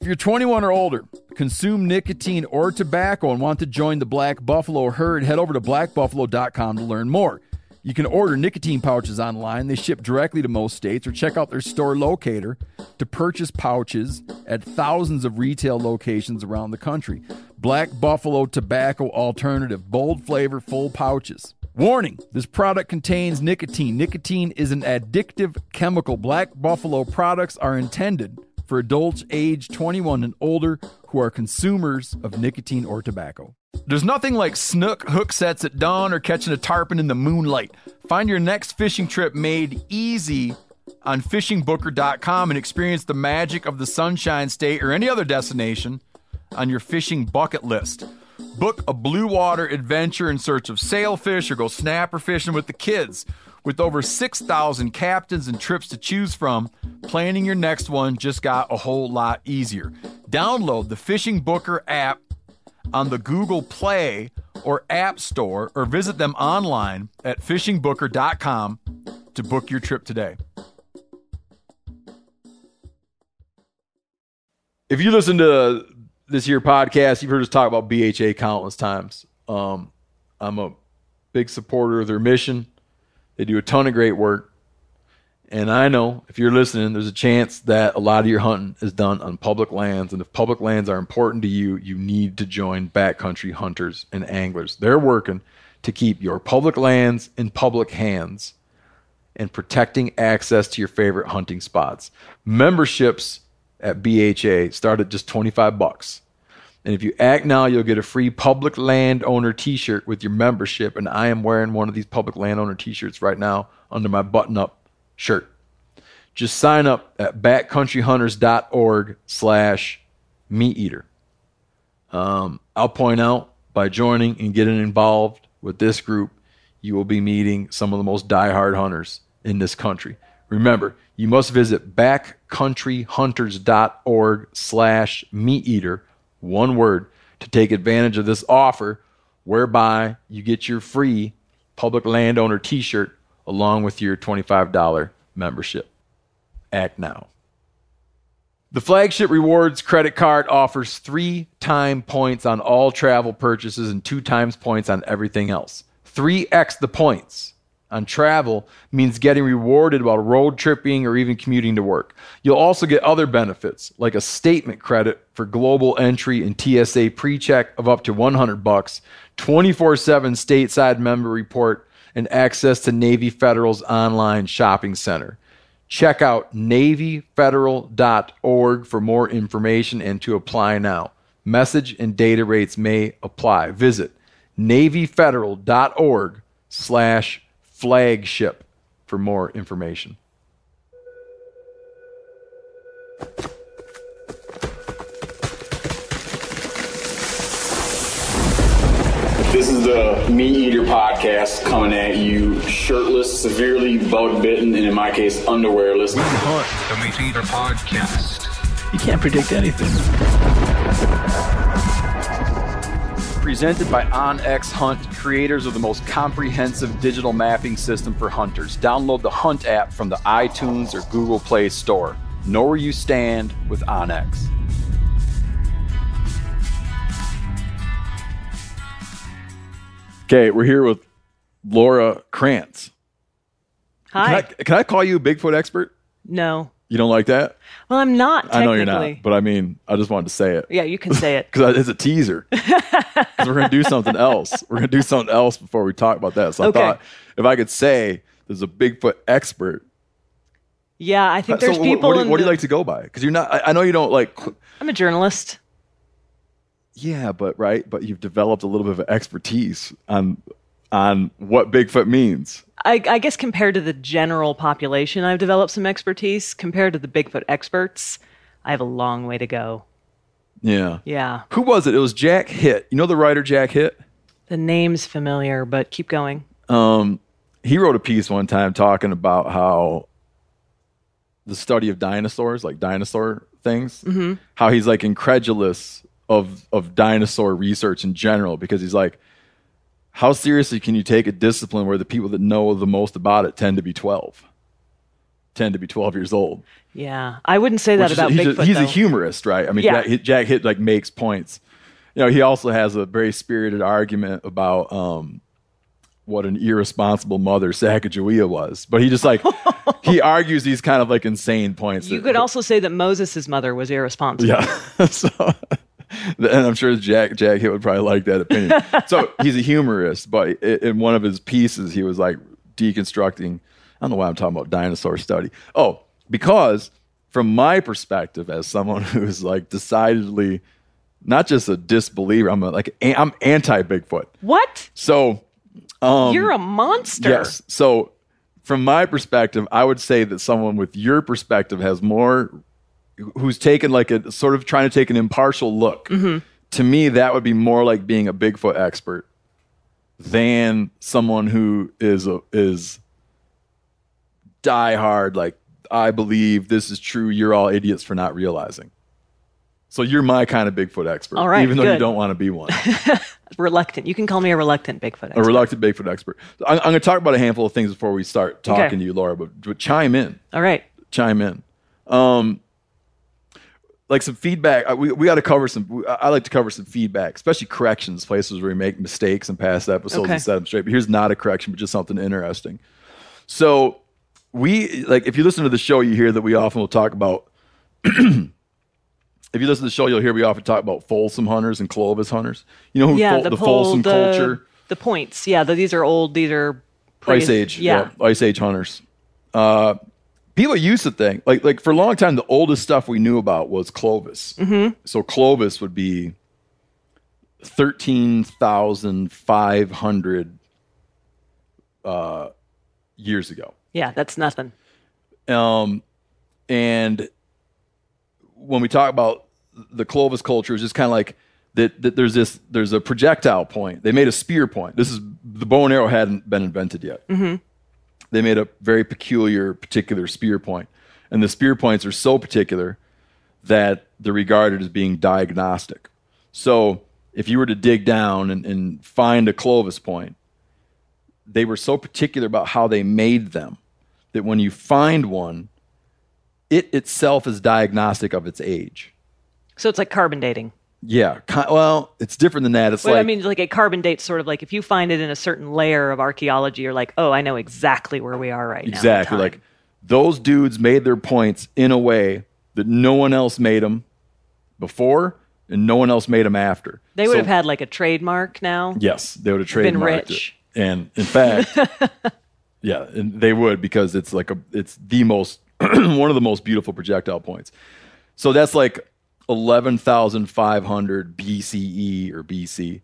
If you're 21 or older, consume nicotine or tobacco and want to join the Black Buffalo herd, head over to blackbuffalo.com to learn more. You can order nicotine pouches online. They ship directly to most states or check out their store locator to purchase pouches at thousands of retail locations around the country. Black Buffalo Tobacco Alternative, bold flavor, full pouches. Warning this product contains nicotine. Nicotine is an addictive chemical. Black Buffalo products are intended for adults aged 21 and older who are consumers of nicotine or tobacco. There's nothing like snook hook sets at dawn or catching a tarpon in the moonlight. Find your next fishing trip made easy on fishingbooker.com and experience the magic of the Sunshine State or any other destination on your fishing bucket list. Book a blue water adventure in search of sailfish or go snapper fishing with the kids. With over 6,000 captains and trips to choose from, planning your next one just got a whole lot easier. Download the Fishing Booker app on the Google Play or App Store or visit them online at fishingbooker.com to book your trip today. If you listen to this year podcast, you've heard us talk about BHA countless times. Um, I'm a big supporter of their mission. They do a ton of great work. And I know if you're listening, there's a chance that a lot of your hunting is done on public lands. And if public lands are important to you, you need to join backcountry hunters and anglers. They're working to keep your public lands in public hands and protecting access to your favorite hunting spots. Memberships at BHA start at just 25 bucks. And if you act now, you'll get a free public landowner t shirt with your membership. And I am wearing one of these public landowner t shirts right now under my button up shirt. Just sign up at backcountryhunters.org slash meat eater. Um, I'll point out by joining and getting involved with this group, you will be meeting some of the most diehard hunters in this country. Remember, you must visit backcountryhunters.org slash meat eater one word, to take advantage of this offer whereby you get your free public landowner t shirt along with your $25 membership. Act now. The flagship rewards credit card offers three time points on all travel purchases and two times points on everything else. 3x the points on travel means getting rewarded while road tripping or even commuting to work. You'll also get other benefits like a statement credit for global entry and TSA pre-check of up to 100 bucks, 24/7 stateside member report and access to Navy Federal's online shopping center. Check out navyfederal.org for more information and to apply now. Message and data rates may apply. Visit navyfederal.org slash flagship for more information. This is the MeatEater podcast coming at you shirtless, severely bug bitten, and in my case, underwearless. The MeatEater Podcast. You can't predict anything. Presented by OnX Hunt, creators of the most comprehensive digital mapping system for hunters. Download the Hunt app from the iTunes or Google Play Store. Know where you stand with OnX. Okay, we're here with Laura Krantz. Can Hi. I, can I call you a Bigfoot expert? no. You don't like that? Well, I'm not. I know you're not, but I mean, I just wanted to say it. Yeah, you can say it. because it's a teaser. we're going to do something else. We're going to do something else before we talk about that. So Okay. I thought if I could say there's a Bigfoot expert. Yeah, I think there's what- people. What, do, in you- do you like to go by? Because you're not. I, I know you don't like. I'm a journalist. Yeah, but right. But you've developed a little bit of expertise on on what Bigfoot means. I, I guess compared to the general population, I've developed some expertise. Compared to the Bigfoot experts, I have a long way to go. Yeah. Yeah. Who was it? It was Jack Hitt. You know the writer Jack Hitt? The name's familiar, but keep going. Um, he wrote a piece one time talking about how the study of dinosaurs, like dinosaur things, mm-hmm. how he's like incredulous of of dinosaur research in general because he's like, how seriously can you take a discipline where the people that know the most about it tend to be twelve, tend to be twelve years old? Yeah. I wouldn't say that Which is- about he's, Bigfoot. a, he's a humorist, right? I mean, Yeah. Jack, Jack Hitt like makes points. You know, he also has a very spirited argument about um, what an irresponsible mother Sacagawea was. But he just like he argues these kind of like insane points. You that- could also say that Moses' mother was irresponsible. yeah. so, and I'm sure Jack Jack Hitt would probably like that opinion. so he's a humorist, but in one of his pieces, he was like deconstructing. I don't know why I'm talking about dinosaur study. Oh, because from my perspective, as someone who's like decidedly not just a disbeliever, I'm a, like a- I'm anti Bigfoot. What? So You're a monster. Um, Yes. So, from my perspective, I would say that someone with your perspective has more, who's taken like a sort of trying to take an impartial look. To me, that would be more like being a Bigfoot expert than someone who is a, is diehard. Like I believe this is true. You're all idiots for not realizing. So you're my kind of Bigfoot expert, All right, even though you don't want to be one. Reluctant. You can call me a reluctant Bigfoot. a reluctant Bigfoot expert. I'm, I'm going to talk about a handful of things before we start talking Okay. to you, Laura. But, but chime in, All right. chime in. Um, like some feedback. We we got to cover some. I like to cover some feedback, especially corrections, places where we make mistakes in past episodes Okay. and set them straight. But here's not a correction, but just something interesting. So we like if you listen to the show, you hear that we often will talk about. if you listen to the show, you'll hear we often talk about Folsom hunters and Clovis hunters. You know who Yeah, Fol- the, the Folsom the, culture. The points. Yeah, the, these are old. These are Ice Age, Yeah. Ice Age hunters. Uh, people used to think like like for a long time the oldest stuff we knew about was Clovis. Mm-hmm. So Clovis would be thirteen thousand five hundred uh, years ago. Yeah, that's nothing. Um, and when we talk about the Clovis culture, it's just kind of like that, that. There's this. There's a projectile point. They made a spear point. This is the bow and arrow hadn't been invented yet. Mm-hmm. They made a very peculiar, particular spear point, and the spear points are so particular that they're regarded as being diagnostic. So if you were to dig down and, and find a Clovis point, they were so particular about how they made them that when you find one, it itself is diagnostic of its age. So it's like carbon dating. Yeah. Well, it's different than that. It's Well, like I mean, like a carbon date, sort of like if you find it in a certain layer of archaeology, you're like, oh, I know exactly where we are right now. exactly like those dudes made their points in a way that no one else made them before, and no one else made them after. they would So- have had like a trademark now. Yes, they would have trademarked Been rich. it. And in fact, yeah, and they would because it's like a it's the most one of the most beautiful projectile points. So that's like eleven thousand five hundred BCE or BC,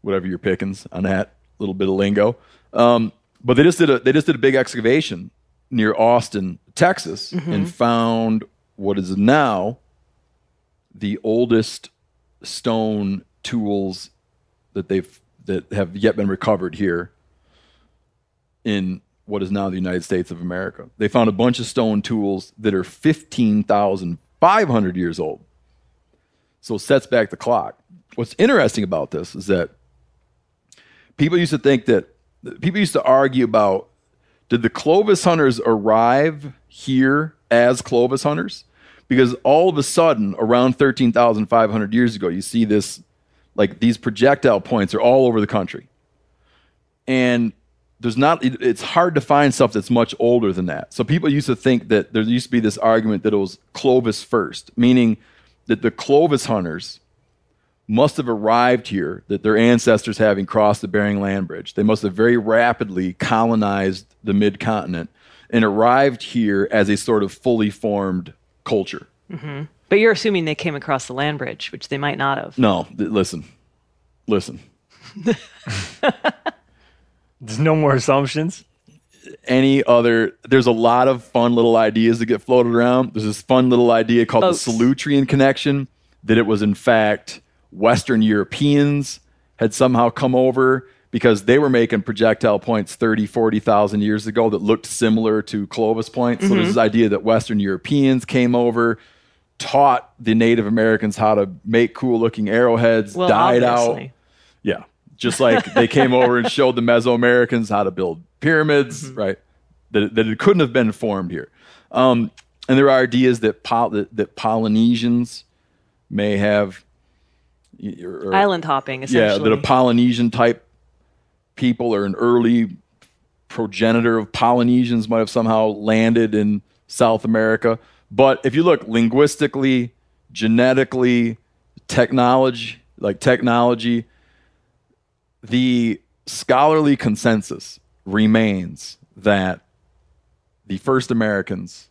whatever your pickings on that little bit of lingo. Um, but they just did a they just did a big excavation near Austin, Texas, and found what is now the oldest stone tools that they've that have yet been recovered here in what is now the United States of America. They found a bunch of stone tools that are 15,500 years old. So it sets back the clock. What's interesting about this is that people used to think that people used to argue about did the Clovis hunters arrive here as Clovis hunters? Because all of a sudden, around 13,500 years ago, you see this, like these projectile points are all over the country. And there's not, it- it's hard to find stuff that's much older than that. So people used to think that there used to be this argument that it was Clovis first, meaning that the Clovis hunters must have arrived here, that their ancestors having crossed the Bering Land Bridge, they must have very rapidly colonized the mid continent and arrived here as a sort of fully formed culture. Mm-hmm. But you're assuming they came across the land bridge, which they might not have. No, th- listen, listen. There's no more assumptions. Any other. There's a lot of fun little ideas that get floated around. There's this fun little idea called Boats. the Solutrean connection that it was in fact Western Europeans had somehow come over because they were making projectile points 30, 40,000 years ago that looked similar to Clovis points. So Mm-hmm. there's this idea that Western Europeans came over, taught the Native Americans how to make cool looking arrowheads, Well, died out. Yeah. Just like they came over and showed the Mesoamericans how to build pyramids, Mm-hmm. right? That, that it couldn't have been formed here. Um, and there are ideas that, Pol- that, that Polynesians may have. or- or- Island hopping, essentially. yeah, that a Polynesian type people or an early progenitor of Polynesians might have somehow landed in South America. But if you look linguistically, genetically, technology, like technology, the scholarly consensus remains that the first Americans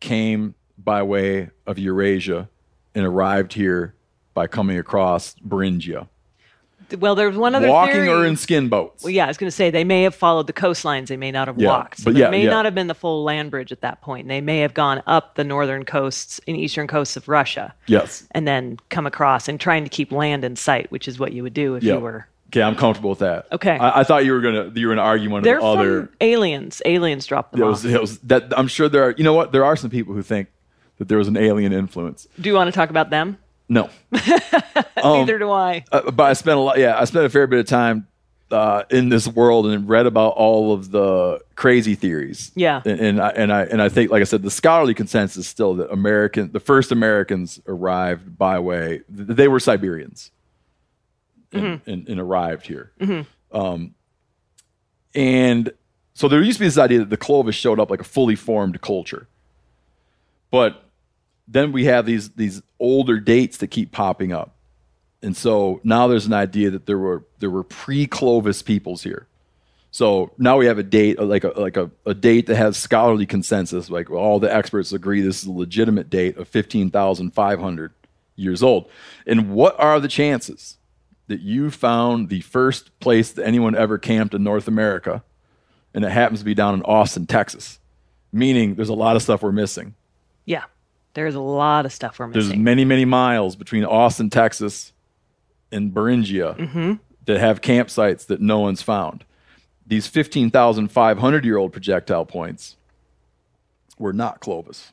came by way of Eurasia and arrived here by coming across Beringia. Well, there's one other thing. Walking theory. or in skin boats. Well, yeah, I was going to say they may have followed the coastlines. They may not have Yeah, walked. So but yeah, may yeah. not have been the full land bridge at that point. They may have gone up the northern coasts and eastern coasts of Russia Yes. and then come across and trying to keep land in sight, which is what you would do if you were. Okay, I'm comfortable with that. Okay. I, I thought you were gonna you were gonna argue one of the other. aliens. Aliens dropped them It was, it was that I'm sure there are. You know what? There are some people who think that there was an alien influence. do you want to talk about them? No, Neither do I. uh, but I spent a lot. Yeah, I spent a fair bit of time uh, in this world and read about all of the crazy theories. Yeah. and, and I and I and I think, like I said, the scholarly consensus is still that American, the first Americans arrived by way. They were Siberians, and, and, and arrived here. Um, and so there used to be this idea that the Clovis showed up like a fully formed culture, but then we have these these older dates that keep popping up. And so now there's an idea that there were there were pre-Clovis peoples here. So now we have a date like a like a, a date that has scholarly consensus, like all the experts agree this is a legitimate date of fifteen thousand five hundred years old. And what are the chances that you found the first place that anyone ever camped in North America, and it happens to be down in Austin, Texas? Meaning there's a lot of stuff we're missing. Yeah. There's a lot of stuff we're missing. There's many, many miles between Austin, Texas, and Beringia mm-hmm. that have campsites that no one's found. These 15,500 year old projectile points were not Clovis.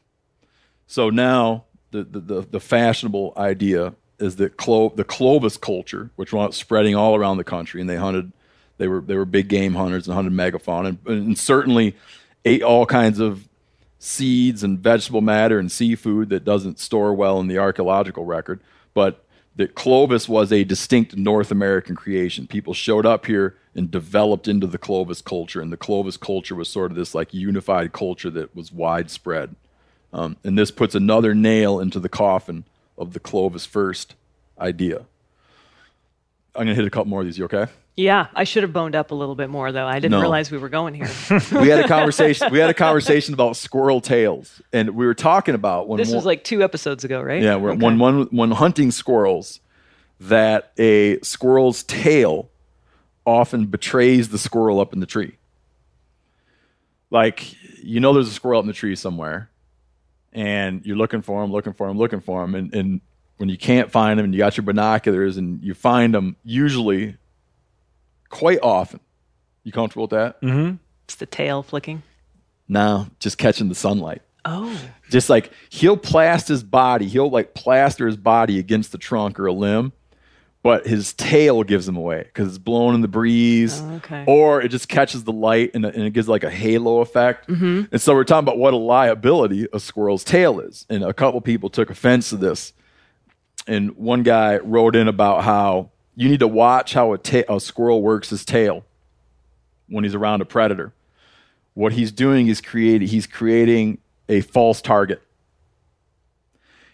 So now the, the, the, the fashionable idea is that Clo- the Clovis culture, which was spreading all around the country, and they hunted, they were, they were big game hunters and hunted megafauna, and, and certainly ate all kinds of seeds and vegetable matter and seafood that doesn't store well in the archaeological record, but that Clovis was a distinct North American creation. People showed up here and developed into the Clovis culture, and the Clovis culture was sort of this like unified culture that was widespread. Um, and this puts another nail into the coffin of the Clovis first idea. I'm gonna hit a couple more of these. You okay? yeah, I should have boned up a little bit more, though. I didn't No. realize we were going here. we had a conversation. We had a conversation about squirrel tails, and we were talking about when this one- was like two episodes ago, right? Yeah, we're, Okay. when one when hunting squirrels, that a squirrel's tail often betrays the squirrel up in the tree. Like you know, there's a squirrel up in the tree somewhere, and you're looking for him, looking for him, looking for him, and, and when you can't find them and you got your binoculars, and you find them usually, quite often, you comfortable with that? Mm-hmm. It's the tail flicking. No, just catching the sunlight. Oh, just like he'll plaster his body he'll like plaster his body against the trunk or a limb but his tail gives him away because it's blowing in the breeze Oh, okay. or it just catches the light and, and it gives like a halo effect and so we're talking about what a liability a squirrel's tail is and a couple people took offense to this and one guy wrote in about how you need to watch how a, ta- a squirrel works his tail when he's around a predator what he's doing is creating he's creating a false target.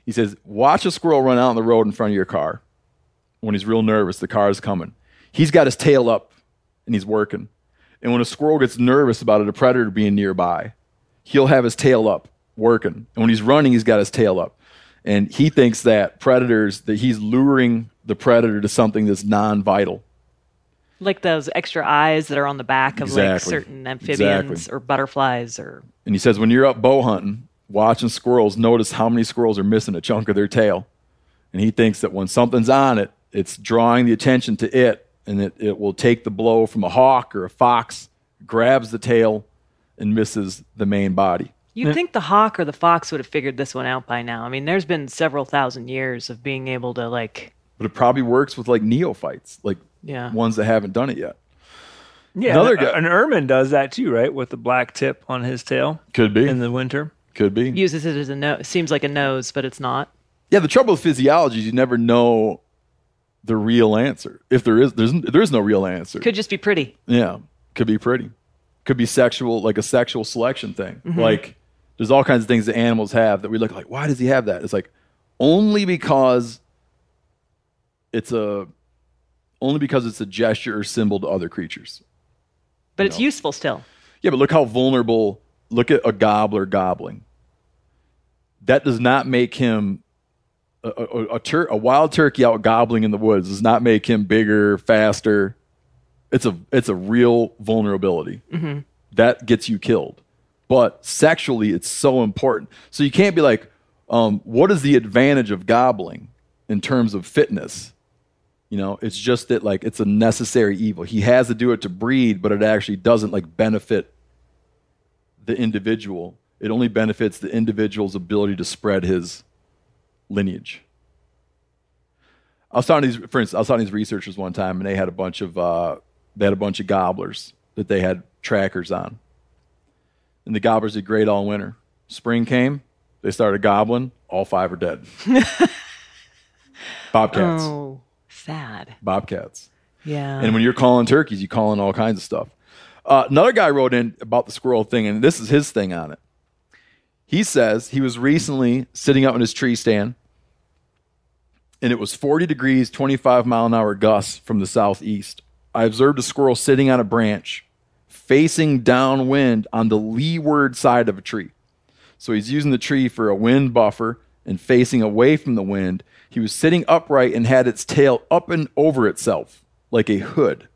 He says, watch a squirrel run out on the road in front of your car when he's real nervous, the car is coming. He's got his tail up and he's working. And when a squirrel gets nervous about a predator being nearby, he'll have his tail up working. And when he's running, he's got his tail up. And he thinks that predators, that he's luring the predator to something that's non vital. Like those extra eyes that are on the back of like certain amphibians Exactly. or butterflies or And he says, when you're up bow hunting, watching squirrels, notice how many squirrels are missing a chunk of their tail. And he thinks that when something's on it, it's drawing the attention to it, and it, it will take the blow from a hawk or a fox, grabs the tail, and misses the main body. You'd think the hawk or the fox would have figured this one out by now. I mean, there's been several thousand years of being able to like But it probably works with like neophytes, like Yeah. ones that haven't done it yet. Yeah, Another guy- an ermine does that too, right? With the black tip on his tail Could be. in the winter. Could be. uses it as a nose. Seems like a nose, but it's not. Yeah, the trouble with physiology is you never know the real answer. If there is, there's there is no real answer. Could just be pretty. Yeah, could be pretty. Could be sexual, like a sexual selection thing. Mm-hmm. Like there's all kinds of things that animals have that we look like. Why does he have that? It's like only because it's a only because it's a gesture or symbol to other creatures. But it's useful still. Yeah, but look how vulnerable. Look at a gobbler gobbling. That does not make him a, a, a, tur- a wild turkey out gobbling in the woods. Does not make him bigger, faster. It's a it's a real vulnerability mm-hmm. that gets you killed. But sexually, it's so important. So you can't be like, um, what is the advantage of gobbling in terms of fitness? You know, it's just that like it's a necessary evil. He has to do it to breed, but it actually doesn't like benefit the individual. It only benefits the individual's ability to spread his lineage. I was talking to these, for instance, I was talking to these researchers one time, and they had a bunch of uh, they had a bunch of gobblers that they had trackers on, and the gobblers did great all winter. Spring came, they started gobbling. All five are dead. Bobcats. Oh, sad. Bobcats. Yeah. And when you're calling turkeys, you call in all kinds of stuff. Uh, another guy wrote in about the squirrel thing, and this is his thing on it. He says he was recently sitting up in his tree stand, and it was 40 degrees, 25 mile an hour gusts from the southeast. I observed a squirrel sitting on a branch, facing downwind on the leeward side of a tree. So he's using the tree for a wind buffer and facing away from the wind. He was sitting upright and had its tail up and over itself like a hood.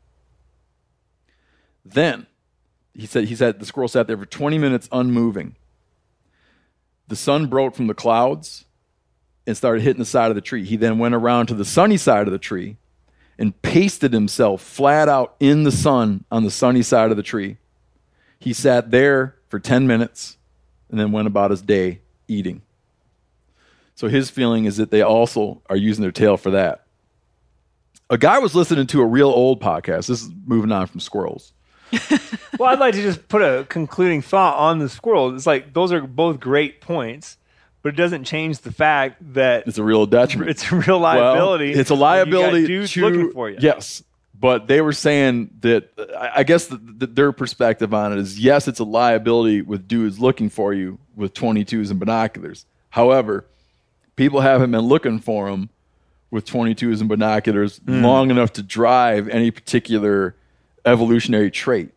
Then he said he said the squirrel sat there for 20 minutes unmoving. The sun broke from the clouds and started hitting the side of the tree. He then went around to the sunny side of the tree and pasted himself flat out in the sun on the sunny side of the tree. He sat there for 10 minutes and then went about his day eating. So his feeling is that they also are using their tail for that. A guy was listening to a real old podcast. This is moving on from squirrels. Well, I'd like to just put a concluding thought on the squirrel. It's like those are both great points, but it doesn't change the fact that It's a real detriment. it's a real Well, liability. it's a when you got liability dudes to looking for you. yes, but they were saying that I guess the, the, their perspective on it is yes, it's a liability with dudes looking for you with 22s and binoculars. However, people haven't been looking for them with 22s and binoculars Hmm. long enough to drive any particular evolutionary trait.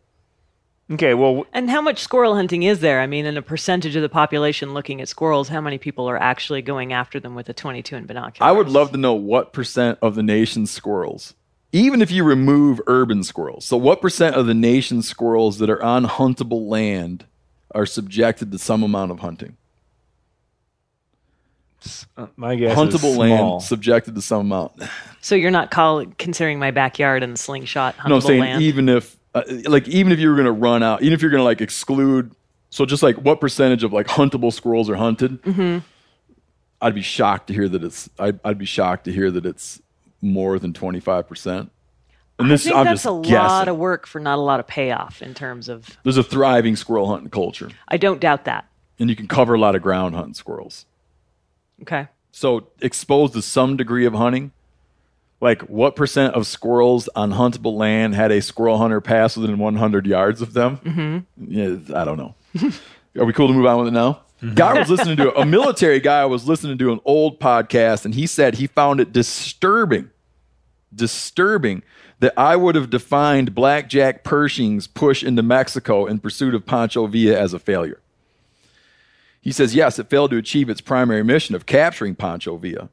Okay, well, and how much squirrel hunting is there? I mean, in a percentage of the population looking at squirrels, how many people are actually going after them with a 22 and binoculars? I would love to know what percent of the nation's squirrels, even if you remove urban squirrels, so what percent of the nation's squirrels that are on huntable land are subjected to some amount of hunting? uh, my guess is huntable small. land subjected to some amount. So you're not call, considering my backyard and the slingshot huntable No, I'm saying land? even if, uh, like, even if you were going to run out, even if you're going to like exclude, so just like what percentage of like huntable squirrels are hunted? Mm-hmm. I'd be shocked to hear that it's. I'd, I'd be shocked to hear that it's more than twenty five percent. And I this, think I'm that's just a guessing. lot of work for not a lot of payoff in terms of. There's a thriving squirrel hunting culture, I don't doubt that. and you can cover a lot of ground hunting squirrels. Okay. So exposed to some degree of hunting, like what percent of squirrels on huntable land had a squirrel hunter pass within 100 yards of them? Mm-hmm. Yeah, I don't know. Are we cool to move on with it now? Guy was listening to a military guy was listening to an old podcast, and he said he found it disturbing, disturbing that I would have defined Blackjack Pershing's push into Mexico in pursuit of Pancho Villa as a failure. He says, yes, it failed to achieve its primary mission of capturing Pancho Villa,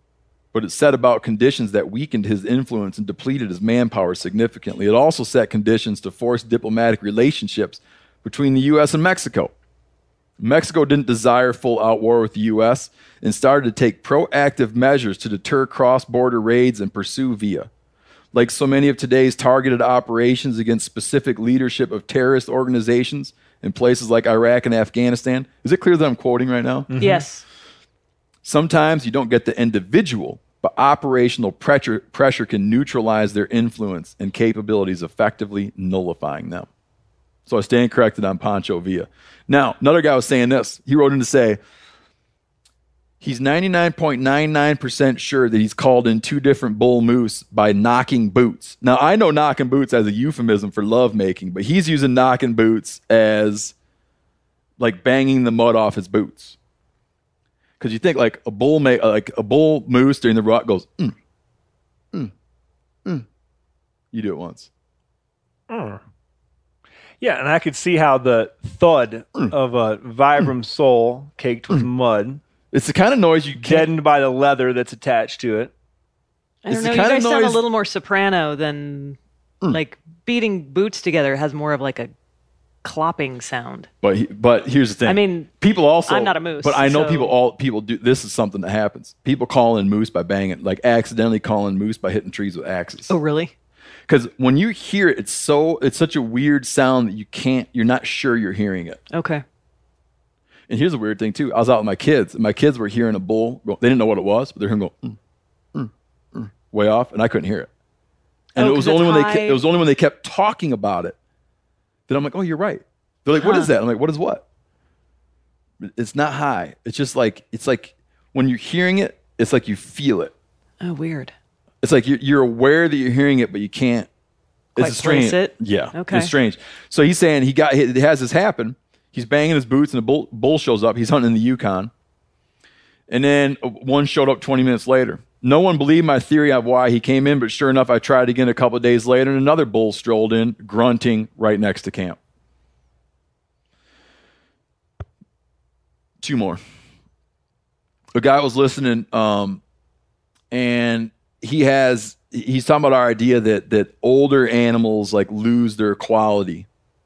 but it set about conditions that weakened his influence and depleted his manpower significantly. It also set conditions to force diplomatic relationships between the U.S. and Mexico. Mexico didn't desire full out war with the U.S. and started to take proactive measures to deter cross border raids and pursue Villa. Like so many of today's targeted operations against specific leadership of terrorist organizations in places like Iraq and Afghanistan. Is it clear that I'm quoting right now? Yes. Sometimes you don't get the individual, but operational pressure, pressure can neutralize their influence and capabilities, effectively nullifying them. So I stand corrected on Pancho Villa. Now, another guy was saying this. He wrote in to say he's 99.99% sure that he's called in two different bull moose by knocking boots. Now, I know knocking boots as a euphemism for lovemaking, but he's using knocking boots as like banging the mud off his boots. Because you think like a bull, ma- like a bull moose during the rut goes, mm, mm, mm. You do it once. Yeah, and I could see how the thud Mm. of a Vibram sole caked with mud, It's the kind of noise you can't. deadened by the leather that's attached to it. I It's don't the know. You kind of sound a little more soprano than like beating boots together has more of like a clopping sound. But he, but here's the thing. I mean, people also. I'm not a moose, but I know so- people. All people do. This is something that happens. People call in moose by banging, like accidentally calling moose by hitting trees with axes. Oh, really? Because when you hear it, it's so it's such a weird sound that you can't. You're not sure you're hearing it. Okay. And here's a weird thing too. I was out with my kids, and my kids were hearing a bull. Go, they didn't know what it was, but they're hearing go mm, mm, mm, way off, and I couldn't hear it. And Oh, it was only when they ke- it was only when they kept talking about it that I'm like, oh, you're right. They're like, what is Huh. that? I'm like, what is what? It's not high. It's just like it's like when you're hearing it, it's like you feel it. Oh, weird. It's like you're, you're aware that you're hearing it, but you can't. Quite it's strange. place it? Yeah. Okay. It's strange. So he's saying he got it has this happen. He's banging his boots, and a bull, bull shows up. He's hunting in the Yukon, and then one showed up 20 minutes later. No one believed my theory of why he came in, but sure enough, I tried again a couple days later, and another bull strolled in, grunting right next to camp. Two more. A guy was listening, um, and he has he's talking about our idea that that older animals like lose their quality,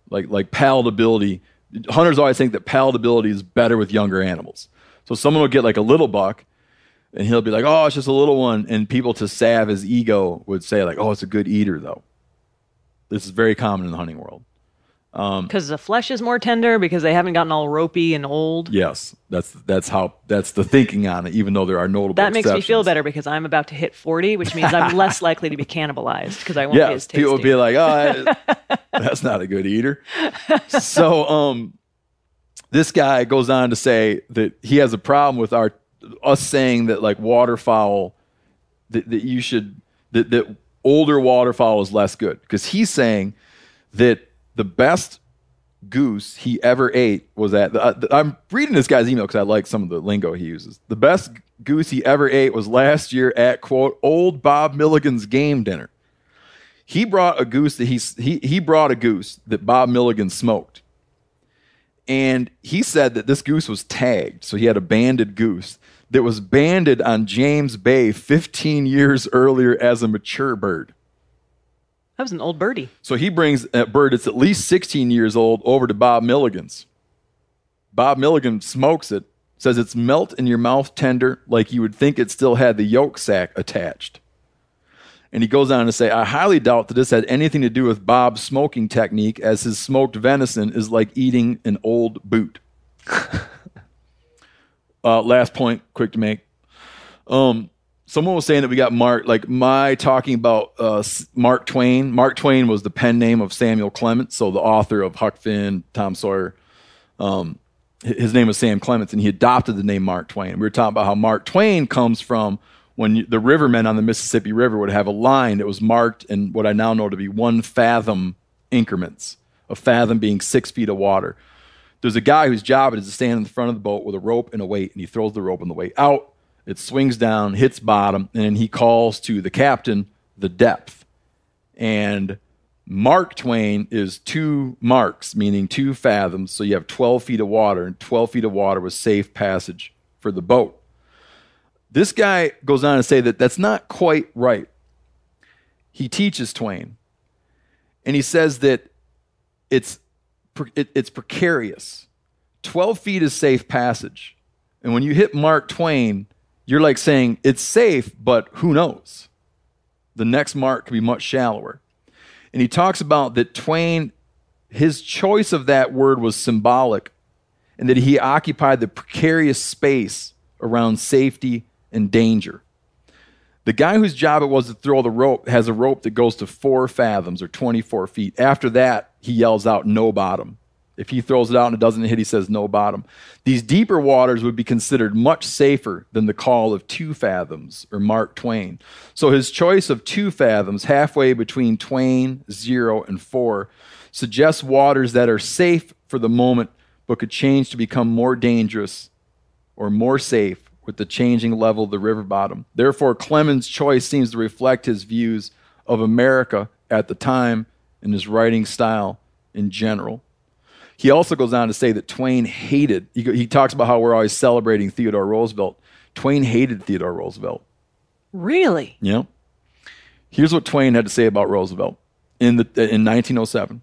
like like palatability. Hunters always think that palatability is better with younger animals. So someone will get like a little buck, and he'll be like, "Oh, it's just a little one," and people to salve his ego would say like, "Oh, it's a good eater though." This is very common in the hunting world. Because the flesh is more tender because they haven't gotten all ropey and old. Yes, that's that's how that's the thinking on it. Even though there are notable That makes me feel better because I'm about to hit 40, which means I'm less likely to be cannibalized because I won't be as Yes, tasty. people would be like, "Oh, that- that's not a good eater." so, um, this guy goes on to say that he has a problem with our us saying that like waterfowl that, that you should that, that older waterfowl is less good because he's saying that the best goose he ever ate was at. Uh, I'm reading this guy's email because I like some of the lingo he uses. The best goose he ever ate was last year at quote old Bob Milligan's game dinner. He brought a goose that he he he brought a goose that Bob Milligan smoked, and he said that this goose was tagged, so he had a banded goose that was banded on James Bay 15 years earlier as a mature bird. That was an old birdie. So he brings a bird that's at least 16 years old over to Bob Milligan's. Bob Milligan smokes it, says it's melt in your mouth tender like you would think it still had the yolk sac attached. And he goes on to say, I highly doubt that this had anything to do with Bob's smoking technique, as his smoked venison is like eating an old boot. uh, last point, quick to make. Um, someone was saying that we got Mark, like my talking about uh, Mark Twain. Mark Twain was the pen name of Samuel Clemens, so the author of Huck Finn, Tom Sawyer. Um, his name was Sam Clemens, and he adopted the name Mark Twain. We were talking about how Mark Twain comes from when you, the rivermen on the Mississippi River would have a line that was marked in what I now know to be one fathom increments, a fathom being six feet of water. There's a guy whose job it is to stand in the front of the boat with a rope and a weight, and he throws the rope and the weight out. It swings down, hits bottom, and then he calls to the captain the depth. And Mark Twain is two marks, meaning two fathoms. So you have 12 feet of water, and 12 feet of water was safe passage for the boat. This guy goes on to say that that's not quite right. He teaches Twain, and he says that it's it, it's precarious. Twelve feet is safe passage, and when you hit Mark Twain, you're like saying it's safe, but who knows? The next mark could be much shallower. And he talks about that Twain, his choice of that word was symbolic, and that he occupied the precarious space around safety and danger. The guy whose job it was to throw the rope has a rope that goes to four fathoms or 24 feet. After that, he yells out, no bottom. If he throws it out and it doesn't hit, he says, no bottom. These deeper waters would be considered much safer than the call of two fathoms or Mark Twain. So his choice of two fathoms, halfway between Twain, zero, and four, suggests waters that are safe for the moment but could change to become more dangerous or more safe with the changing level of the river bottom. Therefore, Clemens' choice seems to reflect his views of America at the time and his writing style in general. He also goes on to say that Twain hated, he, he talks about how we're always celebrating Theodore Roosevelt. Twain hated Theodore Roosevelt. Really? Yeah. Here's what Twain had to say about Roosevelt in, the, in 1907.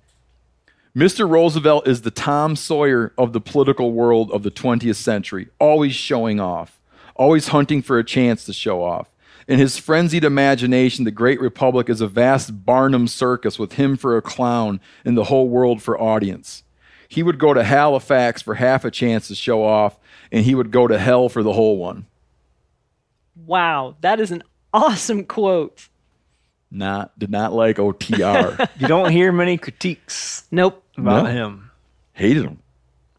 Mr. Roosevelt is the Tom Sawyer of the political world of the 20th century, always showing off, always hunting for a chance to show off. In his frenzied imagination, the great republic is a vast Barnum circus with him for a clown and the whole world for audience. He would go to Halifax for half a chance to show off, and he would go to hell for the whole one. Wow, that is an awesome quote. Not did not like OTR. You don't hear many critiques Nope. about No. him. Hated him.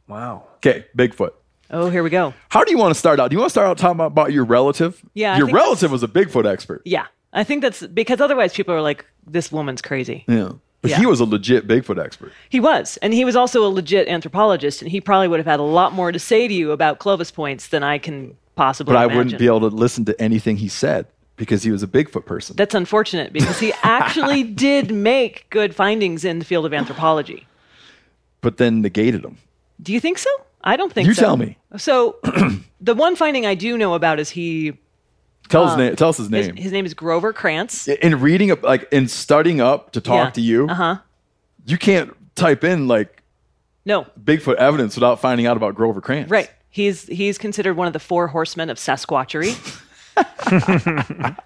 Wow. Okay, Bigfoot. Oh, here we go. How do you want to start out? Do you want to start out talking about, about your relative? Yeah, I Your think relative was a Bigfoot expert. Yeah, I think that's because otherwise people are like, "This woman's crazy." Yeah. But Yeah. he was a legit Bigfoot expert. He was, and he was also a legit anthropologist, and he probably would have had a lot more to say to you about Clovis points than I can possibly. But I imagine. wouldn't be able to listen to anything he said because he was a Bigfoot person. That's unfortunate because he actually did make good findings in the field of anthropology. but then negated him. Do you think so? I don't think You so. tell me. So, the one finding I do know about is he. Tell his name. Tell us his Uh, His, name. his name is Grover Krantz. in reading up, like in studying up to talk Yeah. to you, Uh-huh. you can't type in like No, Bigfoot evidence without finding out about Grover Krantz. right. He's he's considered one of the four horsemen of Sasquatchery.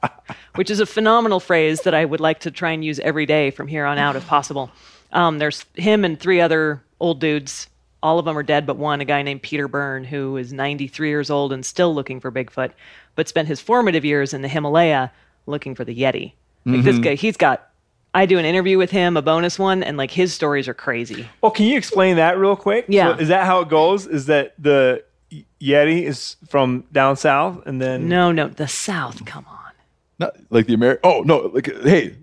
which is a phenomenal phrase that I would like to try and use every day from here on out if possible. Um, there's him and three other old dudes. All of them are dead but one, a guy named Peter Byrne, who is 93 years old and still looking for Bigfoot, but spent his formative years in the Himalaya looking for the Yeti. Like this mm-hmm. guy, he's got. I do an interview with him, a bonus one, and like his stories are crazy. Well, can you explain that real quick? Yeah. So is that how it goes? Is that the Yeti is from down south, and then No, no, the South. Come on. Not like the American. Oh no! Like hey,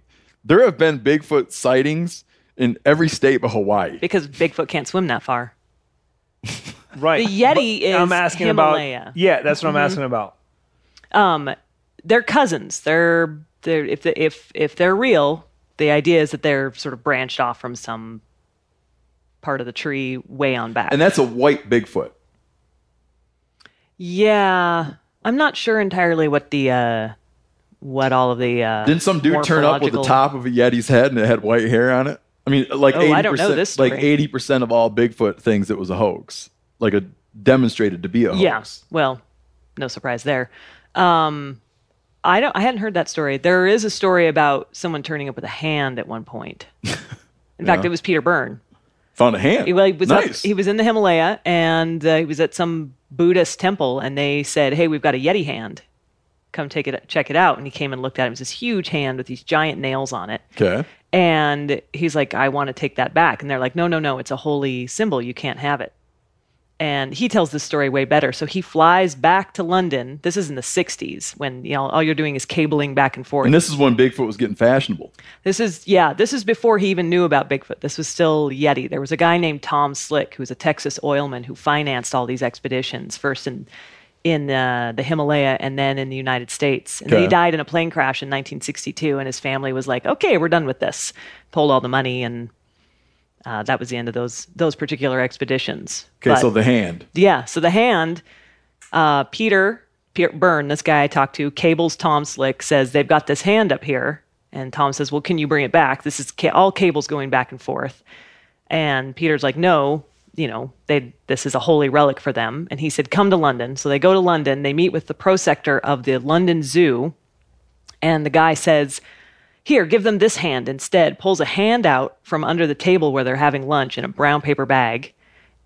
there have been Bigfoot sightings in every state but Hawaii. Because Bigfoot can't swim that far. right? The Yeti But I'm is asking Himalaya. about. Yeah, that's what I'm asking about. Um, they're cousins. They're they're if the, if if they're real, the idea is that they're sort of branched off from some part of the tree way on back. And that's a white Bigfoot. yeah, I'm not sure entirely what the uh, what all of the uh, Didn't some dude turn up with the morphological- top of a Yeti's head and it had white hair on it? I mean, like Oh, eighty I don't know percent. this Like eighty percent of all Bigfoot things, it was a hoax. Like a demonstrated to be a hoax. Yeah. Well, no surprise there. Um, I don't. I hadn't heard that story. There is a story about someone turning up with a hand at one point. In fact, it was Peter Byrne. Found a hand. He, well, he was up- he was in the Himalaya and uh, he was at some Buddhist temple and they said, "Hey, we've got a Yeti hand. Come take it, check it out." And he came and looked at it. It was this huge hand with these giant nails on it. okay. And he's like, "I want to take that back." And they're like, "No, no, no. It's a holy symbol. You can't have it." And he tells this story way better. So he flies back to London. This is in the '60s when you know all you're doing is cabling back and forth. And this is when Bigfoot was getting fashionable. This is yeah, this is before he even knew about Bigfoot. This was still Yeti. There was a guy named Tom Slick who was a Texas oilman who financed all these expeditions first in in uh, the Himalaya and then in the United States. And then he died in a plane crash in 1962 and his family was like, "Okay, we're done with this." Pulled all the money and uh, that was the end of those those particular expeditions. Okay, But- so the hand. yeah, so the hand, uh, Peter Pierre Byrne, this guy I talked to, cables Tom Slick, says they've got this hand up here. And Tom says, Well, can you bring it back? This is ca- all cables going back and forth. And Peter's like, No, you know, they this is a holy relic for them. And he said, Come to London. So they go to London. They meet with the prosector of the London Zoo. And the guy says, Here, give them this hand instead. Pulls a hand out from under the table where they're having lunch in a brown paper bag.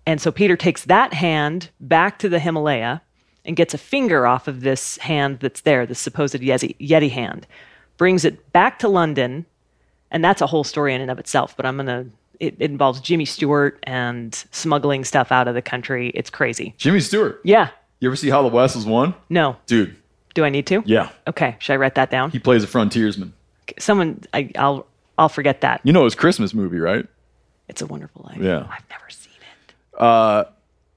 And so Peter takes that hand back to the Himalaya and gets a finger off of this hand that's there, the supposed Yeti, Yeti hand, brings it back to London. And that's a whole story in and of itself, but I'm going to. It, involves Jimmy Stewart and smuggling stuff out of the country. It's crazy. Jimmy Stewart. Yeah. You ever see How the West Was Won? No. Dude. Do I need to? Yeah. Okay. Should I write that down? He plays a frontiersman. Someone, I, I'll, I'll forget that. You know his Christmas movie, right? It's a Wonderful Life. Yeah. I've never seen it. Uh,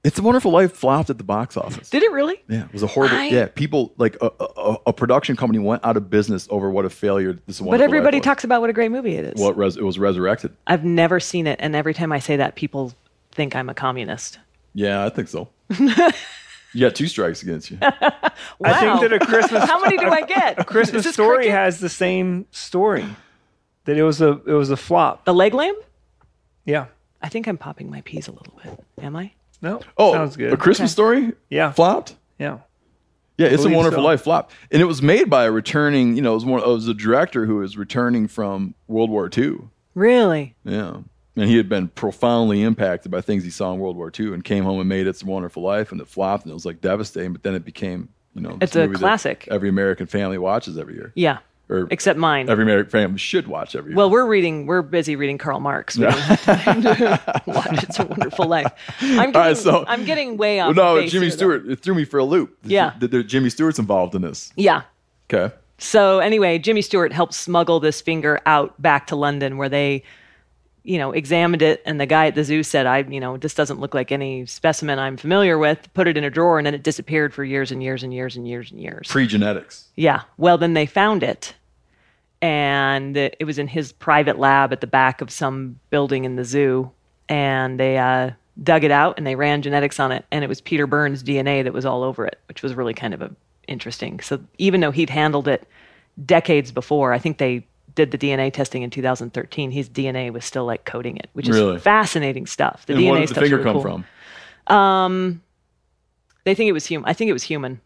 It's a Wonderful Life flopped at the box office. Did it really? Yeah, it was a horrible. I- yeah, people like a, a, a production company went out of business over what a failure this. Is a But everybody Life was. talks about what a great movie it is. Well, it, res- it was resurrected. I've never seen it, and every time I say that, people think I'm a communist. Yeah, I think so. you got two strikes against you. I think that a Christmas How many do I get? a Christmas story cricket? has the same story. That it was a it was a flop. the leg lamp. Yeah. I think I'm popping my peas a little bit. Am I? No. Oh, sounds good. A Christmas story Yeah. flopped. yeah. Yeah, it's a Wonderful so. Life flop, and it was made by a returning. You know, it was one. It was a director who was returning from World War II. Really? Yeah. And he had been profoundly impacted by things he saw in World War II and came home and made It's a Wonderful Life and it flopped and it was like devastating, but then it became, you know, It's a classic. Every American family watches every year. Yeah. Or Except mine. every American family should watch every well, we're reading. We're busy reading Karl Marx. We don't have time to watch It's a Wonderful Life. I'm getting, right, so- I'm getting way off. no, base Jimmy here, though. Stewart, it threw me for a loop. Yeah. That there- Jimmy Stewart's involved in this. Yeah. Okay. So anyway, Jimmy Stewart helped smuggle this finger out back to London where they, you know, examined it and the guy at the zoo said, I, you know, this doesn't look like any specimen I'm familiar with, put it in a drawer and then it disappeared for years and years and years and years and years. Pre genetics. Yeah. Well, then they found it and it was in his private lab at the back of some building in the zoo and they uh, dug it out and they ran genetics on it and it was Peter Byrne's DNA that was all over it, which was really kind of a, interesting. So even though he'd handled it decades before, I think they did the DNA testing in 2013. His DNA was still like coding it, which is Really? fascinating stuff. The and DNA where did the finger really come cool. from? They think it was human. I think it was human.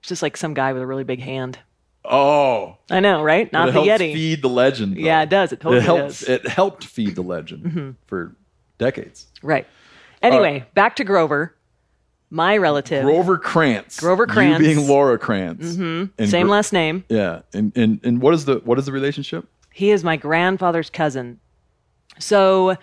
It's just like some guy with a really big hand. Oh. I know, right? Not it the helps Yeti. feed the legend. though. Yeah, it does. It totally it helps. does. Mm-hmm. It helped feed the legend for decades. Right. Anyway, back to Grover, my relative. Grover Krantz. Grover You Krantz. being Laura Krantz. Mm-hmm. Same last name. Yeah, and and and what is the what is the relationship? He is my grandfather's cousin. So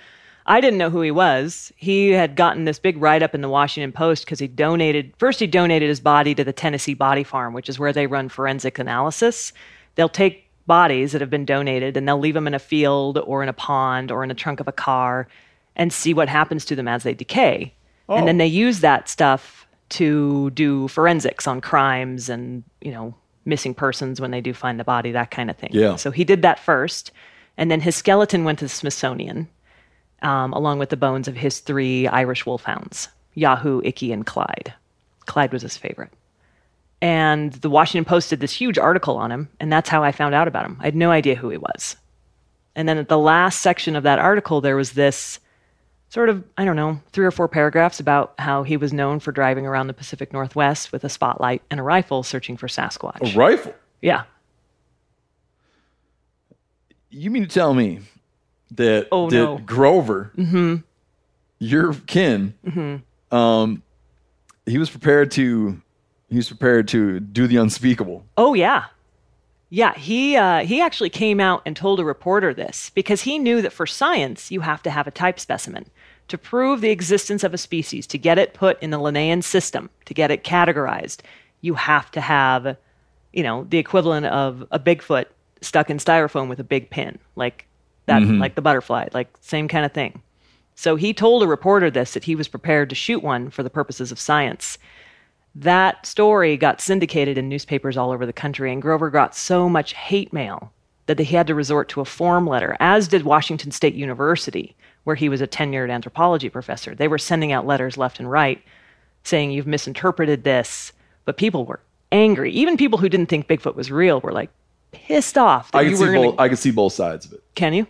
I didn't know who he was. He had gotten this big write up in the Washington Post because he donated, first, he donated his body to the Tennessee Body Farm, which is where they run forensic analysis. They'll take bodies that have been donated and they'll leave them in a field or in a pond or in a trunk of a car and see what happens to them as they decay. And then oh. they use that stuff to do forensics on crimes and, you know, missing persons when they do find the body, that kind of thing. Yeah. So he did that first. And then his skeleton went to the Smithsonian, um, along with the bones of his three Irish wolfhounds, Yahoo, Icky, and Clyde. Clyde was his favorite. And the Washington Post did this huge article on him, and that's how I found out about him. I had no idea who he was. And then at the last section of that article, there was this sort of, I don't know, three or four paragraphs about how he was known for driving around the Pacific Northwest with a spotlight and a rifle searching for Sasquatch. A rifle. yeah. You mean to tell me that Oh, that no. Grover, your kin, um, he was prepared to he was prepared to do the unspeakable. Oh yeah, yeah. He uh, he actually came out and told a reporter this because he knew that for science you have to have a type specimen to prove the existence of a species to get it put in the Linnaean system to get it categorized. You have to have, you know, the equivalent of a Bigfoot stuck in styrofoam with a big pin, like that, mm-hmm. like the butterfly, like same kind of thing. So he told a reporter this that he was prepared to shoot one for the purposes of science that story got syndicated in newspapers all over the country, and Grover got so much hate mail that he had to resort to a form letter, as did Washington State University, where he was a tenured anthropology professor. They were sending out letters left and right saying, You've misinterpreted this. But people were angry. Even people who didn't think Bigfoot was real were like pissed off. That I can see were gonna, both. I can see both sides of it. Can you?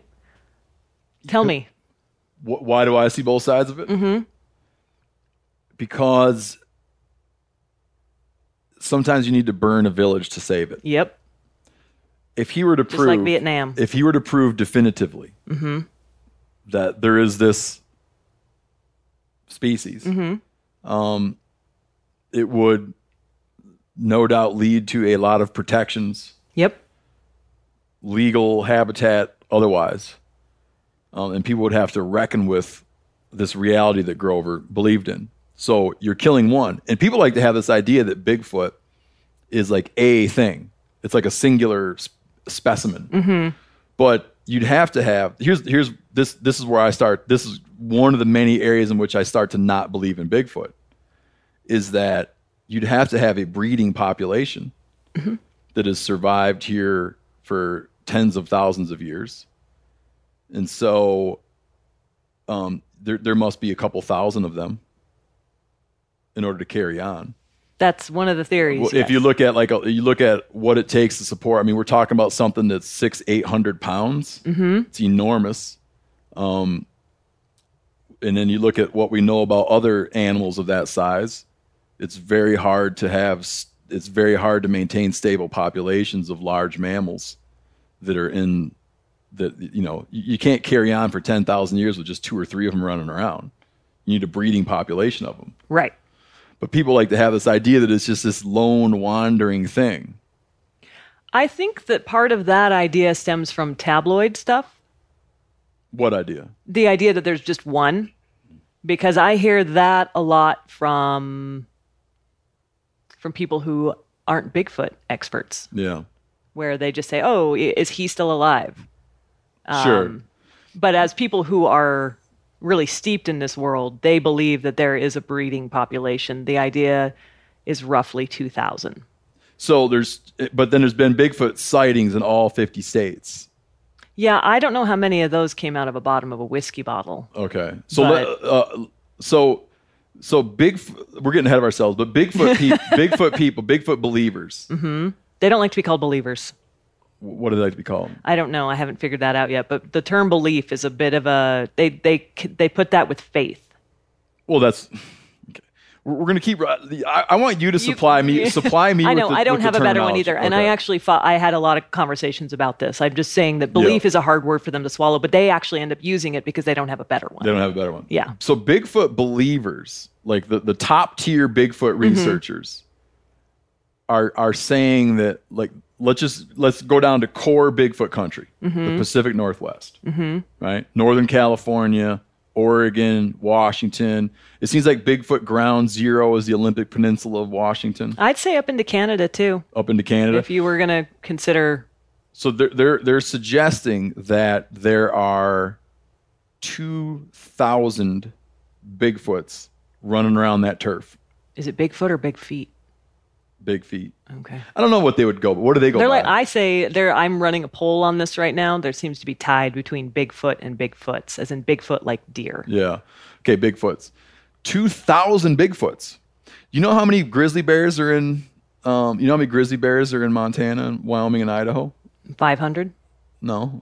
Tell me. Why do I see both sides of it? Mm-hmm. Because sometimes you need to burn a village to save it. Yep. If he were to Just prove, like Vietnam. if he were to prove definitively Mm-hmm. that there is this species, Mm-hmm. um, it would no doubt lead to a lot of protections, Yep. legal habitat, otherwise, um, and people would have to reckon with this reality that Grover believed in. So you're killing one, and people like to have this idea that Bigfoot is like a thing. It's like a singular sp- specimen. But you'd have to have here's here's this this is where I start. This is one of the many areas in which I start to not believe in Bigfoot. Is that you'd have to have a breeding population that has survived here for tens of thousands of years, and so um, there there must be a couple thousand of them in order to carry on. That's one of the theories. Well, If you look at like a, you look at what it takes to support, I mean, we're talking about something that's six, eight hundred pounds. Mm-hmm. It's enormous. Um, and then you look at what we know about other animals of that size. It's very hard to have. It's very hard to maintain stable populations of large mammals that are in that. You know, you can't carry on for ten thousand years with just two or three of them running around. You need a breeding population of them. right. But people like to have this idea that it's just this lone wandering thing. I think that part of that idea stems from tabloid stuff. What idea? The idea that there's just one, because I hear that a lot from from people who aren't Bigfoot experts, Yeah. where they just say, "Oh, is he still alive?" Sure. Um, But as people who are really steeped in this world, they believe that there is a breeding population. The idea is roughly 2,000. So there's, but then there's been Bigfoot sightings in all 50 states. Yeah, I don't know how many of those came out of the bottom of a whiskey bottle. Okay. So, But- uh, so, so big, we're getting ahead of ourselves, but Bigfoot, peop Bigfoot people, Bigfoot believers, They don't like to be called believers. What do they like to be called? I don't know. I haven't figured that out yet. But the term belief is a bit of a they they they put that with faith. Well, that's, okay. we're, going to keep, I, I want you to supply me, supply me I with know the- I don't have a better one either, and I actually fought, I had a lot of conversations about this. I'm just saying that belief Yeah. is a hard word for them to swallow, but they actually end up using it because they don't have a better one. They don't have a better one. Yeah. So Bigfoot believers, like the, the top tier Bigfoot Mm-hmm. researchers, are are saying that like let's just let's go down to core Bigfoot country, Mm-hmm. the Pacific Northwest, right? Northern California, Oregon, Washington. It seems like Bigfoot ground zero is the Olympic Peninsula of Washington, I'd say up into Canada too, up into Canada. if you were going to consider. So they're they're they're suggesting that there are two thousand Bigfoots running around that turf. Is it Bigfoot or Big Feet? Big feet. Okay. I don't know what they would go, but what do they go They're by? like I say. There, I'm running a poll on this right now. There seems to be tied between Bigfoot and Bigfoots, as in Bigfoot like deer. yeah. Okay, Bigfoots. Two thousand Bigfoots. You know how many grizzly bears are in? Um, you know how many grizzly bears are in Montana, and Wyoming, and Idaho? Five hundred. No,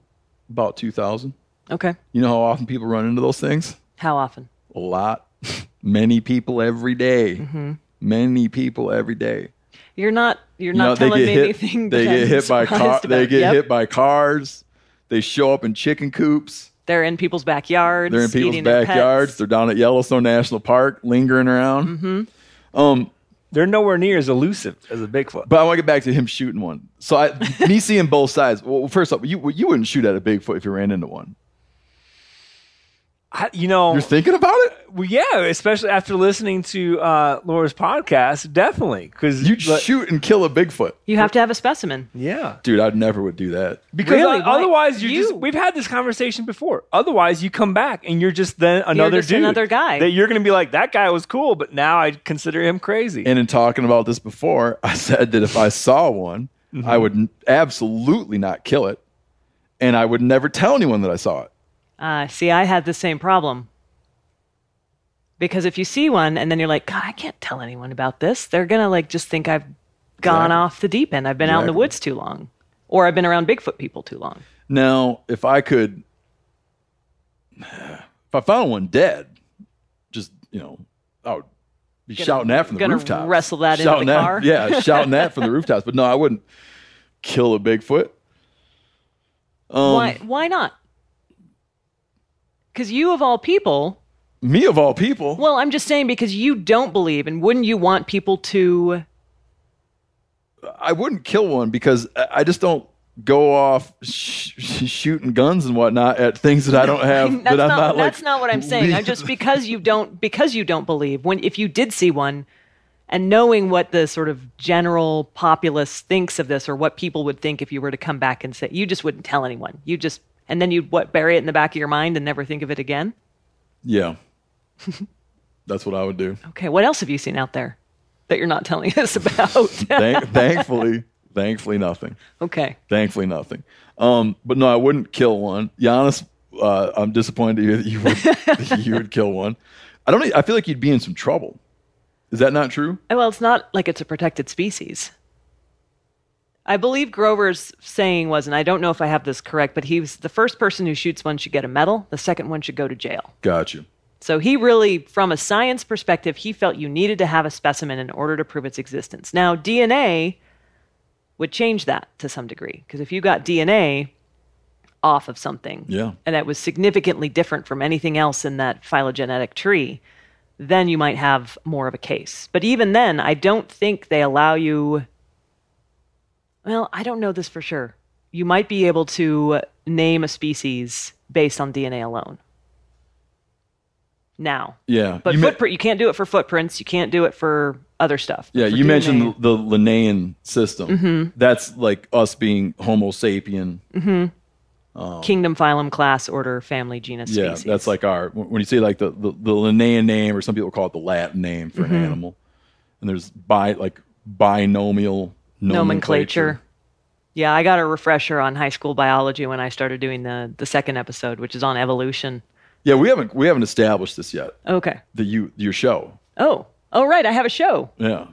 about two thousand. Okay. You know how often people run into those things? How often? A lot. Many people every day. Mm-hmm. Many people every day. You're not. You're You know, not telling me hit. anything. They that get I'm hit by surprised car. They get Yep. hit by cars. They show up in chicken coops. They're in people's backyards. They're in people's backyards. They're down at Yellowstone National Park, lingering around. Mm-hmm. Um, They're nowhere near as elusive as a Bigfoot. but I want to get back to him shooting one. So I, me seeing both sides. Well, first off, you you wouldn't shoot at a Bigfoot if you ran into one. I, you know, You're thinking about it. well, yeah, especially after listening to uh, Laura's podcast, definitely because You'd shoot and kill a Bigfoot, You have to have a specimen. yeah, dude. I'd never would do that. because Really? o- Why- otherwise you're you- just. We've had this conversation before. Otherwise, you come back and you're just then another just dude, another guy. that you're going to be like that guy was cool, but now I consider him crazy. And in talking about this before, I said that if I saw one, Mm-hmm. I would absolutely not kill it, and I would never tell anyone that I saw it. Uh, see, I had the same problem. Because if you see one and then you're like, God, I can't tell anyone about this, they're gonna like just think I've gone off the deep end. I've been out in the woods too long, or I've been around Bigfoot people too long. Now, if I could, if I found one dead, just you know, I would be shouting that from the gonna rooftops. wrestle that into the that, car? Yeah, shouting that from the rooftops. But no, I wouldn't kill a Bigfoot. Um, why? Why not? Because you, of all people, Me of all people. well, I'm just saying because you don't believe, and wouldn't you want people to? I wouldn't kill one because I just don't go off sh- sh- shooting guns and whatnot at things that I don't have. That's that I'm not, not, like, that's not what I'm saying. I'm just because you don't because you don't believe when if you did see one and knowing what the sort of general populace thinks of this or what people would think if you were to come back and say you just wouldn't tell anyone. You just and then you'd what bury it in the back of your mind and never think of it again. Yeah, that's what I would do. Okay, what else have you seen out there that you're not telling us about? Thank- thankfully, thankfully, nothing. okay. Thankfully, nothing. Um, but no, I wouldn't kill one. Janis, uh, I'm disappointed to hear that you would that you would kill one. I don't. I feel like you'd be in some trouble. Is that not true? Well, it's not like it's a protected species. I believe Grover's saying was, and I don't know if I have this correct, but he was the first person who shoots one should get a medal. The second one should go to jail. Got you. So he really, from a science perspective, he felt you needed to have a specimen in order to prove its existence. Now, DNA would change that to some degree, because if you got DNA off of something, Yeah. and that was significantly different from anything else in that phylogenetic tree, then you might have more of a case. But even then, I don't think they allow you. Well, I don't know this for sure. You might be able to name a species based on DNA alone. Now, Yeah. but you me- footprint, you can't do it for footprints. You can't do it for other stuff. yeah, you mentioned DNA. the, the Linnaean system. Mm-hmm. That's like us being Homo sapien. kingdom, phylum, class, order, family, genus, Yeah, species. that's like our when you say like the, the, the Linnaean name, or some people call it the Latin name Mm-hmm. for an animal. And there's bi like binomial nomenclature. nomenclature. Yeah, I got a refresher on high school biology when I started doing the the second episode, which is on evolution. Yeah, we haven't we haven't established this yet. Okay. The you your show. Oh, oh, right. I have a show. Yeah,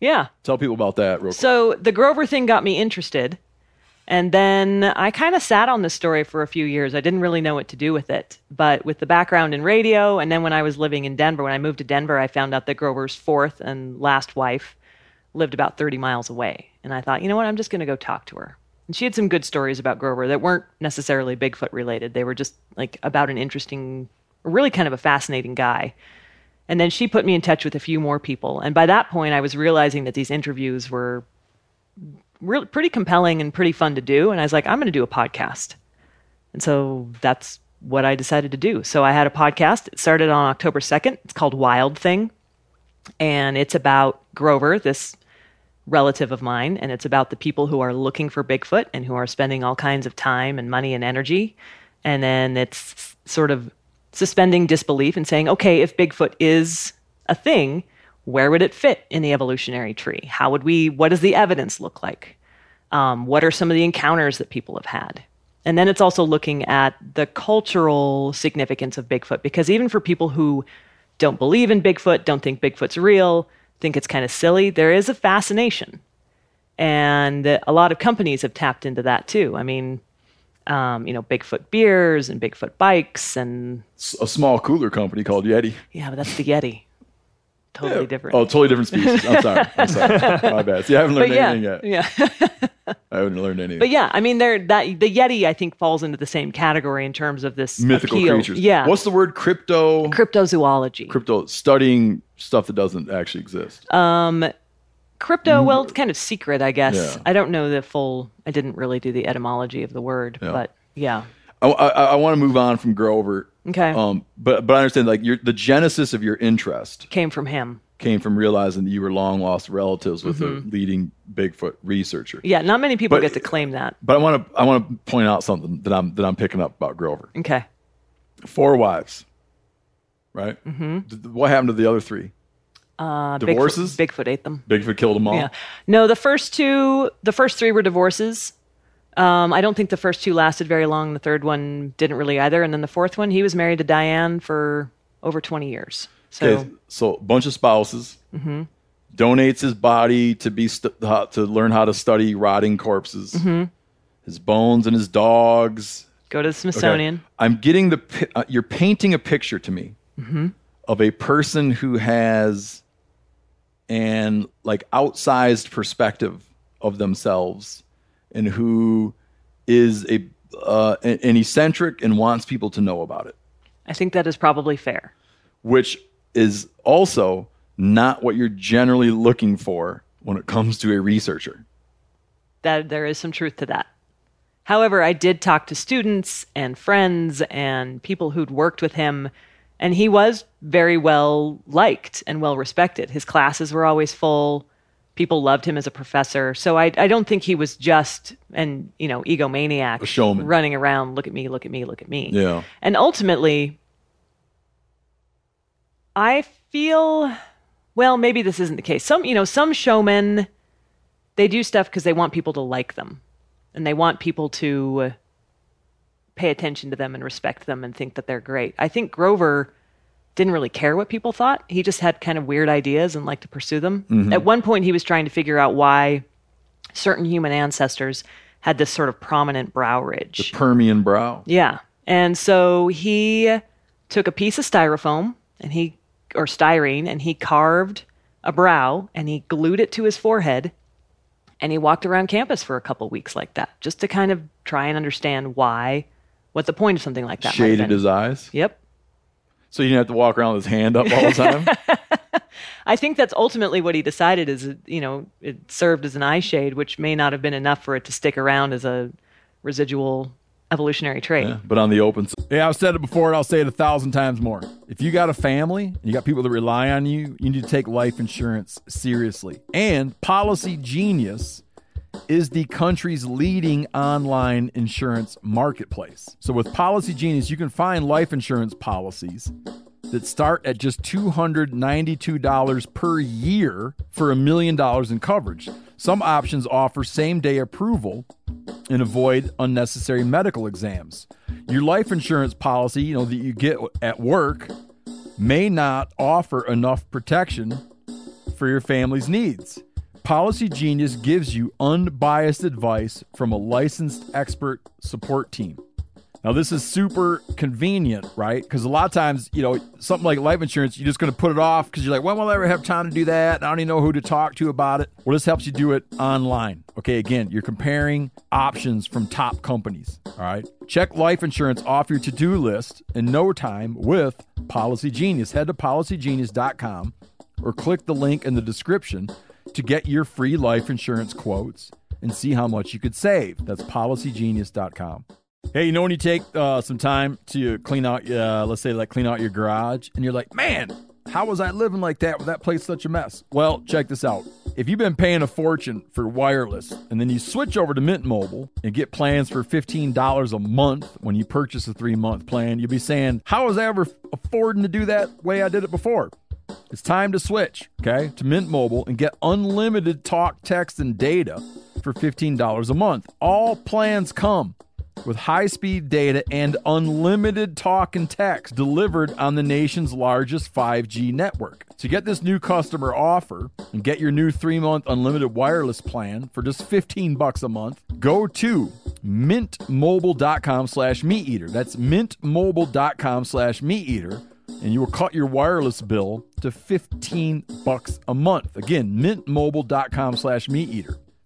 Yeah. tell people about that real quick. So the Grover thing got me interested. And then I kind of sat on this story for a few years. I didn't really know what to do with it. But with the background in radio, and then when I was living in Denver, when I moved to Denver, I found out that Grover's fourth and last wife lived about 30 miles away. And I thought, you know what? I'm just going to go talk to her. And she had some good stories about Grover that weren't necessarily Bigfoot related. They were just like about an interesting, really kind of a fascinating guy. And then she put me in touch with a few more people. And by that point, I was realizing that these interviews were really pretty compelling and pretty fun to do. And I was like, I'm going to do a podcast. And so that's what I decided to do. So I had a podcast. It started on October 2nd. It's called Wild Thing. And it's about Grover, this relative of mine. And it's about the people who are looking for Bigfoot and who are spending all kinds of time and money and energy. And then it's sort of suspending disbelief and saying, okay, if Bigfoot is a thing, where would it fit in the evolutionary tree? How would we, what does the evidence look like? Um, what are some of the encounters that people have had? And then it's also looking at the cultural significance of Bigfoot, because even for people who don't believe in Bigfoot, don't think Bigfoot's real, think it's kind of silly, there is a fascination. And a lot of companies have tapped into that too. I mean, um, you know, Bigfoot beers and Bigfoot bikes, and a small cooler company called Yeti. yeah, but that's the Yeti. Totally different. Oh, totally different species. I'm sorry. I'm sorry. My bad. See, I haven't learned yeah, anything yet. yeah. I haven't learned anything. But yeah, I mean, they're that the Yeti I think falls into the same category in terms of this Mythical appeal. creatures. Yeah, What's the word? Crypto. cryptozoology? crypto studying stuff that doesn't actually exist. Um, crypto, well, it's kind of secret, I guess. Yeah. I don't know the full. I didn't really do the etymology of the word, Yeah. but yeah. I, I, want to move on from Grover. Okay. Um, but but I understand like your the genesis of your interest Came from him. came from realizing that you were long lost relatives with Mm-hmm. a leading Bigfoot researcher. Yeah, not many people But- get to claim that. But I want to I want to point out something that I'm that I'm picking up about Grover. Okay. Four wives, right? Mm-hmm. What happened to the other three? Uh, Divorces? Bigfoot, Bigfoot ate them. Bigfoot killed them all. Yeah. No, the first two, the first three were divorces. Um, I don't think the first two lasted very long. The third one didn't really either. And then the fourth one, he was married to Diane for over 20 years. So, Okay, so a bunch of spouses. donates his body to be st- to learn how to study rotting corpses. Mm-hmm. His bones and his dogs. Go to the Okay. Smithsonian. I'm getting the. Uh, you're painting a picture to me Mm-hmm. of a person who has an like outsized perspective of themselves and who is a uh, an an eccentric and wants people to know about it, I think that is probably fair. which is also not what you're generally looking for when it comes to a researcher. that there is some truth to that. However, I did talk to students and friends and people who'd worked with him, and he was very well liked and well respected. His classes were always full. People loved him as a professor. So I, I don't think he was just an you know egomaniac A showman. running around. Look at me! Look at me! Look at me! Yeah. And ultimately, I feel well. Maybe this isn't the case. Some you know some showmen they do stuff because they want people to like them and they want people to pay attention to them and respect them and think that they're great. I think Grover didn't really care what people thought. He just had kind of weird ideas and liked to pursue them. Mhm. At one point, he was trying to figure out why certain human ancestors had this sort of prominent brow ridge. The Permian brow. Yeah. And so he took a piece of styrofoam and he or styrene and he carved a brow and he glued it to his forehead and he walked around campus for a couple weeks like that just to kind of try and understand why what the point of something like that Shaded his eyes. Yep. So you didn't have to walk around with his hand up all the time. I think that's ultimately what he decided is you know it served as an eye shade which may not have been enough for it to stick around as a residual evolutionary trait. but on the open side. Yeah, I've said it before and I'll say it a thousand times more. If you got a family and you got people that rely on you, you need to take life insurance seriously. And Policygenius is the country's leading online insurance marketplace. So with Policygenius, you can find life insurance policies that start at just $292 per year for a million dollars in coverage. Some options offer same day approval and avoid unnecessary medical exams. Your life insurance policy, you know, that you get at work may not offer enough protection for your family's needs. Policygenius gives you unbiased advice from a licensed expert support team. Now, this is super convenient, right? Because a lot of times, you know, something like life insurance, you're just going to put it off because you're like, when will I ever have time to do that? I don't even know who to talk to about it. Well, this helps you do it online. Okay, again, you're comparing options from top companies. All right. Check life insurance off your to do list in no time with Policygenius. Head to policygenius.com or click the link in the description to get your free life insurance quotes and see how much you could save. That's policygenius.com. Hey, you know when you take uh, some time to clean out, uh, let's say, like clean out your garage, and you're like, man, how was I living like that with that place such a mess? Well, check this out. If you've been paying a fortune for wireless and then you switch over to Mint Mobile and get plans for $15 a month when you purchase a three month plan, you'll be saying, How was I ever affording to do that way I did it before? It's time to switch, okay, to Mint Mobile and get unlimited talk, text, and data for $15 a month. All plans come with high speed data and unlimited talk and text delivered on the nation's largest 5G network. To get this new customer offer and get your new 3-month unlimited wireless plan for just 15 bucks a month, go to mintmobile.com slash meateater. That's mintmobile.com slash meateater and you will cut your wireless bill to 15 bucks a month. Again, mintmobile.com slash meateater.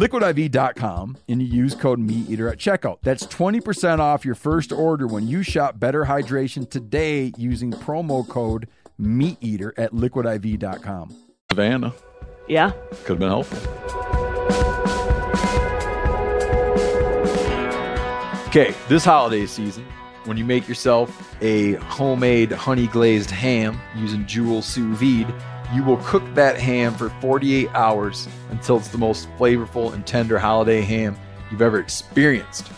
liquidiv.com and you use code MeatEater at checkout. That's 20% off your first order when you shop Better Hydration today using promo code MeatEater at liquidiv.com. Savannah Yeah. could have been helpful. Okay, this holiday season, when you make yourself a homemade honey glazed ham using Joule sous vide, you will cook that ham for 48 hours until it's the most flavorful and tender holiday ham you've ever experienced.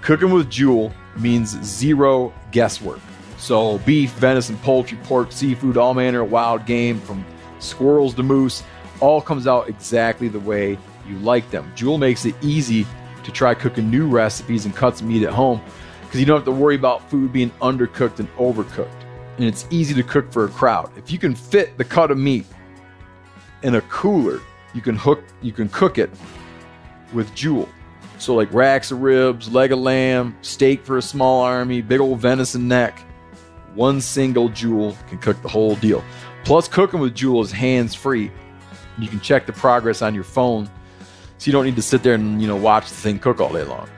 Cooking with Joule means zero guesswork. So, beef, venison, poultry, pork, seafood, all manner of wild game, from squirrels to moose, all comes out exactly the way you like them. Joule makes it easy to try cooking new recipes and cuts of meat at home because you don't have to worry about food being undercooked and overcooked. And it's easy to cook for a crowd. If you can fit the cut of meat in a cooler, you can hook you can cook it with Joule. So like racks of ribs, leg of lamb, steak for a small army, big old venison neck. One single Joule can cook the whole deal. Plus, cooking with Joule is hands free. You can check the progress on your phone, so you don't need to sit there and you know watch the thing cook all day long.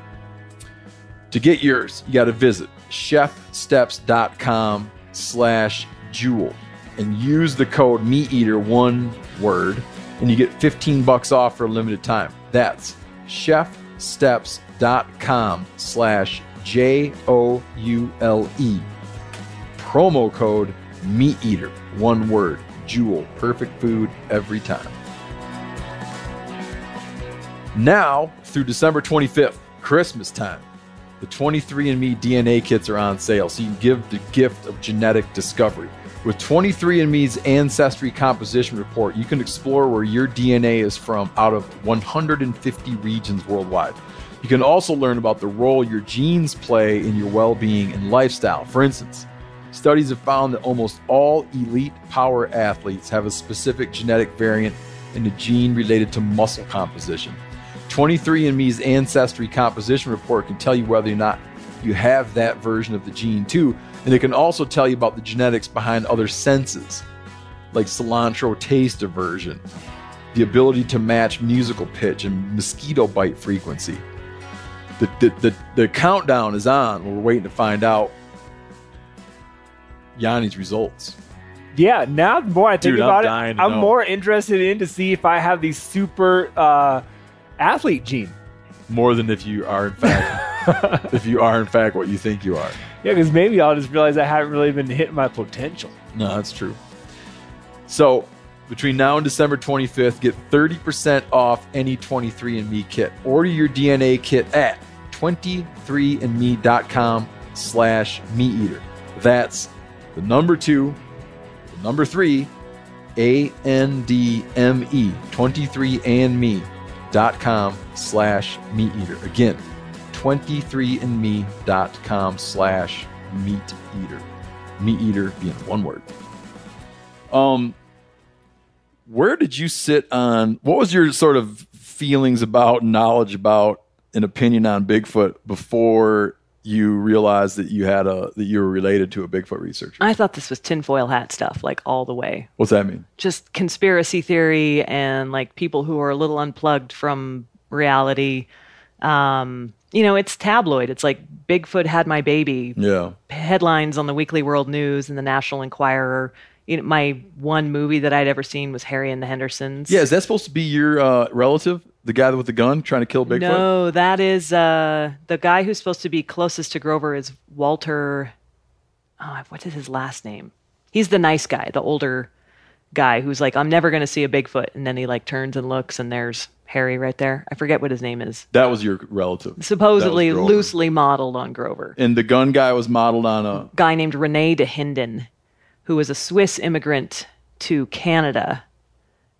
To get yours, you got to visit chefsteps.com slash Joule and use the code MeatEater one word and you get 15 bucks off for a limited time. That's chefsteps.com slash J-O-U-L-E. Promo code MeatEater, one word, Joule, perfect food every time. Now through December 25th, Christmas time, the 23andMe DNA kits are on sale, so you can give the gift of genetic discovery. With 23andMe's Ancestry Composition Report, you can explore where your DNA is from out of 150 regions worldwide. You can also learn about the role your genes play in your well being and lifestyle. For instance, studies have found that almost all elite power athletes have a specific genetic variant in a gene related to muscle composition. 23andMe's Ancestry Composition Report can tell you whether or not you have that version of the gene too, and it can also tell you about the genetics behind other senses, like cilantro taste aversion, the ability to match musical pitch and mosquito bite frequency. The, the, the, the countdown is on. We're waiting to find out Yanni's results. Yeah, now the more I think Dude, I'm about it, I'm know. more interested in to see if I have these super uh, athlete gene. More than if you are in fact if you are in fact what you think you are. Yeah, because maybe I'll just realize I haven't really been hitting my potential. No, that's true. So between now and December 25th, get 30% off any 23andMe kit. Order your DNA kit at 23andme.com slash meat eater. That's the number two, the number three, A-N-D-M-E, 23andme.com slash meateater. Again, 23andme.com slash meateater. Meat eater being one word. Um, where did you sit on? What was your sort of feelings about, knowledge about, an opinion on Bigfoot before you realized that you had a that you were related to a Bigfoot researcher? I thought this was tinfoil hat stuff, like all the way. What's that mean? Just conspiracy theory and like people who are a little unplugged from reality. Um, you know, it's tabloid. It's like Bigfoot had my baby. Yeah, Headlines on the Weekly World News and the National Enquirer. You know, my one movie that I'd ever seen was Harry and the Hendersons. yeah. Is that supposed to be your uh, relative, the guy with the gun trying to kill Bigfoot? No, that is uh, the guy who's supposed to be closest to Grover is Walter. Oh, what is his last name? He's the nice guy, the older guy who's like, I'm never going to see a Bigfoot. And then he like turns and looks, and there's Harry right there. I forget what his name is. That was your relative. Supposedly That was Grover. loosely modeled on Grover. And the gun guy was modeled on a. guy named Rene Dahinden, who was a Swiss immigrant to Canada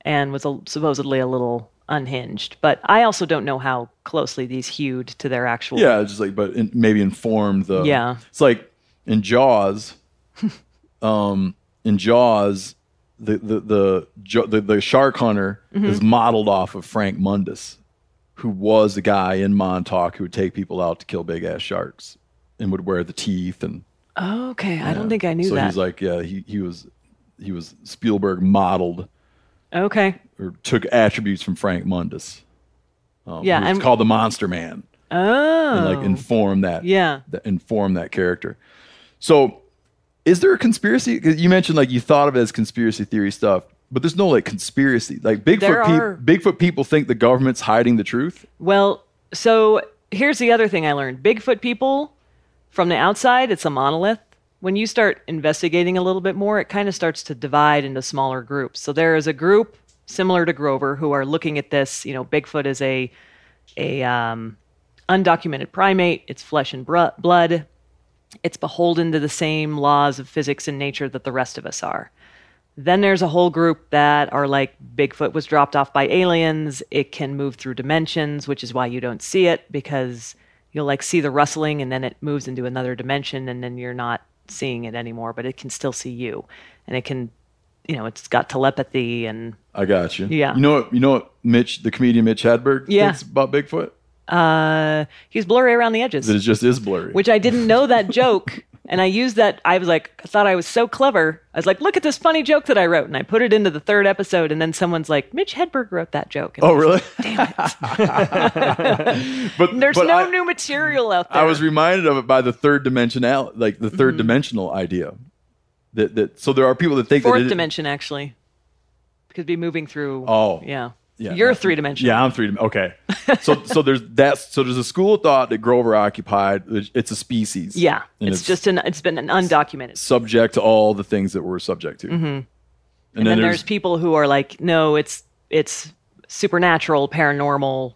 and was a, supposedly a little unhinged. But I also don't know how closely these hewed to their actual. Yeah, just like, but in, maybe informed the. Yeah. It's like in Jaws. um, in Jaws, the the the the, the shark hunter Mm-hmm. is modeled off of Frank Mundus, who was the guy in Montauk who would take people out to kill big ass sharks, and would wear the teeth and. Okay, I don't think I knew so that. he's like, yeah, he he was he was Spielberg modeled okay. or took attributes from Frank Mundus. Um, Yeah, it's called the Monster Man. Oh. and like inform that Yeah. that inform that character so is there a conspiracy 'cause you mentioned like you thought of it as conspiracy theory stuff but there's no like conspiracy like bigfoot are- people bigfoot people think the government's hiding the truth Well, so here's the other thing I learned Bigfoot people, from the outside, it's a monolith. When you start investigating a little bit more, it kind of starts to divide into smaller groups. So there is a group similar to Grover who are looking at this. You know, Bigfoot is a a um, undocumented primate. It's flesh and bru- blood. It's beholden to the same laws of physics and nature that the rest of us are. Then there's a whole group that are like Bigfoot was dropped off by aliens. It can move through dimensions, which is why you don't see it because you'll like see the rustling and then it moves into another dimension and then you're not seeing it anymore, but it can still see you. And it can, you know, it's got telepathy and i got you Yeah. you know what you know what mitch the comedian mitch hedberg Yeah. thinks about bigfoot uh he's blurry around the edges. it just is blurry which I didn't know that joke. And I used that. I was like, I thought I was so clever. I was like, look at this funny joke that I wrote. And I put it into the third episode. And then someone's like, Mitch Hedberg wrote that joke. And oh really Damn it. but There's but no I, new material out there. I was reminded of it by the third dimensional like the 3rd Mm-hmm. dimensional idea that that so there are people that think Fourth that it, dimension, actually. Could be moving through. Oh. Yeah. Yeah, You're three dimensional. Yeah, I'm three dimensional. Okay, so so there's that. So there's a school of thought that Grover occupied. It's a species. Yeah. and It's, just an, it's been an undocumented. subject to all the things that we're subject to. Mm-hmm. And, And then there's people who are like, no, it's, it's supernatural, paranormal.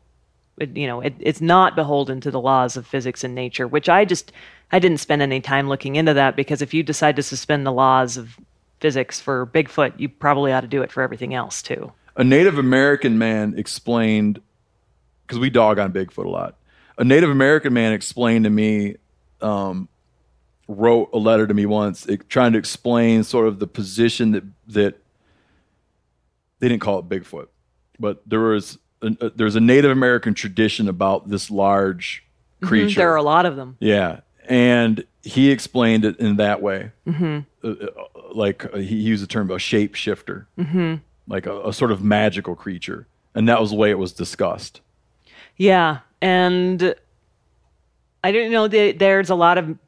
It, you know, it, it's not beholden to the laws of physics and nature, which I just, I didn't spend any time looking into that because if you decide to suspend the laws of physics for Bigfoot, you probably ought to do it for everything else too. A Native American man explained because we dog on Bigfoot a lot. A Native American man explained to me, um, wrote a letter to me once, it, trying to explain sort of the position that that they didn't call it Bigfoot, but there was a, a, there's a Native American tradition about this large creature. There are a lot of them. Yeah, and he explained it in that way, mm-hmm. uh, uh, like uh, he used the term a shapeshifter, mm-hmm. Like a, a sort of magical creature, and that was the way it was discussed. Yeah, and I didn't know that there's a lot of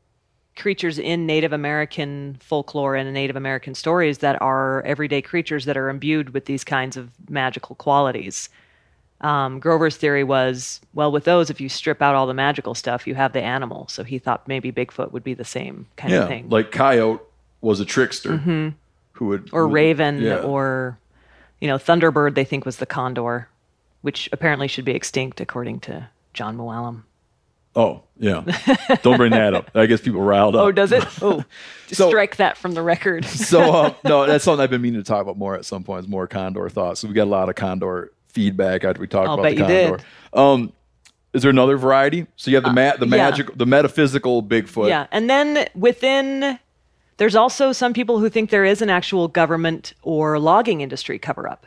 creatures in Native American folklore and Native American stories that are everyday creatures that are imbued with these kinds of magical qualities. Um, Grover's theory was, well, with those, if you strip out all the magical stuff, you have the animal. So he thought maybe Bigfoot would be the same kind yeah, of thing, like Coyote was a trickster who would or who- Raven, yeah. or you know, Thunderbird. They think was the condor, which apparently should be extinct according to John Mooallem. oh yeah, don't bring that up. I guess people riled up. Oh, does it? Oh, So- strike that from the record. so uh, no, that's something I've been meaning to talk about more at some point. Is more Condor thoughts. So we got a lot of Condor feedback after we talked I'll about the you did. Condor. Um, is there another variety? So you have the ma- the yeah. magic, the metaphysical Bigfoot. yeah, and then within, there's also some people who think there is an actual government or logging industry cover up.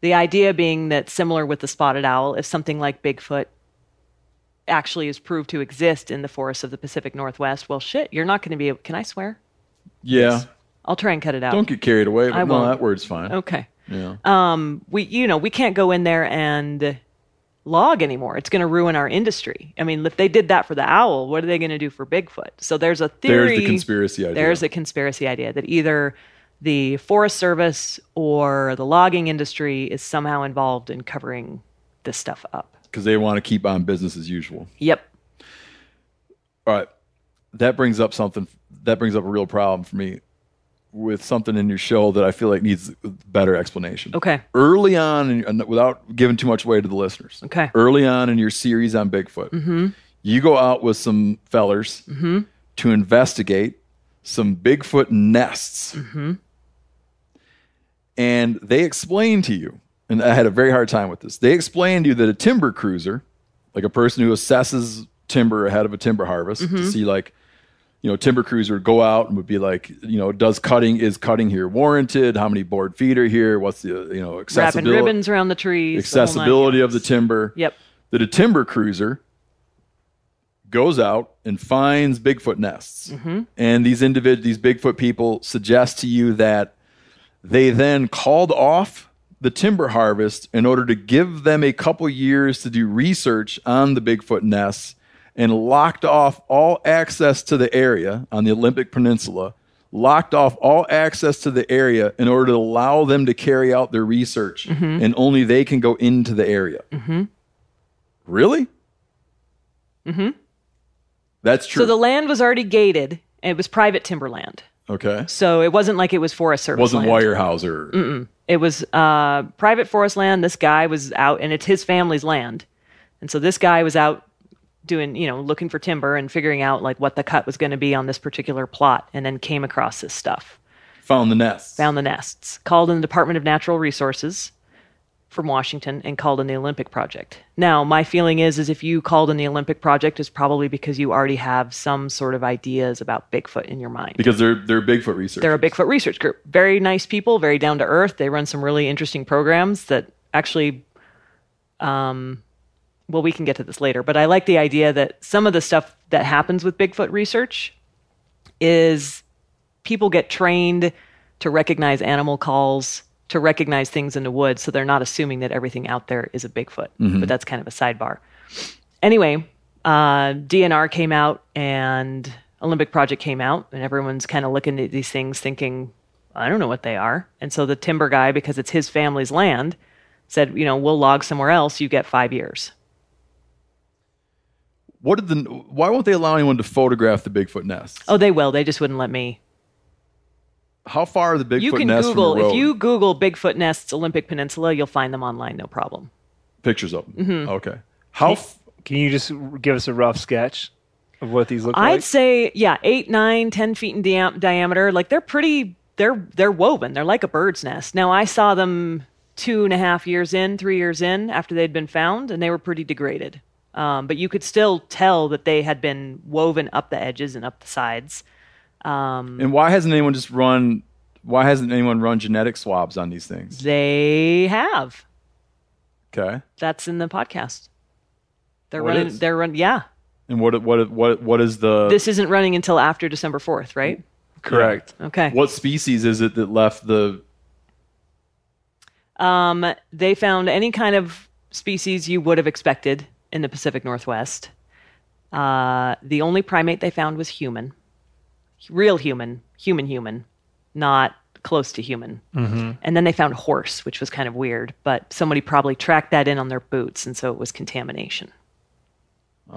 The idea being that similar with the spotted owl, if something like Bigfoot actually is proved to exist in the forests of the Pacific Northwest, well, shit, you're not going to be able. Can I swear? yeah. I'll try and cut it out. Don't get carried away. But I no, won't. that word's fine. Okay. Yeah. um, we you know we can't go in there and log anymore. It's going to ruin our industry. I mean, if they did that for the owl, what are they going to do for Bigfoot? So there's a theory. There's the conspiracy idea. There's a conspiracy idea that either the Forest Service or the logging industry is somehow involved in covering this stuff up. because they want to keep on business as usual. Yep. All right. That brings up something. That brings up a real problem for me with something in your show that I feel like needs better explanation. Okay. Early on, in, and without giving too much away to the listeners. Okay. Early on in your series on Bigfoot, mm-hmm. you go out with some fellers mm-hmm. to investigate some Bigfoot nests. Mm-hmm. And they explain to you, and I had a very hard time with this. They explained to you that a timber cruiser, like a person who assesses timber ahead of a timber harvest Mm-hmm. to see like, you know, timber cruiser would go out and would be like, you know, does cutting is cutting here warranted? How many board feet are here? What's the you know Wrapping ribbons around the trees. the accessibility of the timber? Yep. That a timber cruiser goes out and finds Bigfoot nests, Mm-hmm. and these individ these Bigfoot people suggest to you that they then called off the timber harvest in order to give them a couple years to do research on the Bigfoot nests and locked off all access to the area on the Olympic Peninsula, locked off all access to the area in order to allow them to carry out their research, and only they can go into the area. Mm-hmm. Really? Mm-hmm. That's true. So the land was already gated. and It was private timberland. okay. So it wasn't like it was Forest Service. Wasn't land. Weyerhaeuser. It was uh, private forest land. This guy was out, and it's his family's land. And so this guy was out doing, you know, looking for timber and figuring out like what the cut was going to be on this particular plot, and then came across this stuff. Found the nests. Found the nests. Called in the Department of Natural Resources from Washington and called in the Olympic Project. Now, my feeling is, is if you called in the Olympic Project, is probably because you already have some sort of ideas about Bigfoot in your mind. because they're they're Bigfoot research. They're a Bigfoot research group. Very nice people, very down to earth. They run some really interesting programs that actually, um, well, we can get to this later, but I like the idea that some of the stuff that happens with Bigfoot research is people get trained to recognize animal calls, to recognize things in the woods, so they're not assuming that everything out there is a Bigfoot. But that's kind of a sidebar. Anyway, uh, DNR came out and Olympic Project came out, and everyone's kind of looking at these things thinking, I don't know what they are. And so the timber guy, because it's his family's land, said, you know, we'll log somewhere else. You get five years. What did the? Why won't they allow anyone to photograph the Bigfoot nests? Oh, they will. They just wouldn't let me. How far are the Bigfoot nests? You can nests Google from the road? if you Google Bigfoot nests Olympic Peninsula, you'll find them online, no problem. pictures of them. Mm-hmm. Okay. How? F- Can you just give us a rough sketch of what these look like? I'd say, yeah, eight, nine, ten feet in dia- diameter. Like they're pretty. They're they're woven. They're like a bird's nest. Now I saw them two and a half years in, three years in after they'd been found, and they were pretty degraded. Um, but you could still tell that they had been woven up the edges and up the sides. and why hasn't anyone just run? Why hasn't anyone run genetic swabs on these things? They have. Okay. That's in the podcast. They're it running. is? They're run. Yeah. And what what what what is the This isn't running until after December fourth, right? Correct. Okay. what species is it that left the? Um, they found any kind of species you would have expected in the Pacific Northwest. Uh, the only primate they found was human, real human, human human, not close to human. And then they found horse, which was kind of weird, but somebody probably tracked that in on their boots, and so it was contamination.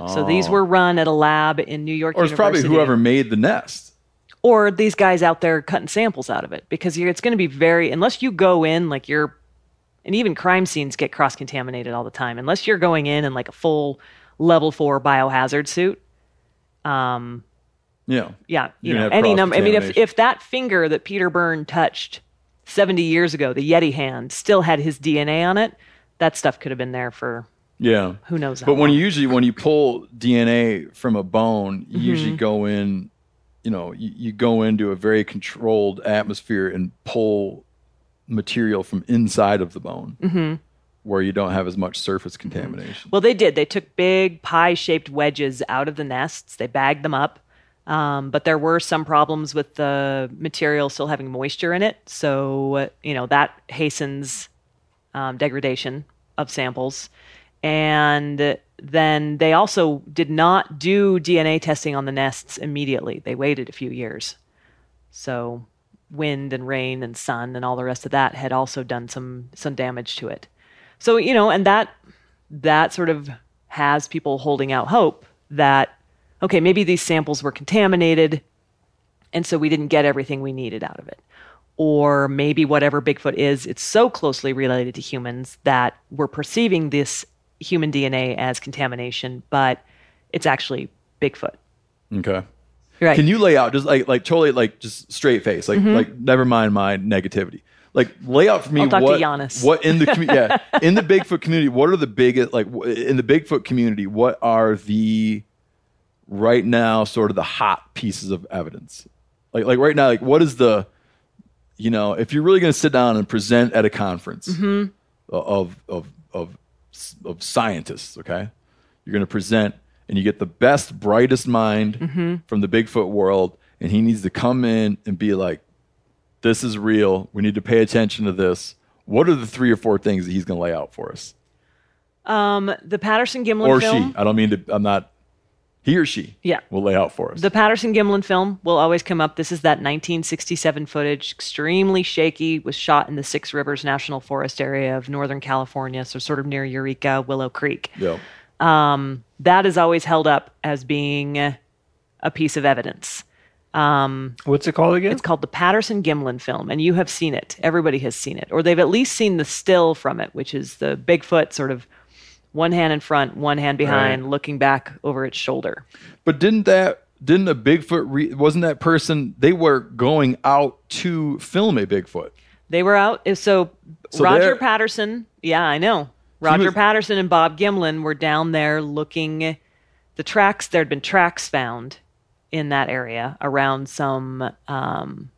So these were run at a lab in New York Oh. Or it's probably whoever made the nest. or these guys out there cutting samples out of it because you're, it's going to be very unless you go in like you're and even crime scenes get cross contaminated all the time unless you're going in in like a full level 4 biohazard suit um Yeah. yeah you You're know any number i mean if if that finger that peter byrne touched 70 years ago the yeti hand still had his dna on it that stuff could have been there for Yeah. who knows But when long. you usually when you pull DNA from a bone, you Mm-hmm. usually go in, you know, you, you go into a very controlled atmosphere and pull material from inside of the bone, Mm-hmm. where you don't have as much surface contamination. Well, they did. They took big pie shaped wedges out of the nests, they bagged them up. Um, but there were some problems with the material still having moisture in it. So, uh, you know, that hastens um, degradation of samples. And then they also did not do DNA testing on the nests immediately. They waited a few years. So, wind and rain and sun and all the rest of that had also done some some damage to it. So, you know, and that that sort of has people holding out hope that okay, maybe these samples were contaminated and so we didn't get everything we needed out of it. Or maybe whatever Bigfoot is, it's so closely related to humans that we're perceiving this human DNA as contamination, but it's actually Bigfoot. Okay. Right. Can you lay out just like like totally like just straight face, like Mm-hmm. like never mind my negativity. like lay out for me talk what what in the commu- yeah in the Bigfoot community what are the biggest like in the Bigfoot community what are the right now sort of the hot pieces of evidence like like right now like what is the you know if you're really going to sit down and present at a conference Mm-hmm. of of of of scientists okay you're going to present and you get the best brightest mind Mm-hmm. from the Bigfoot world and he needs to come in and be like this is real. We need to pay attention to this. What are the three or four things that he's going to lay out for us? Um, the Patterson Gimlin Or film. she. I don't mean to, I'm not, he or she Yeah. will lay out for us. The Patterson Gimlin film will always come up. This is that 1967 footage, extremely shaky, was shot in the Six Rivers National Forest area of Northern California, so sort of near Eureka, Willow Creek. yeah. That is always held up as being a piece of evidence. Um, What's it called again? It's called the Patterson Gimlin film, and you have seen it. Everybody has seen it, or they've at least seen the still from it, which is the Bigfoot sort of one hand in front, one hand behind, Right. looking back over its shoulder. But didn't that, didn't a Bigfoot, re, wasn't that person, they were going out to film a Bigfoot. They were out. So, So Roger Patterson, yeah, I know. Roger was- Patterson and Bob Gimlin were down there looking. The tracks, there had been tracks found in that area around some um,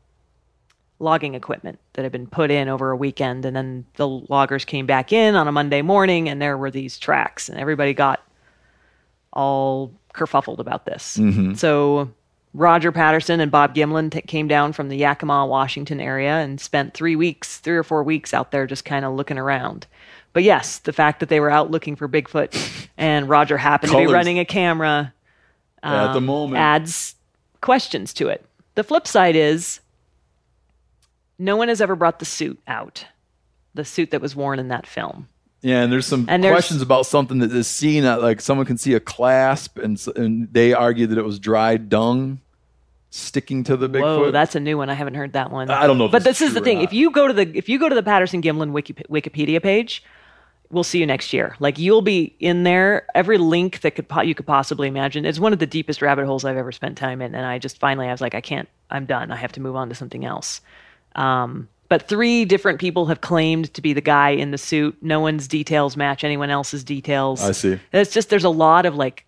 logging equipment that had been put in over a weekend. And then the loggers came back in on a Monday morning and there were these tracks, and everybody got all kerfuffled about this. So Roger Patterson and Bob Gimlin t- came down from the Yakima, Washington area and spent three weeks, three or four weeks out there just kind of looking around. But yes, the fact that they were out looking for Bigfoot and Roger happened to be Colors. running a camera At the um, moment. adds questions to it. The flip side is no one has ever brought the suit out, the suit that was worn in that film. Yeah, and there's some And there's- questions about something that is seen at like someone can see a clasp, and s- and they argue that it was dried dung sticking to the Bigfoot. Whoa, that's a new one. I haven't heard that one. I don't know if but this this is the or thing. not. If you go to the if you go to the Patterson Gimlin Wiki, Wikipedia page, we'll see you next year. Like you'll be in there. Every link that could po- you could possibly imagine. It's one of the deepest rabbit holes I've ever spent time in. And I just finally I was like, I can't. I'm done. I have to move on to something else. Um, but three different people have claimed to be the guy in the suit. No one's details match anyone else's details. I see. It's just there's a lot of like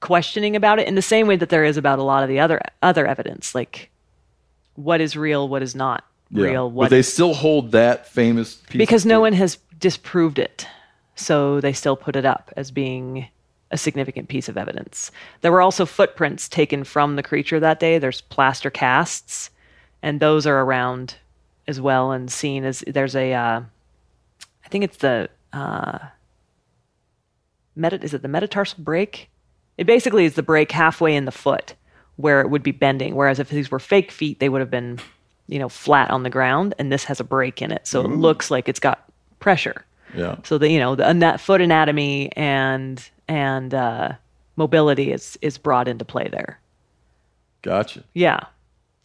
questioning about it in the same way that there is about a lot of the other other evidence. Like what is real, what is not Yeah. real, but what they still hold that famous piece because no one has disproved it. So they still put it up as being a significant piece of evidence. There were also footprints taken from the creature that day. There's plaster casts, and those are around as well and seen as there's a, uh, I think it's the, uh, meta, is it the metatarsal break? It basically is the break halfway in the foot where it would be bending. Whereas if these were fake feet, they would have been, you know, flat on the ground, and this has a break in it, so it looks like it's got pressure. Yeah. So the you know the ana- foot anatomy and and uh, mobility is is brought into play there. Gotcha. Yeah.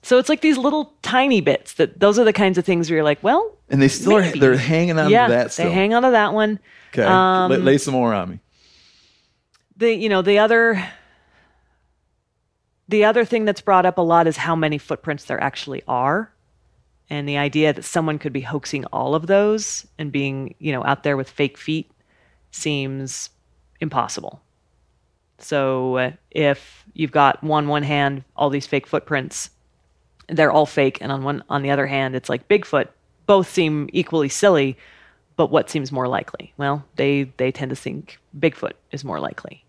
So it's like these little tiny bits that those are the kinds of things where you're like, well, And they still are they're hanging on yeah, to that still. they hang on to that one. okay. um, lay, lay some more on me. the you know the other the other thing that's brought up a lot is how many footprints there actually are and the idea that someone could be hoaxing all of those and being you know out there with fake feet seems impossible. So uh, if you've got one one hand all these fake footprints they're all fake and on one on the other hand it's like bigfoot both seem equally silly but what seems more likely? Well they they tend to think bigfoot is more likely.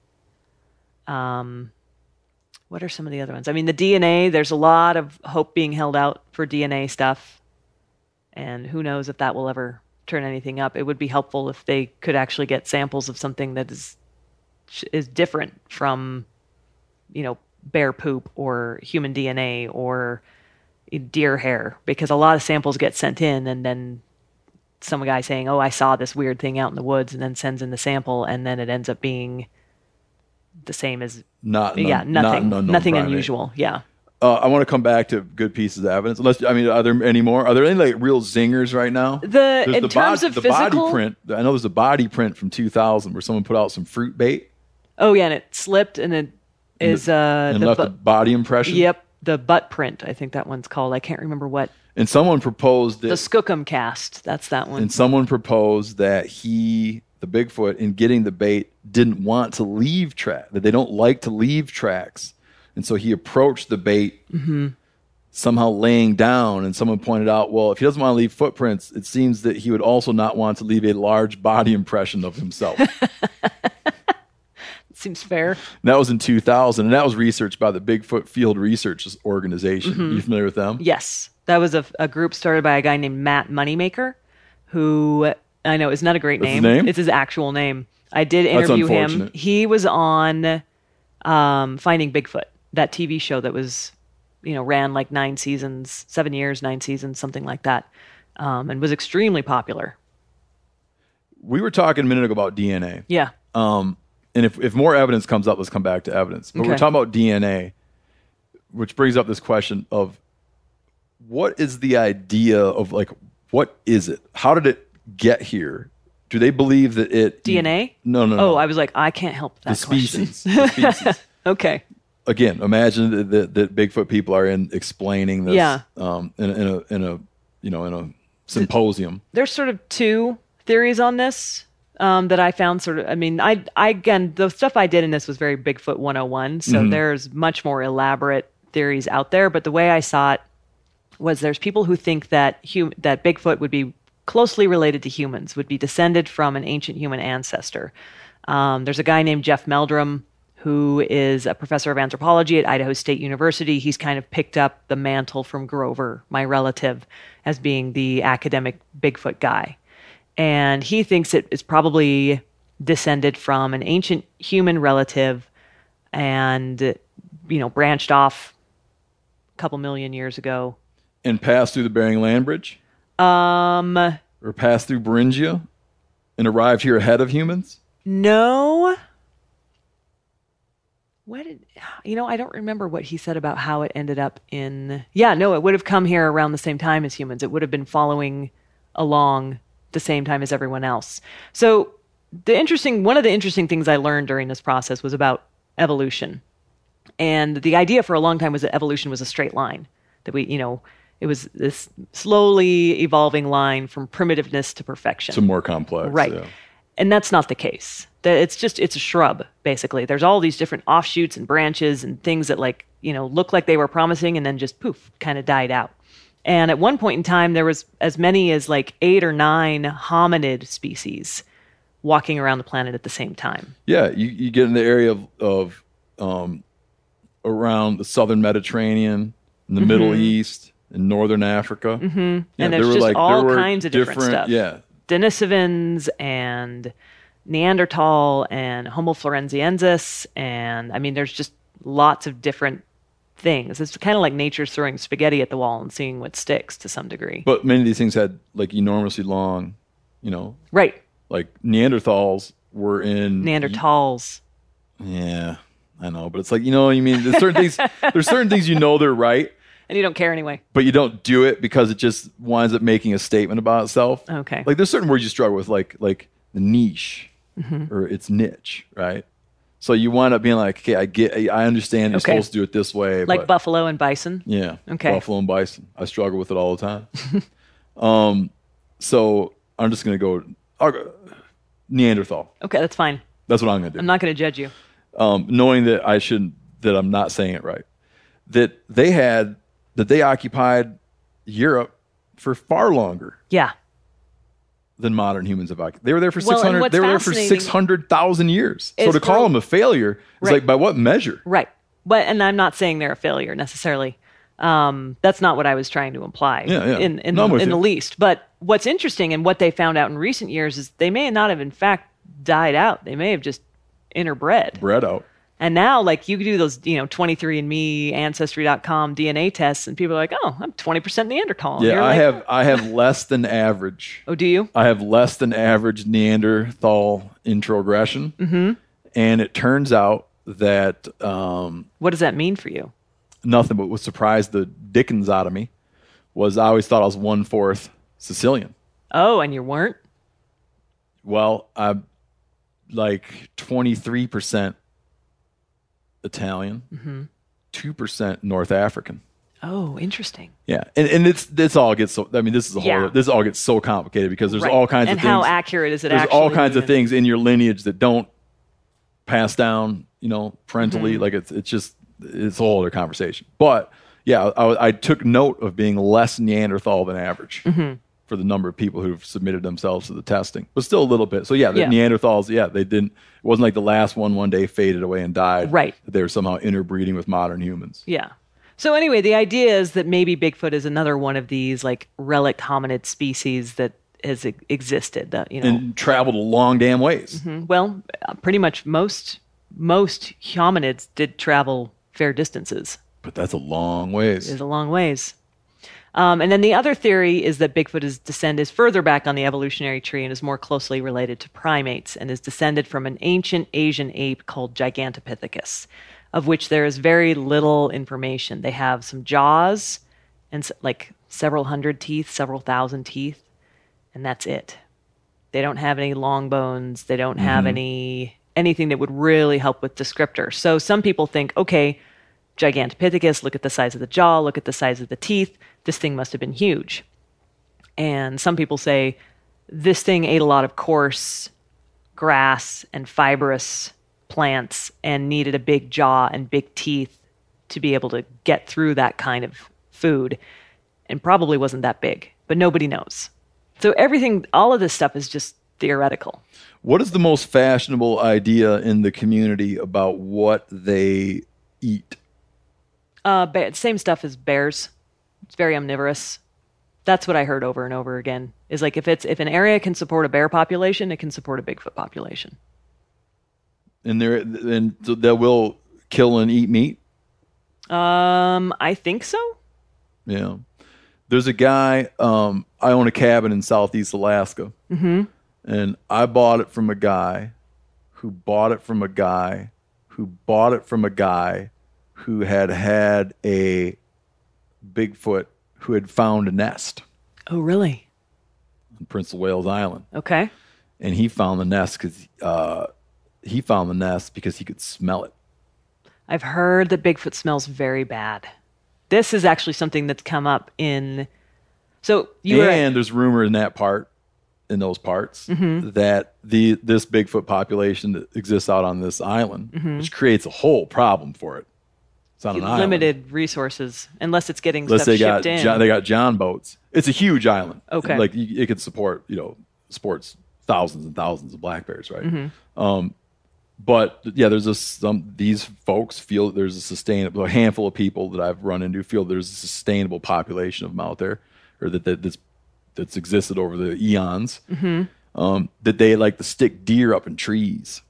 Um what are some of the other ones? I mean the dna there's a lot of hope being held out for dna stuff. And who knows if that will ever turn anything up. It would be helpful if they could actually get samples of something that is is different from you know bear poop or human dna or deer hair. Because a lot of samples get sent in and then some guy saying oh i saw this weird thing out in the woods and then sends in the sample and then it ends up being the same as Not yeah not nothing unknown nothing primate. unusual yeah Uh, I want to come back to good pieces of evidence. Unless I mean, are there any more? Are there any like real zingers right now? The- There's in the terms bod- of the physical- body print. I know there's a body print from 2000 where someone put out some fruit bait oh yeah and it slipped and it is uh and the left bu- a body impression. yep the butt print i think that one's called i can't remember what And someone proposed The Skookum cast. That's that one. and someone proposed that he, the Bigfoot, in getting the bait, didn't want to leave track. That they don't like to leave tracks, and so he approached the bait somehow laying down. And someone pointed out, well, if he doesn't want to leave footprints, it seems that he would also not want to leave a large body impression of himself. Seems fair. And that was in 2000, and that was researched by the Bigfoot Field Research Organization. Mm-hmm. You familiar with them? Yes, that was a, a group started by a guy named Matt Moneymaker, who I know it's not a great That's his name. name? It's his actual name. I did That's interview him. unfortunate. He was on um, Finding Bigfoot, that TV show that was, you know, ran like nine seasons, seven years, nine seasons, something like that, um, and was extremely popular. We were talking a minute ago about DNA. Yeah. Um, and if, if more evidence comes up, let's come back to evidence. But we're Okay. talking about DNA, which brings up this question of what is the idea of like, what is it? How did it get here? Do they believe that it DNA? No, no, no. Oh, I was like, I can't help that the question. species. the species. Okay. Again, imagine that, that, that Bigfoot people are in explaining this Yeah. um, in, in a in a you know in a symposium. there's sort of two theories on this um, that I found sort of. I mean, I, I again, the stuff I did in this was very Bigfoot 101. So there's much more elaborate theories out there. But the way I saw it was there's people who think that hum- that Bigfoot would be closely related to humans, would be descended from an ancient human ancestor. Um, there's a guy named Jeff Meldrum who is a professor of anthropology at Idaho State University. He's kind of picked up the mantle from Grover, my relative, as being the academic Bigfoot guy. And he thinks it is probably descended from an ancient human relative and, you know, branched off a couple million years ago. and passed through the Bering Land Bridge? Um, Or passed through Beringia and arrived here ahead of humans? No. What did you know? I don't remember what he said about how it ended up in. Yeah, no, it would have come here around the same time as humans. It would have been following along the same time as everyone else. So the interesting one of the interesting things I learned during this process was about evolution. And the idea for a long time was that evolution was a straight line. That we, you know, it was this slowly evolving line from primitiveness to perfection. Some more complex. Right. yeah. And that's not the case. That it's just it's a shrub basically. There's all these different offshoots and branches and things that like, you know, look like they were promising and then just poof, kind of died out. And at one point in time there was as many as like 8 or 9 hominid species walking around the planet at the same time. Yeah, you, you get in the area of, of um, around the southern Mediterranean, in the Middle East, in northern Africa. Mm-hmm. Yeah, And there there's were, just like, all kinds of different stuff. Yeah, Denisovans and Neanderthal and Homo floresiensis. And I mean, there's just lots of different things. It's kind of like nature's throwing spaghetti at the wall and seeing what sticks to some degree. but many of these things had like enormously long, you know, right. like Neanderthals were in Neanderthals. Yeah, I know, but it's like you know, what you mean there's certain things. There's certain things you know they're right, And you don't care anyway. but you don't do it because it just winds up making a statement about itself. Okay. Like there's certain words you struggle with, like like the niche Mm-hmm. or its niche, right? So you wind up being like, okay, I get, I understand you're Okay. supposed to do it this way, like buffalo and bison. yeah, Okay. buffalo and bison. I struggle with it all the time. um, so I'm just gonna go, I'll Neanderthal. Okay, that's fine. That's what I'm gonna do. I'm not going to judge you. um, knowing that I shouldn't, that I'm not saying it right, that they had, that they occupied Europe for far longer Yeah. than modern humans have occupied. They were there for Well, 600, what's they were there for 600,000 years. So to call for- them a failure is Right. like, by what measure? Right. But and I'm not saying they're a failure necessarily. Um, that's not what I was trying to imply Yeah, yeah. in in, No, I'm in the least. But what's interesting and what they found out in recent years is they may not have in fact died out. They may have just interbred. Bred out. And now like you do those, you know, 23andme, ancestry.com DNA tests and people are like, "Oh, I'm 20% Neanderthal." Yeah, I like, have, I have less than average. Oh, do you? I have less than average Neanderthal introgression. Mm-hmm. And it turns out that, um, What does that mean for you? nothing but what surprised the Dickens out of me was I always thought I was one fourth Sicilian. Oh, and you weren't? Well, I'm like 23% Italian, 2% North African. Oh, interesting. Yeah, and and it's this all gets so. I mean, this is a whole. Yeah. This all gets so complicated because there's Right. all kinds and of things. how accurate is it there's actually? all kinds of things in your lineage that don't pass down. You know, parentally. Mm-hmm. Like it's it's just it's a whole other conversation. But yeah, I, I took note of being less Neanderthal than average. Mm-hmm. For the number of people who've submitted themselves to the testing, but still a little bit. So yeah, the Yeah. Neanderthals, yeah, they didn't. It wasn't like the last one one day faded away and died. Right. They were somehow interbreeding with modern humans. Yeah. So anyway, the idea is that maybe Bigfoot is another one of these like relic hominid species that has existed. That you know, and traveled a long damn ways. Mm-hmm. well, uh, pretty much most most hominids did travel fair distances. But that's a long ways. is a long ways. Um, and then the other theory is that Bigfoot is descend is further back on the evolutionary tree and is more closely related to primates and is descended from an ancient Asian ape called Gigantopithecus, of which there is very little information. They have some jaws and like several hundred teeth, several thousand teeth, and that's it. They don't have any long bones. They don't have any anything that would really help with descriptor. So some people think, okay, Gigantopithecus, look at the size of the jaw, look at the size of the teeth. This thing must have been huge. And some people say this thing ate a lot of coarse grass and fibrous plants and needed a big jaw and big teeth to be able to get through that kind of food and probably wasn't that big, but nobody knows. So everything, all of this stuff is just theoretical. What is the most fashionable idea in the community about what they eat? Uh, ba- same stuff as bears. It's very omnivorous. That's what I heard over and over again. Is like if it's if an area can support a bear population, it can support a Bigfoot population. And they're and so they will kill and eat meat. Um, I think so. Yeah. There's a guy. Um, I own a cabin in Southeast Alaska, mm-hmm. and I bought it from a guy who bought it from a guy who bought it from a guy who had had a Bigfoot who had found a nest Oh, really? on Prince of Wales Island. Okay. and he found the nest because uh, he found the nest because he could smell it. I've heard that Bigfoot smells very bad. This is actually something that's come up in. So you and there's rumor in that part, in those parts, Mm-hmm. that the this Bigfoot population that exists out on this island, which creates a whole problem for it. It's on an island. Limited resources unless it's getting Unless stuff they got shipped in. John, they got John boats. It's a huge island. Okay. like you- it could support you know sports thousands and thousands of black bears, right? Mm-hmm. Um, but yeah, there's a some these folks feel that there's a sustainable a handful of people that I've run into feel there's a sustainable population of them out there, or that, that that's that's existed over the eons. Mm-hmm. Um, that they like to stick deer up in trees.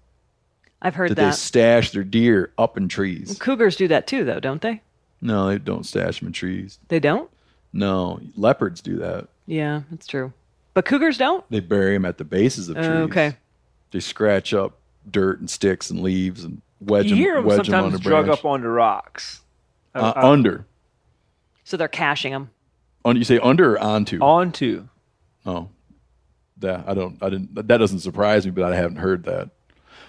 I've heard That they stash their deer up in trees. Cougars do that too, though, don't they? No, they don't stash them in trees. They don't. No, leopards do that. Yeah, that's true. But cougars don't. They bury them at the bases of trees. Oh, okay. They scratch up dirt and sticks and leaves and wedge You them, hear them wedge them sometimes on a drug up onto rocks. uh, under. So they're caching them. On, you say under or onto? Onto. Oh, that I don't. I didn't. That doesn't surprise me, but I haven't heard that.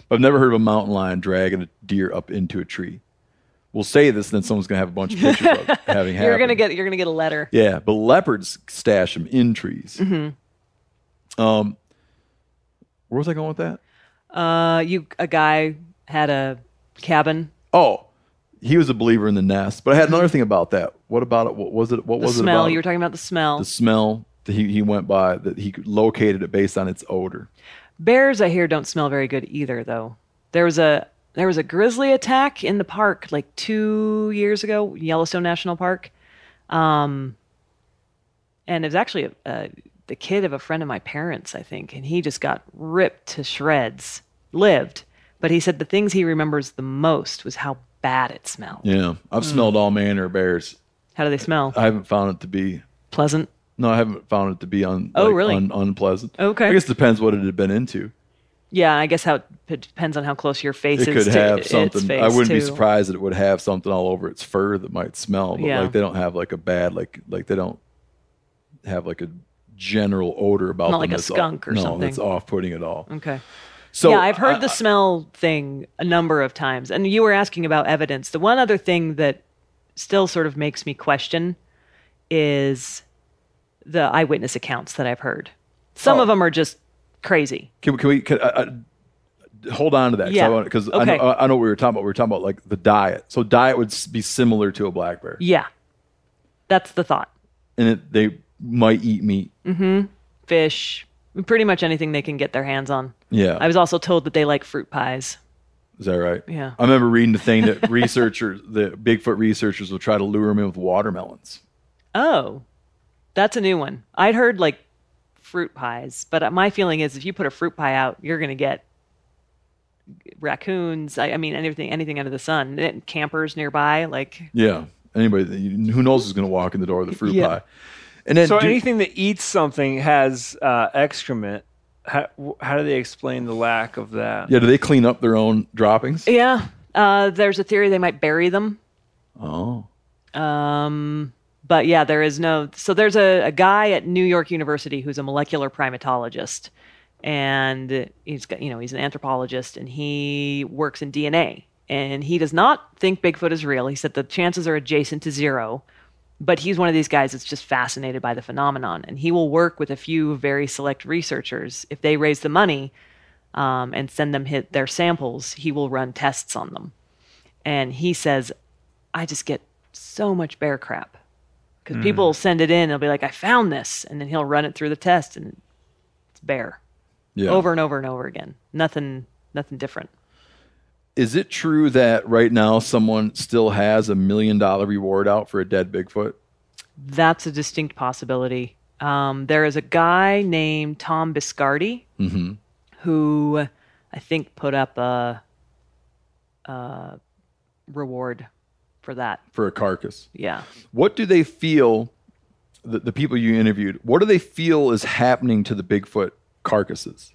But I've never heard of a mountain lion dragging a deer up into a tree. We'll say this, and then someone's gonna have a bunch of pictures of it having happened. You're gonna get. You're gonna get a letter. Yeah, but leopards stash them in trees. Mm-hmm. Um, where was I going with that? Uh, you a guy had a cabin. Oh, he was a believer in the nest. But I had another thing about that. What about it? What was it? What The was it smell. about? You were talking about the smell. the smell that he, he went by that he located it based on its odor. Bears, I hear, don't smell very good either, though. There was a there was a grizzly attack in the park like two years ago, Yellowstone National Park, um, and it was actually a, a, the kid of a friend of my parents, I think, and he just got ripped to shreds. Lived, but he said the things he remembers the most was how bad it smelled. Yeah, I've smelled all manner of bears. How do they smell? I haven't found it to be. Pleasant. No, I haven't found it to be un, Oh, like, really? un, unpleasant. Okay. I guess it depends what it had been into. Yeah, I guess how it depends on how close your face It is could to have its something. I wouldn't be surprised that it would have something all over its fur that might smell. But Yeah. like they don't have like a bad like like they don't have like a general odor about Not them like a that's off- skunk or no, something. that's off putting at all. Okay. So yeah, I've heard I- the smell thing a number of times. And you were asking about evidence. The one other thing that still sort of makes me question is the eyewitness accounts that I've heard. Some Oh. of them are just crazy. Can, we- can we can, uh, uh, hold on to that? Yeah. Because I, Okay. know, I know what we were talking about. We were talking about like the diet. So diet would be similar to a black bear, Yeah. That's the thought. and it, they might eat meat. Fish, pretty much anything they can get their hands on. Yeah, I was also told that they like fruit pies. is that right? Yeah. I remember reading the thing that researchers, the Bigfoot researchers, will try to lure them in with watermelons. Oh, that's a new one. I'd heard like fruit pies, but my feeling is if you put a fruit pie out, you're going to get raccoons. I, I mean, anything, anything under the sun. And Campers nearby, like Yeah, anybody who knows is going to walk in the door with a fruit Yeah. pie. And then So do- anything that eats something has uh, excrement. How, how do they explain the lack of that? yeah, do they clean up their own droppings? yeah. Uh, there's a theory they might bury them. Oh, Um, but yeah, there is no. So there's a, a guy at New York University who's a molecular primatologist, and he's got you know he's an anthropologist and he works in DNA. And he does not think Bigfoot is real. He said the chances are adjacent to zero, but he's one of these guys that's just fascinated by the phenomenon. And he will work with a few very select researchers if they raise the money um, and send them hit their samples. He will run tests on them. And he says, I just get so much bear crap because people will send it in. They'll be like, I found this. And then he'll run it through the test and it's bear yeah. over and over and over again. Nothing, nothing different. Is it true that right now someone still has a million dollar reward out for a dead Bigfoot? That's a distinct possibility. Um, there is a guy named Tom Biscardi who I think put up a, a reward for that. for a carcass. Yeah. What do they feel? The, the people you interviewed, what do they feel is happening to the Bigfoot carcasses?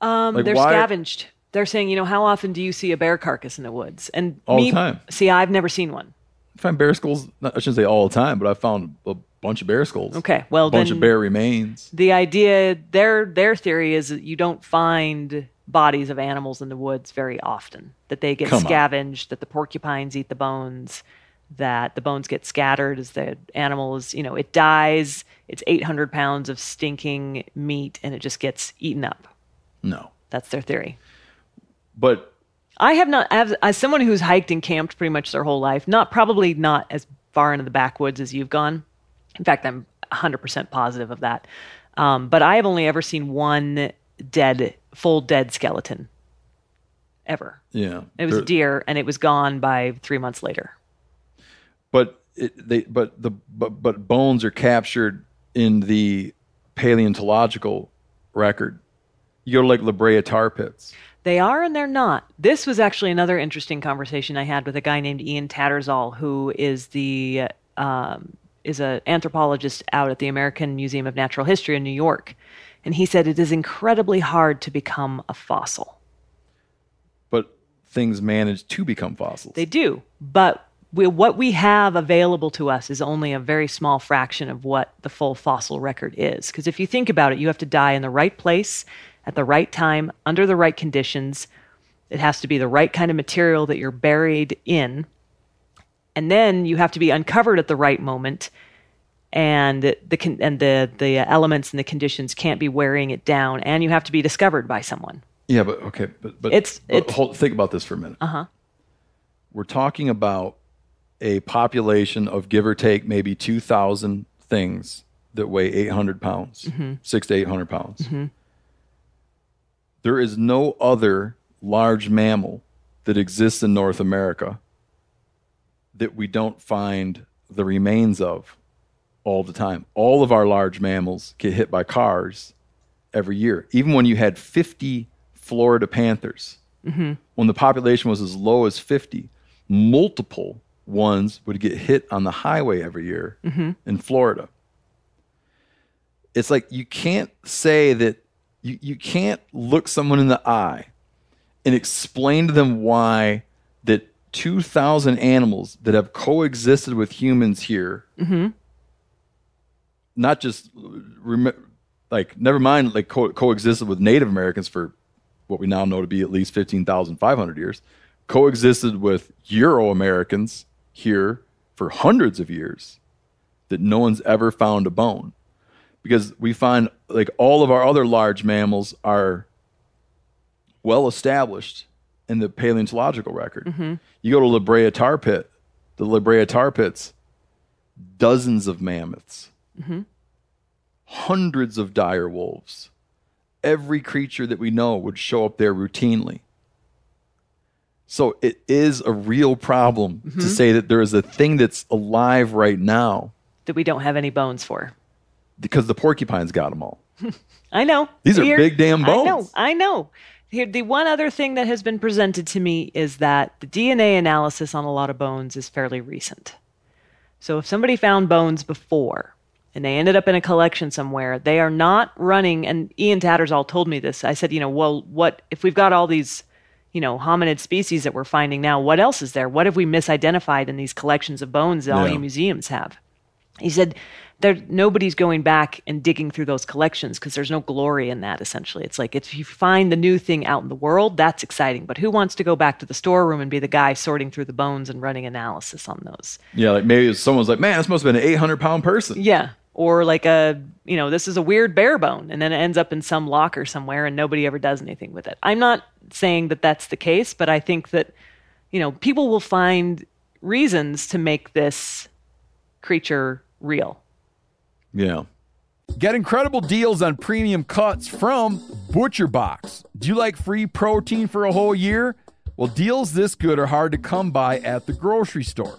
Um, Like, they're why- scavenged. They're saying, you know, how often do you see a bear carcass in the woods? And All the me, time. See, I've never seen one. I find bear skulls. Not, I shouldn't say all the time, but I found a bunch of bear skulls. Okay, well done. a bunch of bear remains. the idea their their theory is that you don't find bodies of animals in the woods very often. That they get Come on. scavenged. That the porcupines eat the bones. That the bones get scattered as the animal is, you know, it dies. It's 800 pounds of stinking meat, and it just gets eaten up. No, That's their theory. but I have not, as, as someone who's hiked and camped pretty much their whole life, not probably not as far into the backwoods as you've gone. In fact, I'm 100% positive of that. Um, but I have only ever seen one dead, full dead skeleton ever. yeah, It was a deer, and it was gone by three months later. But it, they but the but, but bones are captured in the paleontological record. You're like La Brea tar pits. They are and they're not. This was actually another interesting conversation I had with a guy named Ian Tattersall, who is the um, is an anthropologist out at the American Museum of Natural History in New York, and he said it is incredibly hard to become a fossil. but things manage to become fossils. They do, but we, what we have available to us is only a very small fraction of what the full fossil record is. Because if you think about it, you have to die in the right place at the right time under the right conditions. It has to be the right kind of material that you're buried in. And then you have to be uncovered at the right moment. And the con- and the the elements and the conditions can't be wearing it down, and you have to be discovered by someone. yeah, but okay, but but It's- but it's- hold, think about this for a minute. Uh huh. We're talking about a population of give or take maybe two thousand things that weigh eight hundred pounds, Mm-hmm. six to eight hundred pounds. There is no other large mammal that exists in North America that we don't find the remains of all the time. All of our large mammals get hit by cars every year. Even when you had 50 Florida panthers, mm-hmm. when the population was as low as 50, multiple ones would get hit on the highway every year mm-hmm. in Florida. It's like you can't say that you, you can't look someone in the eye and explain to them why that 2,000 animals that have coexisted with humans here, mm-hmm. Not just rem- like, never mind, like co- coexisted with Native Americans for what we now know to be at least 15,500 years, coexisted with Euro Americans here for hundreds of years that no one's ever found a bone because we find like all of our other large mammals are well established in the paleontological record. Mm-hmm. You go to La Brea Tar Pit, the La Brea Tar Pits, dozens of mammoths, hundreds of dire wolves. Every creature that we know would show up there routinely. So it is a real problem to mm-hmm. say that there is a thing that's alive right now that we don't have any bones for. because the porcupines got them all. I know. These are big damn bones. I know. I know. Here, the one other thing that has been presented to me is that the DNA analysis on a lot of bones is fairly recent. So if somebody found bones before and they ended up in a collection somewhere, they are not running. And Ian Tattersall told me this. I said, you know, well, what if we've got all these, you know, hominid species that we're finding now? What else is there? What have we misidentified in these collections of bones that all Yeah. you museums have? He said, there nobody's going back and digging through those collections because there's no glory in that. Essentially, it's like if you find the new thing out in the world, that's exciting. But who wants to go back to the storeroom and be the guy sorting through the bones and running analysis on those? Yeah, like maybe someone's like, man, this must have been an 800 pound person. Yeah. Or like a, you know, this is a weird bare bone, and then it ends up in some locker somewhere, and nobody ever does anything with it. I'm not saying that that's the case, but I think that, you know, people will find reasons to make this creature real. Yeah. Get incredible deals on premium cuts from Butcher Box. Do you like free protein for a whole year? Well, deals this good are hard to come by at the grocery store.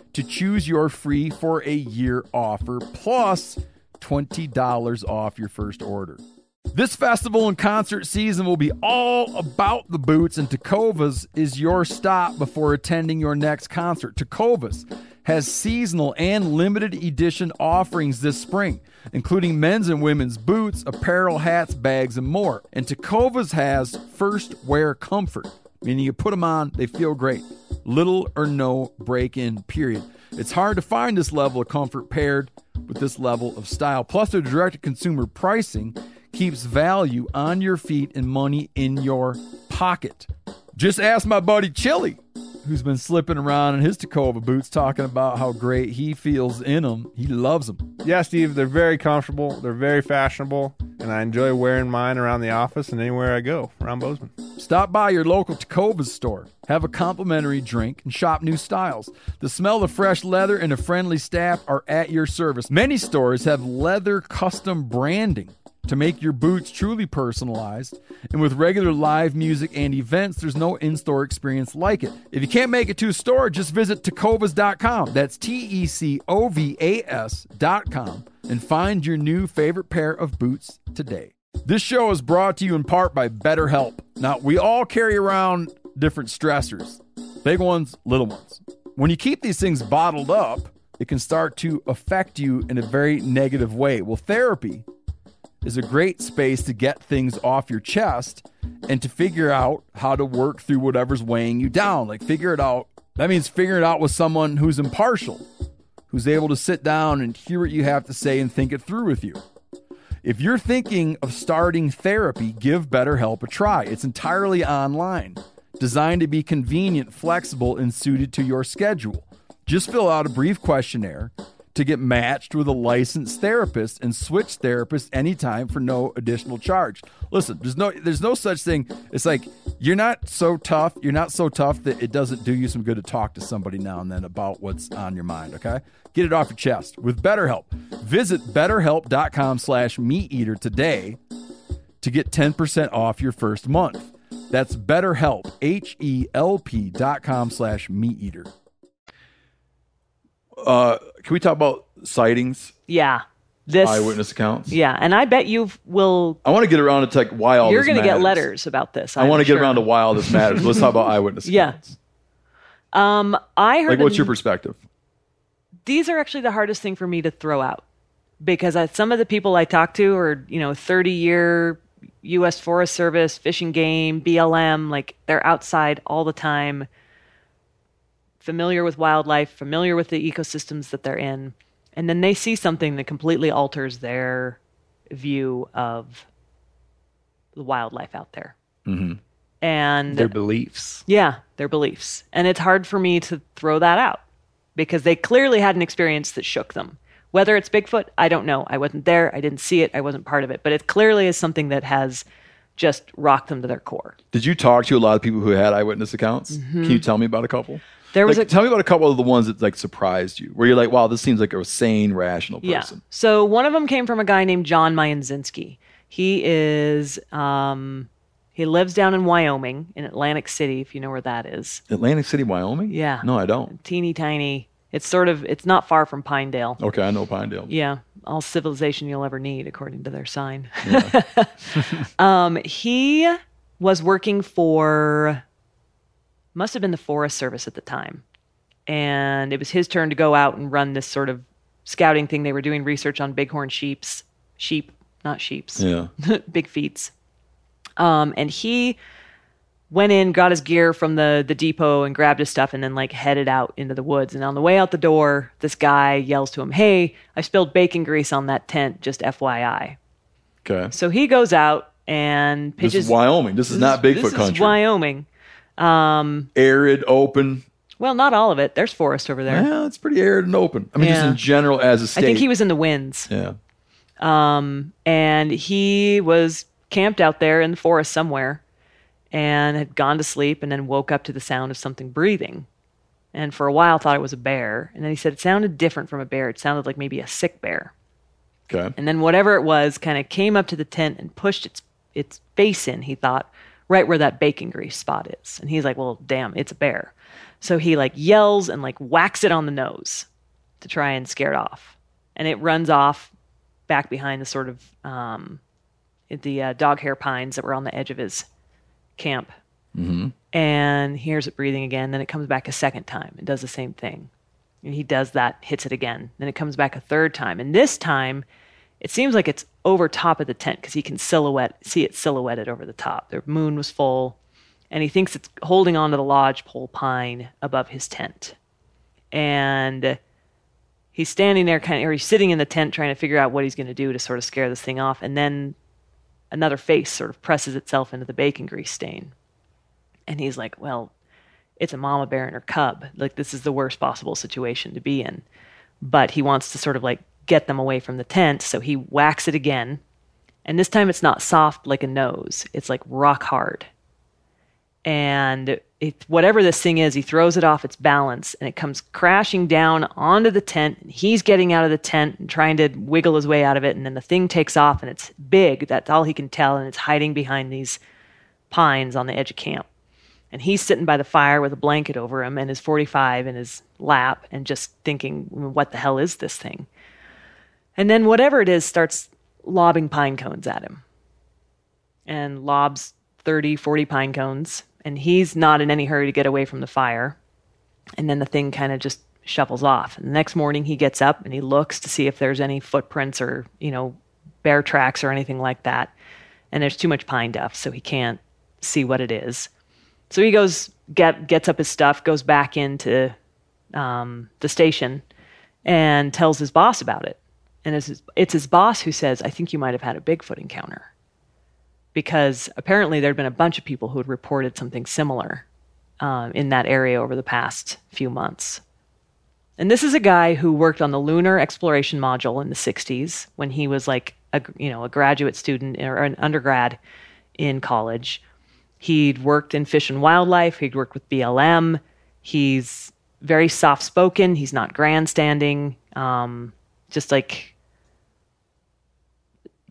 to choose your free for a year offer plus $20 off your first order. This festival and concert season will be all about the boots, and Tecovas is your stop before attending your next concert. Tecovas has seasonal and limited edition offerings this spring, including men's and women's boots, apparel, hats, bags, and more. And Tecovas has first wear comfort, meaning you put them on, they feel great. Little or no break in, period. It's hard to find this level of comfort paired with this level of style. Plus, their direct to consumer pricing keeps value on your feet and money in your pocket. Just ask my buddy Chili, who's been slipping around in his Tecova boots, talking about how great he feels in them. He loves them. Yeah, Steve, they're very comfortable. They're very fashionable, and I enjoy wearing mine around the office and anywhere I go around Bozeman. Stop by your local Tecova store, have a complimentary drink, and shop new styles. The smell of fresh leather and a friendly staff are at your service. Many stores have leather custom branding to make your boots truly personalized. And with regular live music and events, there's no in store experience like it. If you can't make it to a store, just visit tecovas.com. That's T E C O V A S.com and find your new favorite pair of boots today. This show is brought to you in part by BetterHelp. Now, we all carry around different stressors big ones, little ones. When you keep these things bottled up, it can start to affect you in a very negative way. Well, therapy is a great space to get things off your chest and to figure out how to work through whatever's weighing you down. Like, figure it out. That means figure it out with someone who's impartial, who's able to sit down and hear what you have to say and think it through with you. If you're thinking of starting therapy, give BetterHelp a try. It's entirely online, designed to be convenient, flexible, and suited to your schedule. Just fill out a brief questionnaire to get matched with a licensed therapist and switch therapists anytime for no additional charge. Listen, there's no there's no such thing. It's like You're not so tough. You're not so tough that it doesn't do you some good to talk to somebody now and then about what's on your mind, okay? Get it off your chest with BetterHelp. Visit betterhelp.com slash meat today to get 10% off your first month. That's betterhelp, H-E-L-P dot com slash meat eater. Uh, can we talk about sightings, Yeah. This. eyewitness accounts? Yeah, and I bet you will. I want to get around to like why all this You're going to get letters about this. I want to I'm get around to why all this matters. Let's talk about eyewitness Yeah. accounts. Um, I heard. Like, what's an- your perspective? these are actually the hardest thing for me to throw out because I, some of the people I talk to are, you know, 30 year U.S. Forest Service, fishing game, BLM, like they're outside all the time, familiar with wildlife, familiar with the ecosystems that they're in. And then they see something that completely alters their view of the wildlife out there. Mhm. And Their beliefs. yeah, their beliefs. And it's hard for me to throw that out because they clearly had an experience that shook them. Whether it's Bigfoot, I don't know. I wasn't there. I didn't see it. I wasn't part of it. But it clearly is something that has just rocked them to their core. Did you talk to a lot of people who had eyewitness accounts? Can you tell me about a couple? There was Like, a tell me about a couple of the ones that like surprised you, where you're like, "Wow, this seems like a sane, rational person." yeah. person." So one of them came from a guy named John Mayanzinski. He is um, he lives down in Wyoming in Atlantic City, if you know where that is. Atlantic City, Wyoming. Yeah. No, I don't. Teeny tiny. It's sort of it's not far from Pinedale. Okay, I know Pinedale. Yeah, all civilization you'll ever need, according to their sign. um, he was working for, must have been the Forest Service at the time. And it was his turn to go out and run this sort of scouting thing. They were doing research on bighorn sheeps, sheep, not sheeps, Yeah. big feets. Um, and he went in, got his gear from the the depot, and grabbed his stuff, and then like headed out into the woods. And on the way out the door, this guy yells to him, "Hey, I spilled bacon grease on that tent. Just FYI." Okay. So he goes out and This pitches. is Wyoming. This is not Bigfoot this country. is Wyoming. Um, arid, open. well, not all of it. There's forest over there. Yeah, it's pretty arid and open. I mean, just in general as a I state. I think he was in the winds. Yeah. Um, and he was camped out there in the forest somewhere and had gone to sleep and then woke up to the sound of something breathing. And for a while thought it was a bear. And then he said it sounded different from a bear. It sounded like maybe a sick bear. Okay. And then whatever it was kind of came up to the tent and pushed its its face in, he thought, right where that bacon grease spot is. And he's like, Well, damn, it's a bear. So he like yells and like whacks it on the nose to try and scare it off. And it runs off back behind the sort of um, the uh, dog hair pines that were on the edge of his camp. Mm-hmm. And hears it breathing again. Then it comes back a second time and does the same thing. And he does that, hits it again. Then it comes back a third time. And this time, it seems like it's over top of the tent because he can silhouette see it silhouetted over the top. The moon was full, and he thinks it's holding onto the lodgepole pine above his tent. And he's standing there, kind of, or he's sitting in the tent trying to figure out what he's going to do to sort of scare this thing off. And then another face sort of presses itself into the bacon grease stain. And he's like, well, it's a mama bear and her cub. Like, this is the worst possible situation to be in. But he wants to sort of like get them away from the tent. So he whacks it again. And this time it's not soft like a nose, it's like rock hard. And it, whatever this thing is, he throws it off its balance and it comes crashing down onto the tent. He's getting out of the tent and trying to wiggle his way out of it. And then the thing takes off and it's big. That's all he can tell. And it's hiding behind these pines on the edge of camp. And he's sitting by the fire with a blanket over him and his 45 in his lap and just thinking, what the hell is this thing? And then whatever it is starts lobbing pine cones at him and lobs 30, 40 pine cones. And he's not in any hurry to get away from the fire. And then the thing kind of just shuffles off. And the next morning he gets up and he looks to see if there's any footprints or, you know, bear tracks or anything like that. And there's too much pine duff, so he can't see what it is. So he goes, get, gets up his stuff, goes back into um, the station, and tells his boss about it. And it's his, it's his boss who says, I think you might have had a Bigfoot encounter. Because apparently there'd been a bunch of people who had reported something similar um, in that area over the past few months. And this is a guy who worked on the lunar exploration module in the 60s when he was like a, you know, a graduate student or an undergrad in college He'd worked in fish and wildlife. He'd worked with BLM. He's very soft spoken. He's not grandstanding. Um, just like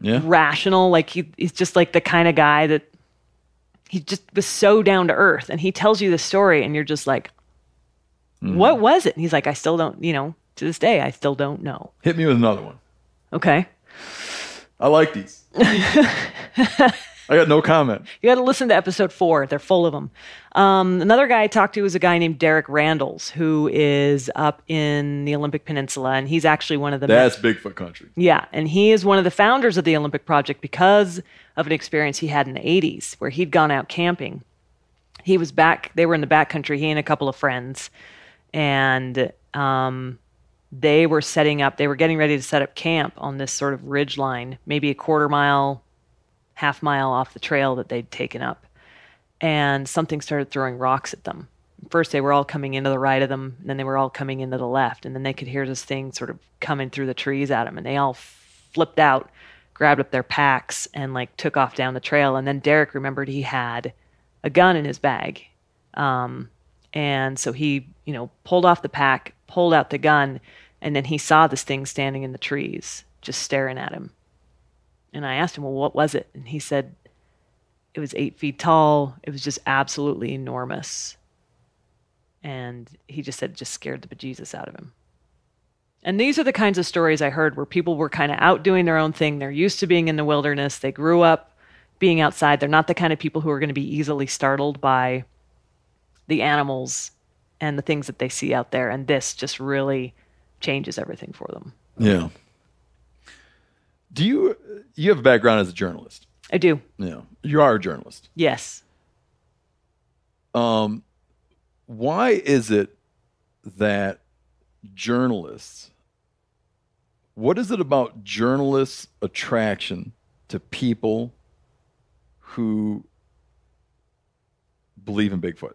Yeah. rational. Like he, he's just like the kind of guy that he just was so down to earth. And he tells you the story, and you're just like, mm. "What was it?" And he's like, "I still don't. You know, to this day, I still don't know." Hit me with another one. Okay, I like these. I got no comment. you got to listen to episode four. They're full of them. Um, another guy I talked to was a guy named Derek Randles, who is up in the Olympic Peninsula, and he's actually one of the That's Bigfoot country. Yeah, and he is one of the founders of the Olympic Project because of an experience he had in the 80s where he'd gone out camping. He was back, they were in the backcountry, he and a couple of friends, and um, they were setting up, they were getting ready to set up camp on this sort of ridge line, maybe a quarter mile, half mile off the trail that they'd taken up. And something started throwing rocks at them. First, they were all coming into the right of them, and then they were all coming into the left. And then they could hear this thing sort of coming through the trees at them, and they all flipped out, grabbed up their packs, and like took off down the trail. And then Derek remembered he had a gun in his bag. Um, and so he, you know, pulled off the pack, pulled out the gun, and then he saw this thing standing in the trees, just staring at him. And I asked him, well, what was it? And he said, it was eight feet tall. It was just absolutely enormous. And he just said, it just scared the bejesus out of him. And these are the kinds of stories I heard where people were kind of out doing their own thing. They're used to being in the wilderness. They grew up being outside. They're not the kind of people who are going to be easily startled by the animals and the things that they see out there. And this just really changes everything for them. Yeah. Do you you have a background as a journalist? I do. Yeah. You are a journalist. Yes. Um why is it that journalists what is it about journalists attraction to people who believe in Bigfoot?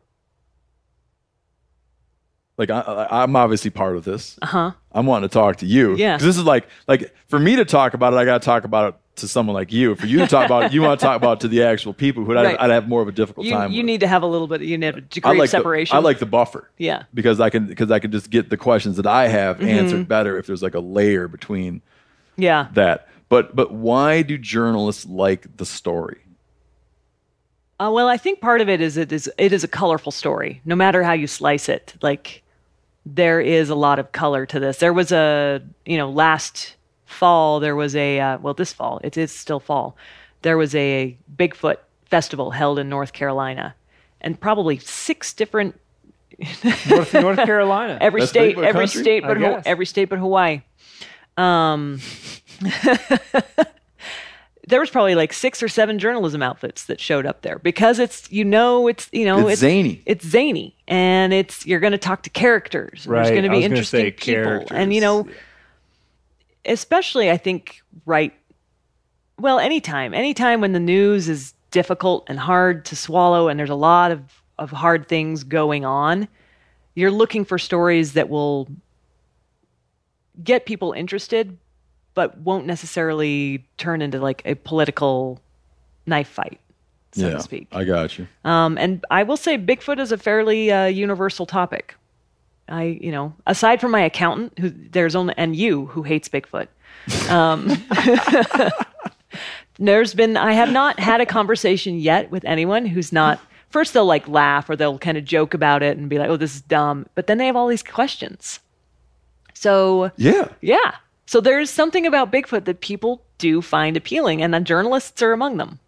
Like I, I, I'm obviously part of this. Uh huh. I'm wanting to talk to you. Yeah. This is like like for me to talk about it, I got to talk about it to someone like you. For you to talk about it, you want to talk about it to the actual people who I'd, I'd have more of a difficult You, time. you with. need to have a little bit, you need a degree like of separation. The, I like the buffer. Yeah. Because I can because I can just get the questions that I have Mm-hmm. answered better if there's like a layer between Yeah. that. But but why do journalists like the story? Uh, well, I think part of it is it is it is a colorful story, no matter how you slice it. Like there is a lot of color to this. There was a you know last fall there was a uh, well this fall it is still fall. There was a Bigfoot festival held in North Carolina, and probably six different North, North Carolina. every That's state every country? state but Haw- every state but Hawaii. Um, there was probably like six or seven journalism outfits that showed up there because it's you know it's you know It's zany. it's zany. And it's you're going to talk to characters. And there's Right, going to I be was gonna interesting say people. And you know characters. especially I think right well anytime anytime when the news is difficult and hard to swallow and there's a lot of of hard things going on you're looking for stories that will get people interested but won't necessarily turn into like a political knife fight so yeah, to speak I got you. um, and I will say Bigfoot is a fairly uh, universal topic. I, you know, aside from my accountant, who there's only and you who hates Bigfoot. Um, there's been I have not had a conversation yet with anyone who's not. First, they'll like laugh or they'll kind of joke about it and be like, "Oh, this is dumb," but then they have all these questions. So Yeah. yeah, so there's something about Bigfoot that people do find appealing, and the journalists are among them.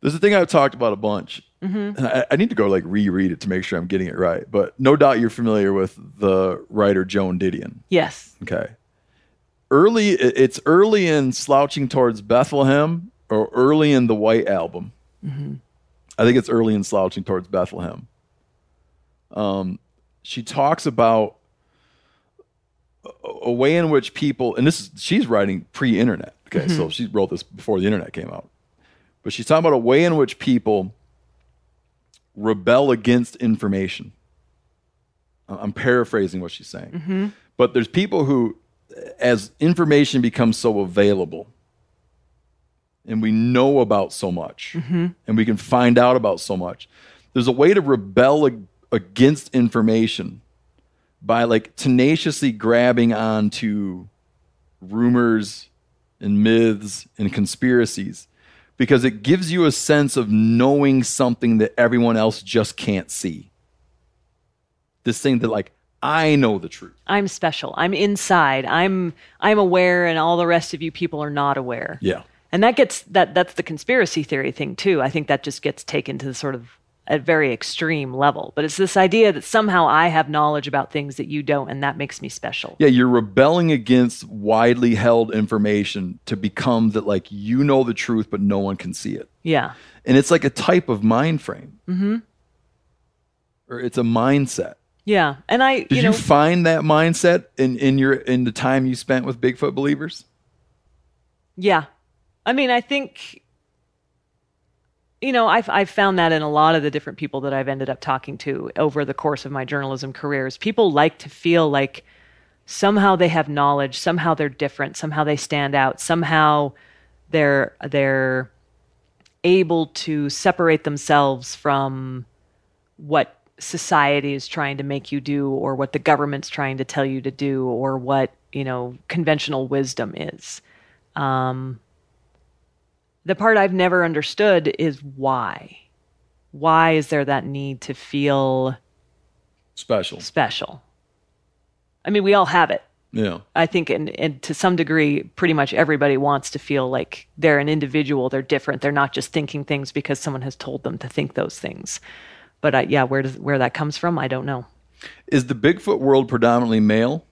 There's a thing I've talked about a bunch. Mm-hmm. And I, I need to go like reread it to make sure I'm getting it right. But no doubt you're familiar with the writer Joan Didion. Yes. Okay. Early, it's early in Slouching Towards Bethlehem or early in the White Album. I think it's early in Slouching Towards Bethlehem. Um, she talks about a, way in which people, and this is, she's writing pre internet. Okay. So mm-hmm. she wrote this before the internet came out. But she's talking about a way in which people rebel against information. I'm paraphrasing what she's saying. Mm-hmm. But there's people who, as information becomes so available, and we know about so much mm-hmm. and we can find out about so much. There's a way to rebel ag- against information by like tenaciously grabbing onto rumors and myths and conspiracies because it gives you a sense of knowing something that everyone else just can't see. This thing that like I know the truth. I'm special. I'm inside. I'm I'm aware and all the rest of you people are not aware. Yeah. And that gets that that's the conspiracy theory thing too. I think that just gets taken to the sort of a very extreme level. But it's this idea that somehow I have knowledge about things that you don't and that makes me special. Yeah, you're rebelling against widely held information to become that like you know the truth but no one can see it. Yeah. And it's like a type of mind frame. Mm-hmm. Or it's a mindset. Yeah. And I Did you you, know find that mindset in, in your in the time you spent with Bigfoot believers? Yeah. I mean, I think, you know, I've, I've found that in a lot of the different people that I've ended up talking to over the course of my journalism careers. People like to feel like somehow they have knowledge, somehow they're different, somehow they stand out, somehow they're, they're able to separate themselves from what society is trying to make you do or what the government's trying to tell you to do or what, you know, conventional wisdom is. Um, the part I've never understood is why. Why is there that need to feel Special. special? I mean, we all have it. Yeah. I think, and, and to some degree, pretty much everybody wants to feel like they're an individual, they're different, they're not just thinking things because someone has told them to think those things. But I, yeah, where does where that comes from, I don't know. Is the Bigfoot world predominantly male?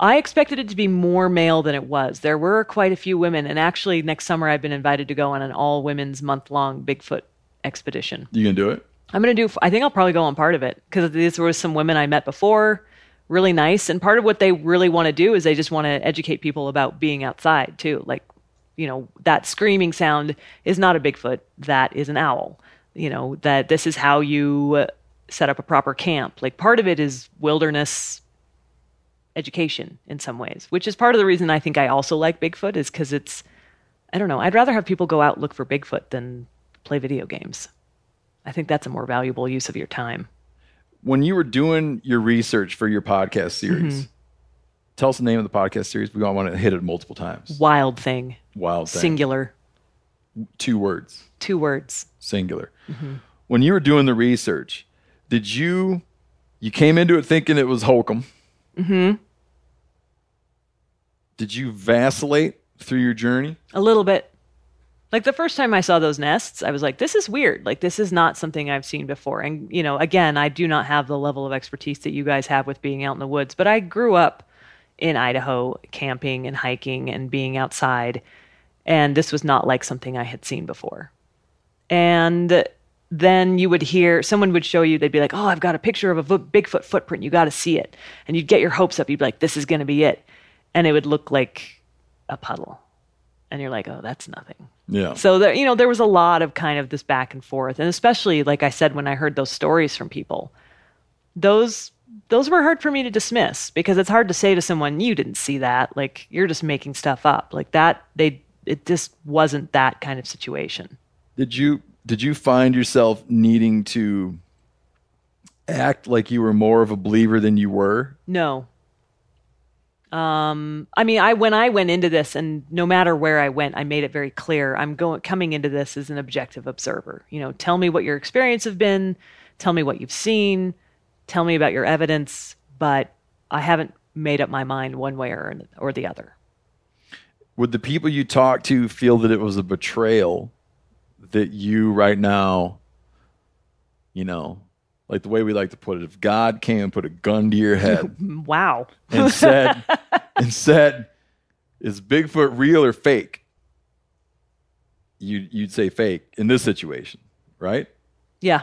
I expected it to be more male than it was. There were quite a few women, and actually, next summer I've been invited to go on an all women's month long Bigfoot expedition. You gonna do it? I'm to do, I think I'll probably go on part of it because these were some women I met before, really nice. And part of what they really want to do is they just want to educate people about being outside too. Like, you know, that screaming sound is not a Bigfoot, that is an owl. You know, that this is how you set up a proper camp. Like, part of it is wilderness education in some ways, which is part of the reason I think I also like Bigfoot is because it's, I don't know, I'd rather have people go out look for Bigfoot than play video games. I think that's a more valuable use of your time. When you were doing your research for your podcast series, Mm-hmm. tell us the name of the podcast series. We all want to hit it multiple times. Wild thing, Wild thing. singular, Two words. two words. Singular. Mm-hmm. When you were doing the research, did you you came into it thinking it was hokum? Mm-hmm. Did you vacillate through your journey? A little bit. Like the first time I saw those nests, I was like, this is weird. Like, this is not something I've seen before. And, you know, again, I do not have the level of expertise that you guys have with being out in the woods, but I grew up in Idaho camping and hiking and being outside. And this was not like something I had seen before. And then you would hear someone would show you, they'd be like, oh, I've got a picture of a Bigfoot footprint. You got to see it. And you'd get your hopes up. You'd be like, this is going to be it. And it would look like a puddle. And you're like, oh, that's nothing. Yeah. So there, you know, there was a lot of kind of this back and forth, and especially like I said when I heard those stories from people, those those were hard for me to dismiss because it's hard to say to someone you didn't see that, like you're just making stuff up, like that. They it just wasn't that kind of situation. Did you did you find yourself needing to act like you were more of a believer than you were? No. Um, I mean, I when I went into this, and no matter where I went, I made it very clear I'm going coming into this as an objective observer. You know, tell me what your experience have been, tell me what you've seen, tell me about your evidence, but I haven't made up my mind one way or or the other. Would the people you talked to feel that it was a betrayal that you right now, you know, like the way we like to put it, if God came and put a gun to your head Wow. and said and said, is Bigfoot real or fake? You you'd say fake in this situation, right? Yeah.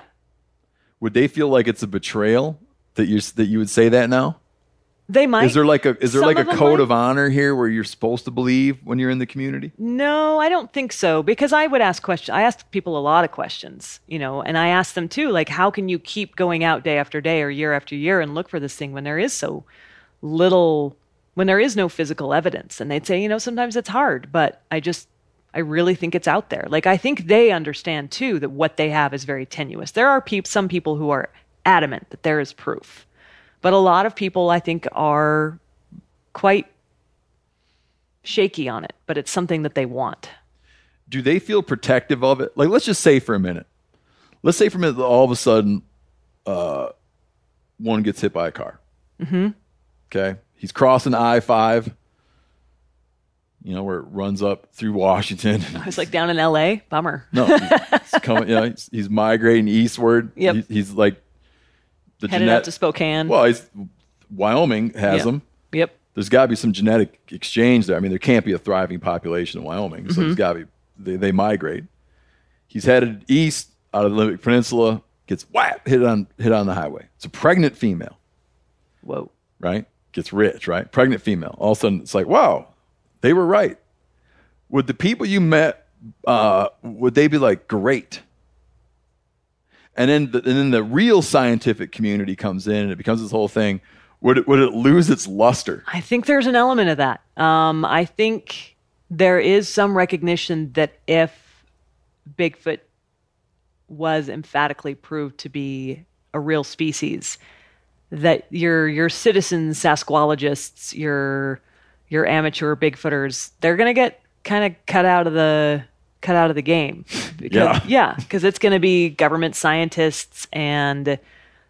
Would they feel like it's a betrayal that you that you would say that now? They might. Is there like a is there Some like a of code might. of honor here where you're supposed to believe when you're in the community? No, I don't think so because I would ask questions. I asked people a lot of questions, you know, and I asked them too, like, how can you keep going out day after day or year after year and look for this thing when there is so little, when there is no physical evidence? And they'd say, you know, sometimes it's hard, but I just, I really think it's out there. Like I think they understand too that what they have is very tenuous. There are peop- some people who are adamant that there is proof. But a lot of people I think are quite shaky on it, but it's something that they want. do they feel protective of it? Like, let's just say for a minute, let's say for a minute that all of a sudden, uh, one gets hit by a car. Mm-hmm. Okay, he's crossing I five. You know where it runs up through Washington. It's like down in LA, bummer. No, he's coming. You know, he's, he's migrating eastward. Yep. He- he's like the Headed genet- up to Spokane. Well, Wyoming has him. Yep. There's got to be some genetic exchange there. I mean, there can't be a thriving population in Wyoming, so Mhm. there's got to be they, they migrate. He's headed east out of the Olympic Peninsula, gets whap hit on hit on the highway. It's a pregnant female, Whoa. right? Gets rich, right? Pregnant female. All of a sudden, it's like, wow, they were right. Would the people you met, uh, would they be like, great? And then, the, and then the real scientific community comes in, and it becomes this whole thing. Would it, would it lose its luster? I think there's an element of that. Um, I think there is some recognition that if Bigfoot was emphatically proved to be a real species, that your your citizen Sasquologists, your your amateur Bigfooters, they're gonna get kind of cut out of the cut out of the game. Because, Yeah. yeah, because it's going to be government scientists and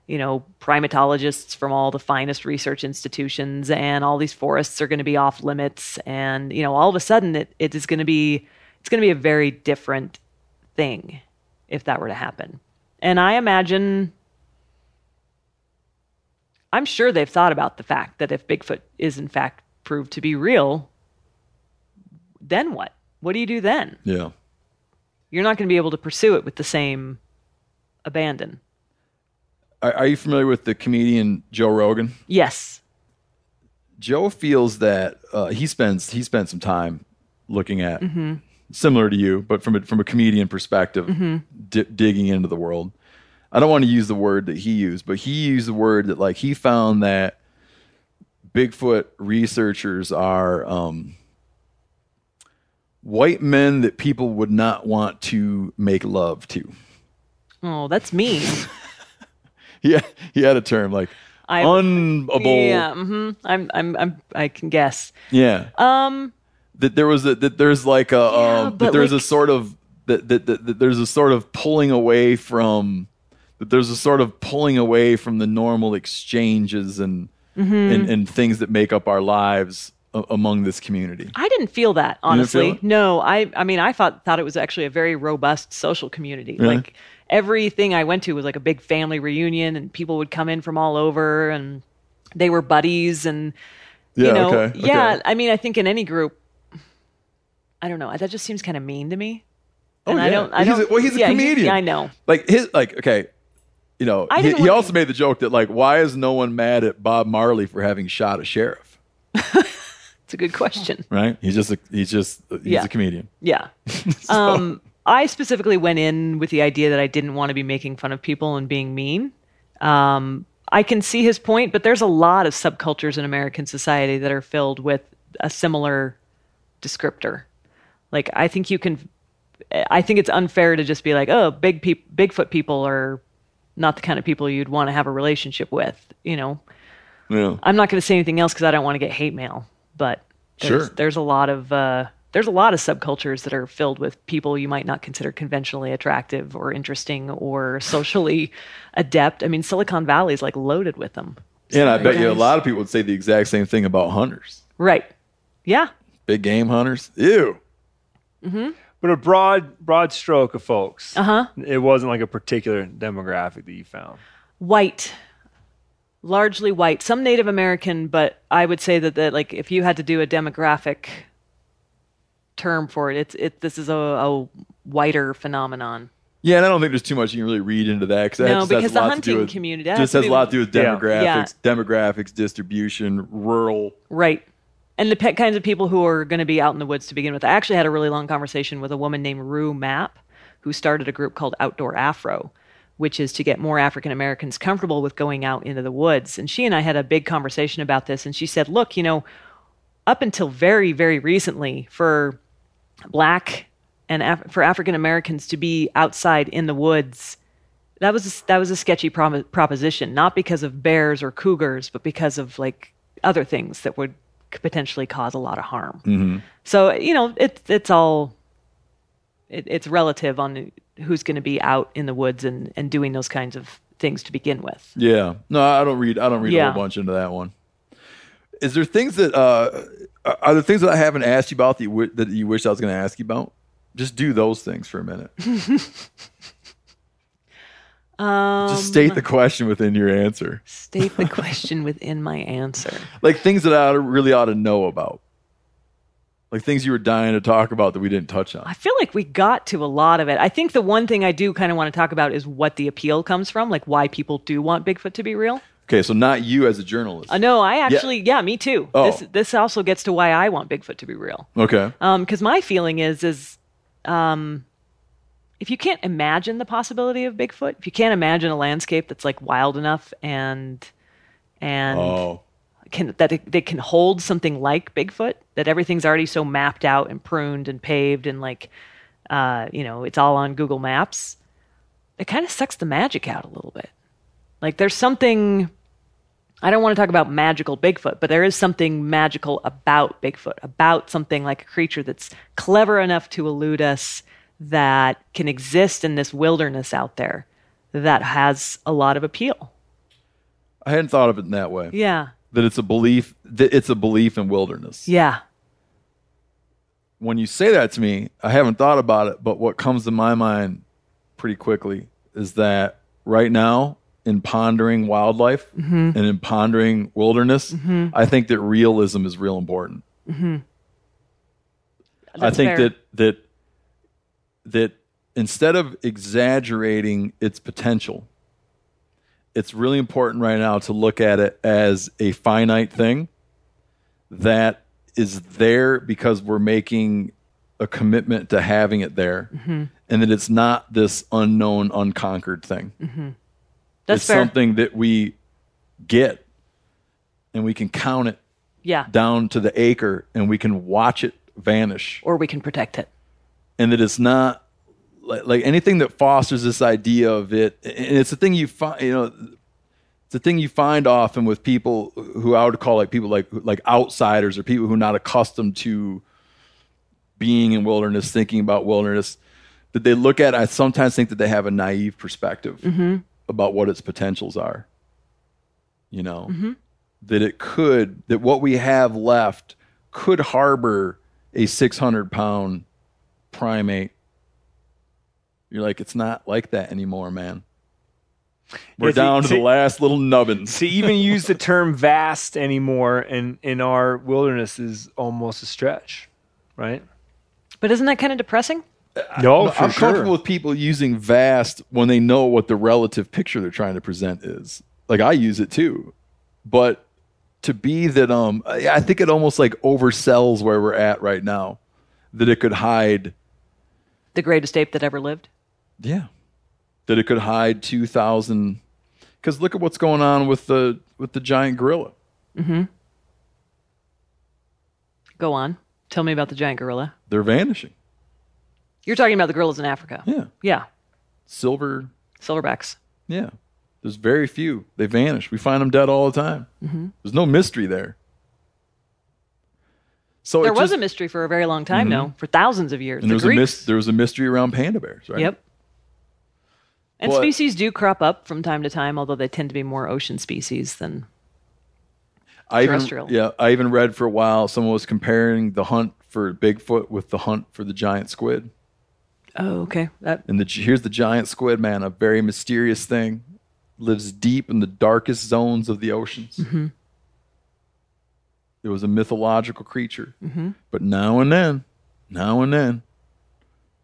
you know primatologists from all the finest research institutions, and all these forests are going to be off limits, and you know all of a sudden it, it is going to be it's going to be a very different thing if that were to happen. And I imagine I'm sure they've thought about the fact that if Bigfoot is in fact proved to be real, then what? What do you do then? Yeah. You're not going to be able to pursue it with the same abandon. Are, are you familiar with the comedian Joe Rogan? Yes. Joe feels that uh, he spends he spent some time looking at Mhm. similar to you, but from a, from a comedian perspective, Mhm. di- digging into the world. I don't want to use the word that he used, but he used the word that like he found that Bigfoot researchers are um, white men that people would not want to make love to. Oh, that's mean. Yeah, he had a term like I unable. Yeah, hmm I'm, I'm, I'm, I can guess. Yeah. Um, that there was a that there's like a um, but that there's like- a sort of that, that, that, that there's a sort of pulling away from that there's a sort of pulling away from the normal exchanges and Mhm. and, and things that make up our lives a- among this community. I didn't feel that didn't feel honestly. No, I, I mean, I thought thought it was actually a very robust social community. Really? Like everything I went to was like a big family reunion, and people would come in from all over, and they were buddies, and Yeah, you know, okay, yeah. okay. I mean, I think in any group, I don't know. That just seems kind of mean to me. Oh, and I don't. I He's a- don't. well, he's a yeah, comedian. yeah, I know. Like his like okay, you know, he, he also made the joke that like why is no one mad at Bob Marley for having shot a sheriff? It's a good question. Right? He's just a he's just he's Yeah. a comedian. Yeah. Um, I specifically went in with the idea that I didn't want to be making fun of people and being mean. Um, I can see his point, but there's a lot of subcultures in American society that are filled with a similar descriptor. Like, I think you can. I think it's unfair to just be like, "Oh, big peop- Bigfoot people are not the kind of people you'd want to have a relationship with." You know, Yeah. I'm not going to say anything else because I don't want to get hate mail. But there's, Sure. there's a lot of uh, there's a lot of subcultures that are filled with people you might not consider conventionally attractive or interesting or socially adept. I mean, Silicon Valley is like loaded with them. And I bet you a lot of people would say the exact same thing about hunters. Right? Yeah. Big game hunters. Ew. Mm-hmm. But a broad broad stroke of folks. Uh huh. It wasn't like a particular demographic that you found. White. Largely white, some Native American, but I would say that, that like if you had to do a demographic term for it, it's it. This is a, a whiter phenomenon. Yeah, and I don't think there's too much you can really read into that because that No, because the hunting with, community, that just has to has do a lot to do with Yeah. demographics, demographics, distribution, rural. Right. And the pe- kinds of people who are going to be out in the woods to begin with. I actually had a really long conversation with a woman named Rue Mapp, who started a group called Outdoor Afro, which is to get more African Americans comfortable with going out into the woods. And she and I had a big conversation about this. And she said, look, you know, up until very, very recently, for black and Af- for African Americans to be outside in the woods, that was a, that was a sketchy prom- proposition. Not because of bears or cougars, but because of like other things that would potentially cause a lot of harm. Mhm. So you know, it's it's all it, it's relative on who's going to be out in the woods and and doing those kinds of things to begin with. Yeah. No, I don't read. I don't read a whole bunch into that one. Is there things that uh, are- there things that I haven't asked you about that you, wi- that you wish I was going to ask you about? Just do those things for a minute. Um, Just state the question within your answer. state the question within my answer. Like things that I really ought to know about. Like things you were dying to talk about that we didn't touch on. I feel like we got to a lot of it. I think the one thing I do kind of want to talk about is what the appeal comes from, like why people do want Bigfoot to be real. Okay, so not you as a journalist. Uh, no, I actually, yeah, me too. Oh. This this also gets to why I want Bigfoot to be real. Okay. because my feeling is is um, if you can't imagine the possibility of Bigfoot, if you can't imagine a landscape that's like wild enough and and Oh. Can that it, they can hold something like Bigfoot, that everything's already so mapped out and pruned and paved and like uh, you know it's all on Google Maps, it kind of sucks the magic out a little bit. Like there's something. I don't want to talk about magical Bigfoot, but there is something magical about Bigfoot, about something like a creature that's clever enough to elude us, that can exist in this wilderness out there, that has a lot of appeal. I hadn't thought of it in that way. Yeah. That it's a belief that it's a belief in wilderness. Yeah. When you say that to me, I haven't thought about it, but what comes to my mind pretty quickly is that right now in pondering wildlife Mhm. and in pondering wilderness, Mhm. I think that realism is real important. hmm I think that that that instead of exaggerating its potential, it's really important right now to look at it as a finite thing that is there because we're making a commitment to having it there, Mhm. and that it's not this unknown, unconquered thing. hmm That's it's fair. something that we get, and we can count it Yeah. down to the acre, and we can watch it vanish Or we can protect it. and that it's not like, like anything that fosters this idea of it and it's a thing you find you know it's a thing you find often with people who I would call like people like like outsiders or people who are not accustomed to being in wilderness thinking about wilderness that they look at I sometimes think that they have a naive perspective Mhm. about what its potentials are you know Mhm. that it could that what we have left could harbor a 600 pound primate you're like it's not like that anymore man we're Yeah, see- down to the last little nubbins to even use the term vast anymore in in our wilderness is almost a stretch, right? But isn't that kind of depressing? No, I'm for comfortable with people using vast when they know what the relative picture they're trying to present is. Like I use it too, but to be that, um, I I think it almost like oversells where we're at right now. That it could hide, The greatest ape that ever lived. Yeah, that it could hide two thousand. Because look at what's going on with the with the giant gorilla. hmm Go on. Tell me about the giant gorilla. They're vanishing. You're talking about the gorillas in Africa. Yeah, Yeah. silver. Silverbacks. Yeah, there's very few. They vanish. We find them dead all the time. Mhm. There's no mystery there. So there it was just- a mystery for a very long time, Mhm. though, for thousands of years. and the there was a Greeks. mys- there was a mystery around panda bears, right? Yep. And But- species do crop up from time to time, although they tend to be more ocean species than. I even Terrestrial. yeah, I even read for a while someone was comparing the hunt for Bigfoot with the hunt for the giant squid. Oh, okay. That And the here's the giant squid, man, a very mysterious thing, lives deep in the darkest zones of the oceans. Mhm. It was a mythological creature, Mhm. but now and then, now and then,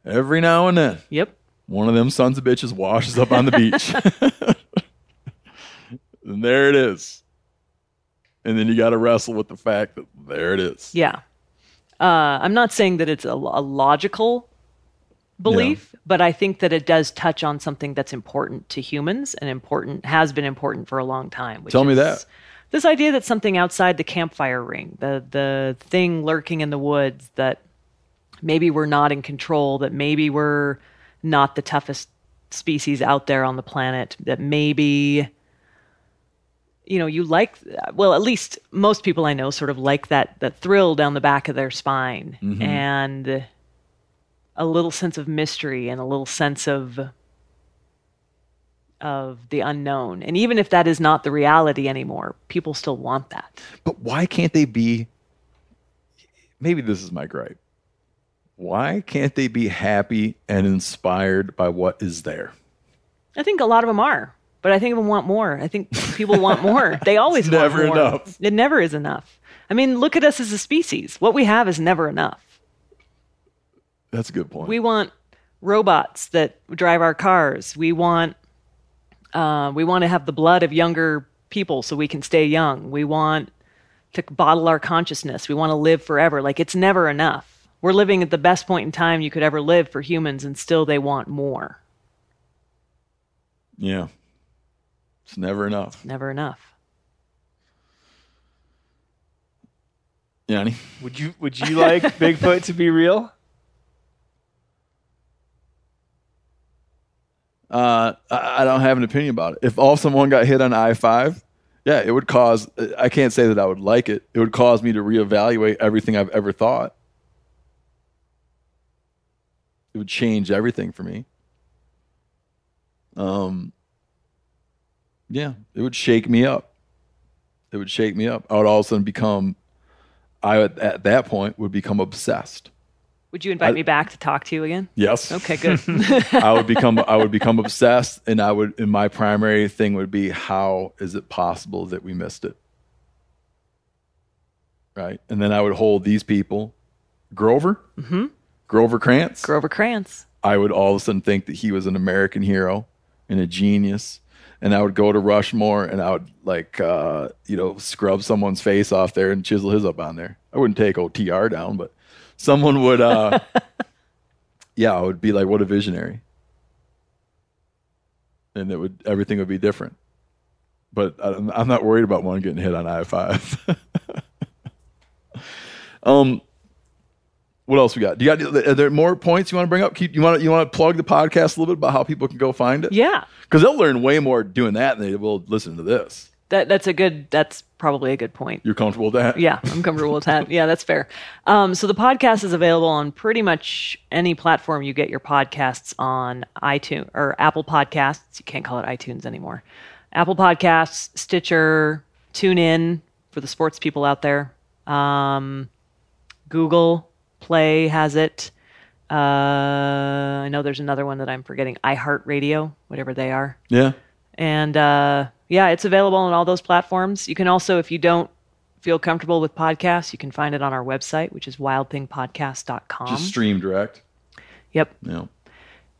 every now and then, Yep. One of them sons of bitches washes up on the beach, and there it is. And then you got to wrestle with the fact that there it is. Yeah. Uh, I'm not saying that it's a, a logical belief, but I think that it does touch on something that's important to humans and important has been important for a long time. Tell me that. This idea that something outside the campfire ring, the the thing lurking in the woods that maybe we're not in control, that maybe we're not the toughest species out there on the planet, that maybe you know you like well at least most people i know sort of like that that thrill down the back of their spine mm-hmm. and a little sense of mystery and a little sense of of the unknown and even if that is not the reality anymore people still want that But why can't they be? Maybe this is my gripe. Why can't they be happy and inspired by what is there? i think a lot of them are but i think of them want more i think people want more they always never more. enough. it never is enough i mean look at us as a species what we have is never enough That's a good point. We want robots that drive our cars. We want uh, we want to have the blood of younger people so we can stay young. We want to bottle our consciousness. We want to live forever. Like it's never enough. We're living at the best point in time you could ever live for humans, and still they want more. yeah. It's never enough. Never enough. Yanni? Would you Would you like Bigfoot to be real? Uh, I, I don't have an opinion about it. If all someone got hit on I five, yeah, it would cause. I can't say that I would like it. It would cause me to reevaluate everything I've ever thought. It would change everything for me. Um. Yeah, it would shake me up. It would shake me up. I would all of a sudden become. I would, at that point would become obsessed. Would you invite I- me back to talk to you again? Yes. Okay, good. I would become I would become obsessed and I would and my primary thing would be how is it possible that we missed it? Right? And then I would hold these people Grover? Mm-hmm. Grover Krantz. Grover Krantz. I would all of a sudden think that he was an American hero and a genius. And I would go to Rushmore and I would like uh, you know, scrub someone's face off there and chisel his up on there. I wouldn't take OTR down, but someone would uh yeah, I would be like, what a visionary. And it would everything would be different. But I'm, I'm not worried about one getting hit on I five. um, what else we got? Do you got? Are there more points you want to bring up? Keep, you want to, you want to plug the podcast a little bit about how people can go find it? Yeah. because they'll learn way more doing that than they will listen to this. That that's a good that's probably a good point. You're comfortable with that? Yeah, I'm comfortable with that. Yeah, that's fair. Um, so the podcast is available on pretty much any platform you get your podcasts on iTunes or Apple Podcasts. You can't call it iTunes anymore. Apple Podcasts, Stitcher, TuneIn for the sports people out there. Um, Google Play has it. Uh, I know there's another one that I'm forgetting. iHeartRadio, whatever they are. Yeah. And uh, yeah, it's available on all those platforms. You can also, if you don't feel comfortable with podcasts, you can find it on our website, which is wildthingpodcast.com. Just stream direct. Yep. Yeah.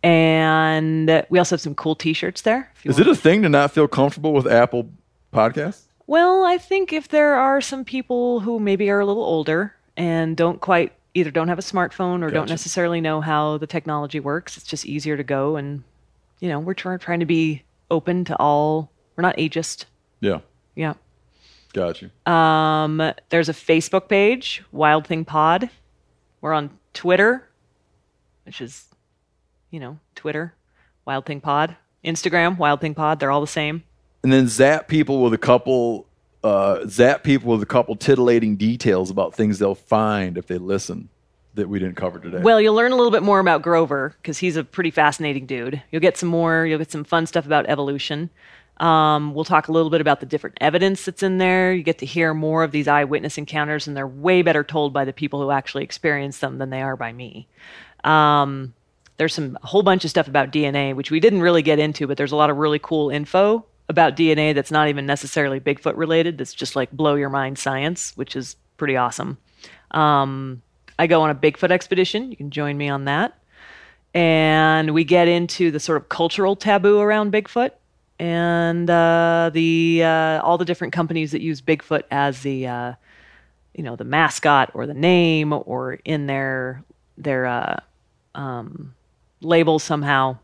And we also have some cool t shirts there. Is it a thing to not feel comfortable with Apple Podcasts? Well, I think if there are some people who maybe are a little older and don't quite either don't have a smartphone or don't necessarily know how the technology works, it's just easier to go and you know, we're trying trying to be open to all. We're not ageist. Yeah. Yeah. Got you. Um, there's a Facebook page, Wild Thing Pod. We're on Twitter, which is, you know, Twitter, Wild Thing Pod. Instagram, Wild Thing Pod. They're all the same. and then zap people with a couple uh, zap people with a couple titillating details about things they'll find if they listen that we didn't cover today. Well, you'll learn a little bit more about Grover because he's a pretty fascinating dude. You'll get some more. You'll get some fun stuff about evolution. Um, we'll talk a little bit about the different evidence that's in there. You get to hear more of these eyewitness encounters, and they're way better told by the people who actually experience them than they are by me. Um, there's some a whole bunch of stuff about DNA, which we didn't really get into, but there's a lot of really cool info about DNA that's not even necessarily Bigfoot related. That's just like blow your mind science, which is pretty awesome. Um, I go on a Bigfoot expedition. You can join me on that. And we get into the sort of cultural taboo around Bigfoot and uh, the uh, all the different companies that use Bigfoot as the uh, you know the mascot or the name or in their their uh, um, label somehow,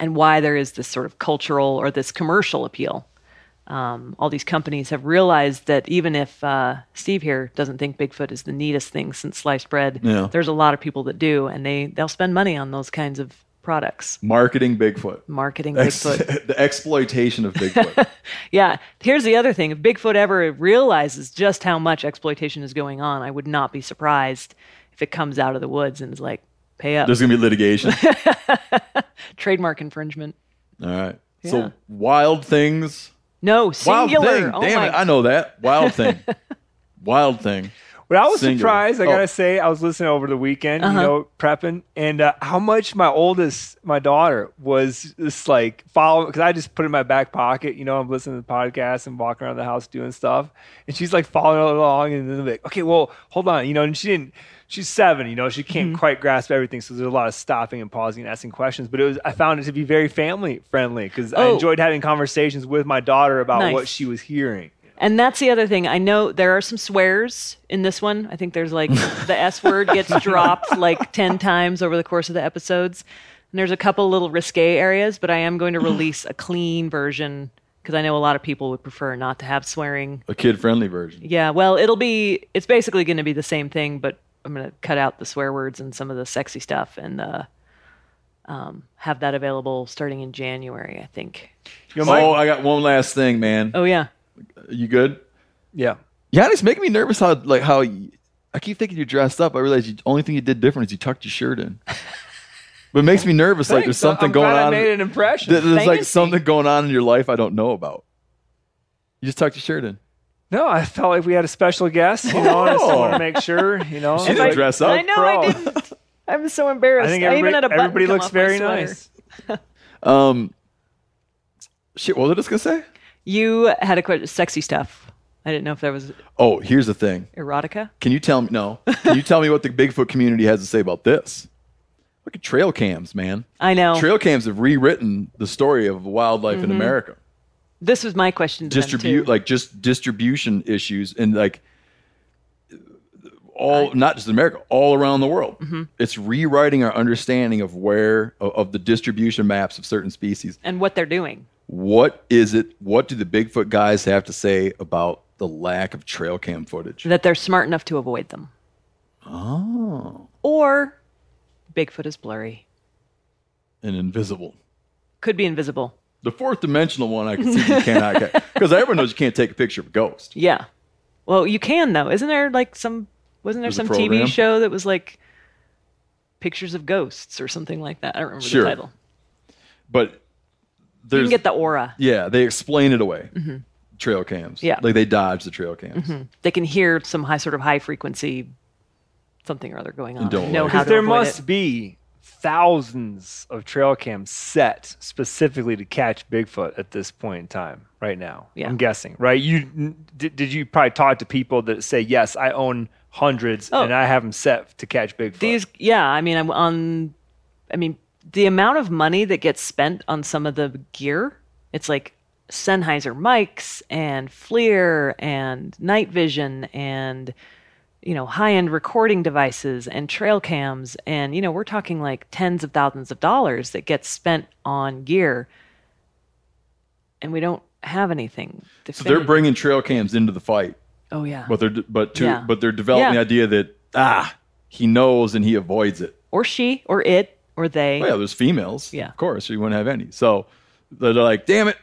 and why there is this sort of cultural or this commercial appeal um, all these companies have realized that even if uh, Steve here doesn't think Bigfoot is the neatest thing since sliced bread, Yeah. there's a lot of people that do, and they they'll spend money on those kinds of products. Marketing Bigfoot. Marketing Ex- Bigfoot. the exploitation of Bigfoot. Yeah. Here's the other thing: if Bigfoot ever realizes just how much exploitation is going on, I would not be surprised if it comes out of the woods and is like, "Pay up." There's gonna be litigation. Trademark infringement. All right. Yeah. So wild things. No, Wild singular. thing. Oh Damn my it! I know that. Wild thing. wild thing. But I was Singular. surprised. I Oh. gotta say, I was listening over the weekend, Uh-huh. you know, prepping, and uh, how much my oldest, my daughter, was just like following because I just put it in my back pocket. You know, I'm listening to the podcast and walking around the house doing stuff, and she's like following along, and then like, okay, well, hold on, you know, and she didn't. She's seven, you know, she can't Mm-hmm. quite grasp everything, so there's a lot of stopping and pausing and asking questions. But it was, I found it to be very family friendly because I Oh. enjoyed having conversations with my daughter about Nice. what she was hearing. And that's the other thing. I know there are some swears in this one. I think there's like the S word gets dropped like 10 times over the course of the episodes. And there's a couple little risque areas, but I am going to release a clean version because I know a lot of people would prefer not to have swearing. A kid friendly version. Yeah, well, it'll be, it's basically going to be the same thing, but I'm going to cut out the swear words and some of the sexy stuff and uh, um, have that available starting in January, I think. You know, Oh, I got one last thing, man. Oh, yeah. You good? yeah. Janis making me nervous. How like how y- I keep thinking you're dressed up. I realize the only thing you did different is you tucked your shirt in. But it makes me nervous. like there's Thanks. something I'm going glad on. I made an impression. Th- There's like Fancy. something going on in your life I don't know about. You just tucked your shirt in. No, I felt like we had a special guest. You know, I just want to make sure. You know, She didn't dress up. I know I didn't. I'm so embarrassed. I think I even everybody, had a button everybody come looks off very sweater. nice. Um, shit. What was I just gonna say? You had a question, sexy stuff. I didn't know if that was Oh, here's the thing. erotica. Can you tell me? No. Can you tell me what the Bigfoot community has to say about this? Look at trail cams, man. I know. Trail cams have rewritten the story of wildlife Mm-hmm. in America. This was my question to Distribute like just distribution issues and like all not just in America, all around the world. Mm-hmm. It's rewriting our understanding of where of, of the distribution maps of certain species. and what they're doing. What is it? What do the Bigfoot guys have to say about the lack of trail cam footage? That they're smart enough to avoid them. Oh, Or Bigfoot is blurry. and invisible. Could be invisible. The fourth dimensional one, I can see you cannot because everyone knows you can't take a picture of a ghost. Yeah. Well, you can though. Isn't there like some wasn't there There's a some TV program? show that was like pictures of ghosts or something like that? I don't remember Sure. the title. But You there's can get the aura. yeah, they explain it away. Mm-hmm. Trail cams, Yeah. like they dodge the trail cams. Mm-hmm. They can hear some high sort of high frequency something or other going on. don't know like how Because to there avoid must it. be thousands of trail cams set specifically to catch Bigfoot at this point in time, right now. Yeah. I'm guessing, right? You did, did you probably talk to people that say, yes, I own hundreds Oh. and I have them set to catch Bigfoot? These, yeah, I mean, I'm on. I mean, the amount of money that gets spent on some of the gear, it's like Sennheiser mics and FLIR and night vision and you know high-end recording devices and trail cams and you know we're talking like tens of thousands of dollars that gets spent on gear and we don't have anything So they're bringing trail cams into the fight, oh yeah but they're but to Yeah. but they're developing the idea that ah he knows and he avoids it. or she or it or they Oh yeah, there's females. Yeah. of course you wouldn't have any. So they're like, damn it,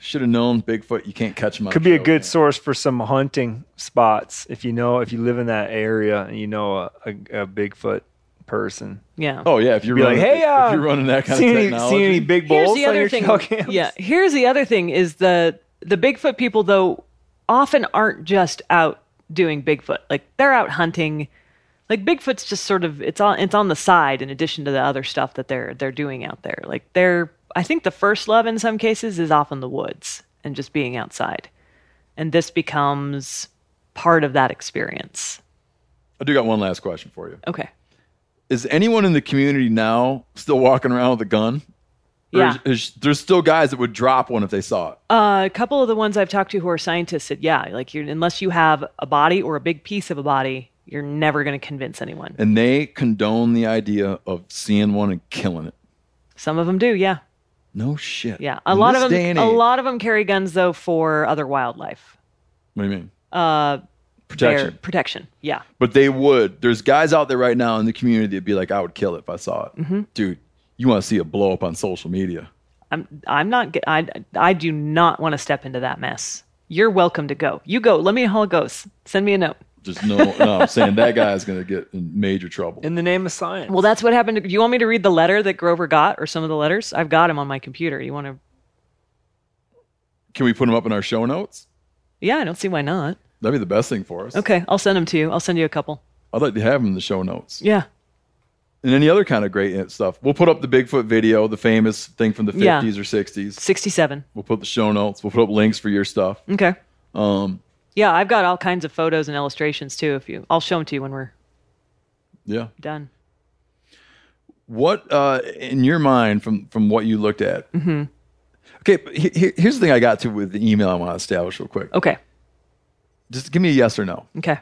should have known Bigfoot. You can't catch them. on Could be a good cam." source for some hunting spots if you know if you live in that area and you know a, a, a Bigfoot person. yeah Oh yeah, if you're Be like, hey, uh, if you're running that kind see of any, technology, see any big here's bulls the on other your thing. trail cams? Yeah, here's the other thing is the the Bigfoot people though often aren't just out doing Bigfoot. Like they're out hunting. Like Bigfoot's just sort of it's on it's on the side in addition to the other stuff that they're they're doing out there. Like they're I think the first love in some cases is off in the woods and just being outside. And this becomes part of that experience. I do got one last question for you. Okay. Is anyone in the community now still walking around with a gun? Or Yeah. is- is- there's still guys that would drop one if they saw it. Uh, a couple of the ones I've talked to who are scientists said, yeah, like you're, unless you have a body or a big piece of a body, you're never going to convince anyone. and they condone the idea of seeing one and killing it. Some of them do, yeah. No shit. Yeah, a In lot of them. A age- lot of them carry guns though for other wildlife. What do you mean? Uh, Protection. protection. Yeah. But they would. There's guys out there right now in the community that'd be like, I would kill it if I saw it. Mhm. Dude, you want to see a blow up on social media. I'm. I'm not. I. I do not want to step into that mess. You're welcome to go. You go. Let me it goes. Send me a note. Just no, no, I'm saying that guy's going to get in major trouble. In the name of science. Well, that's what happened. To, do you want me to read the letter that Grover got, or some of the letters? I've got them on my computer. You want to? Can we put them up in our show notes? Yeah, I don't see why not. That'd be the best thing for us. Okay, I'll send them to you. I'll send you a couple. I'd like to have them in the show notes. Yeah. And any other kind of great stuff. We'll put up the Bigfoot video, the famous thing from the 50s Yeah. or 60s. 67. We'll put the show notes. We'll put up links for your stuff. Okay. Um, Yeah, I've got all kinds of photos and illustrations too. If you, I'll show them to you when we're yeah. done. What uh, in your mind from from what you looked at? hmm Okay, but he- he- here's the thing I got to with the email I want to establish real quick. Okay. Just give me a yes or no. Okay.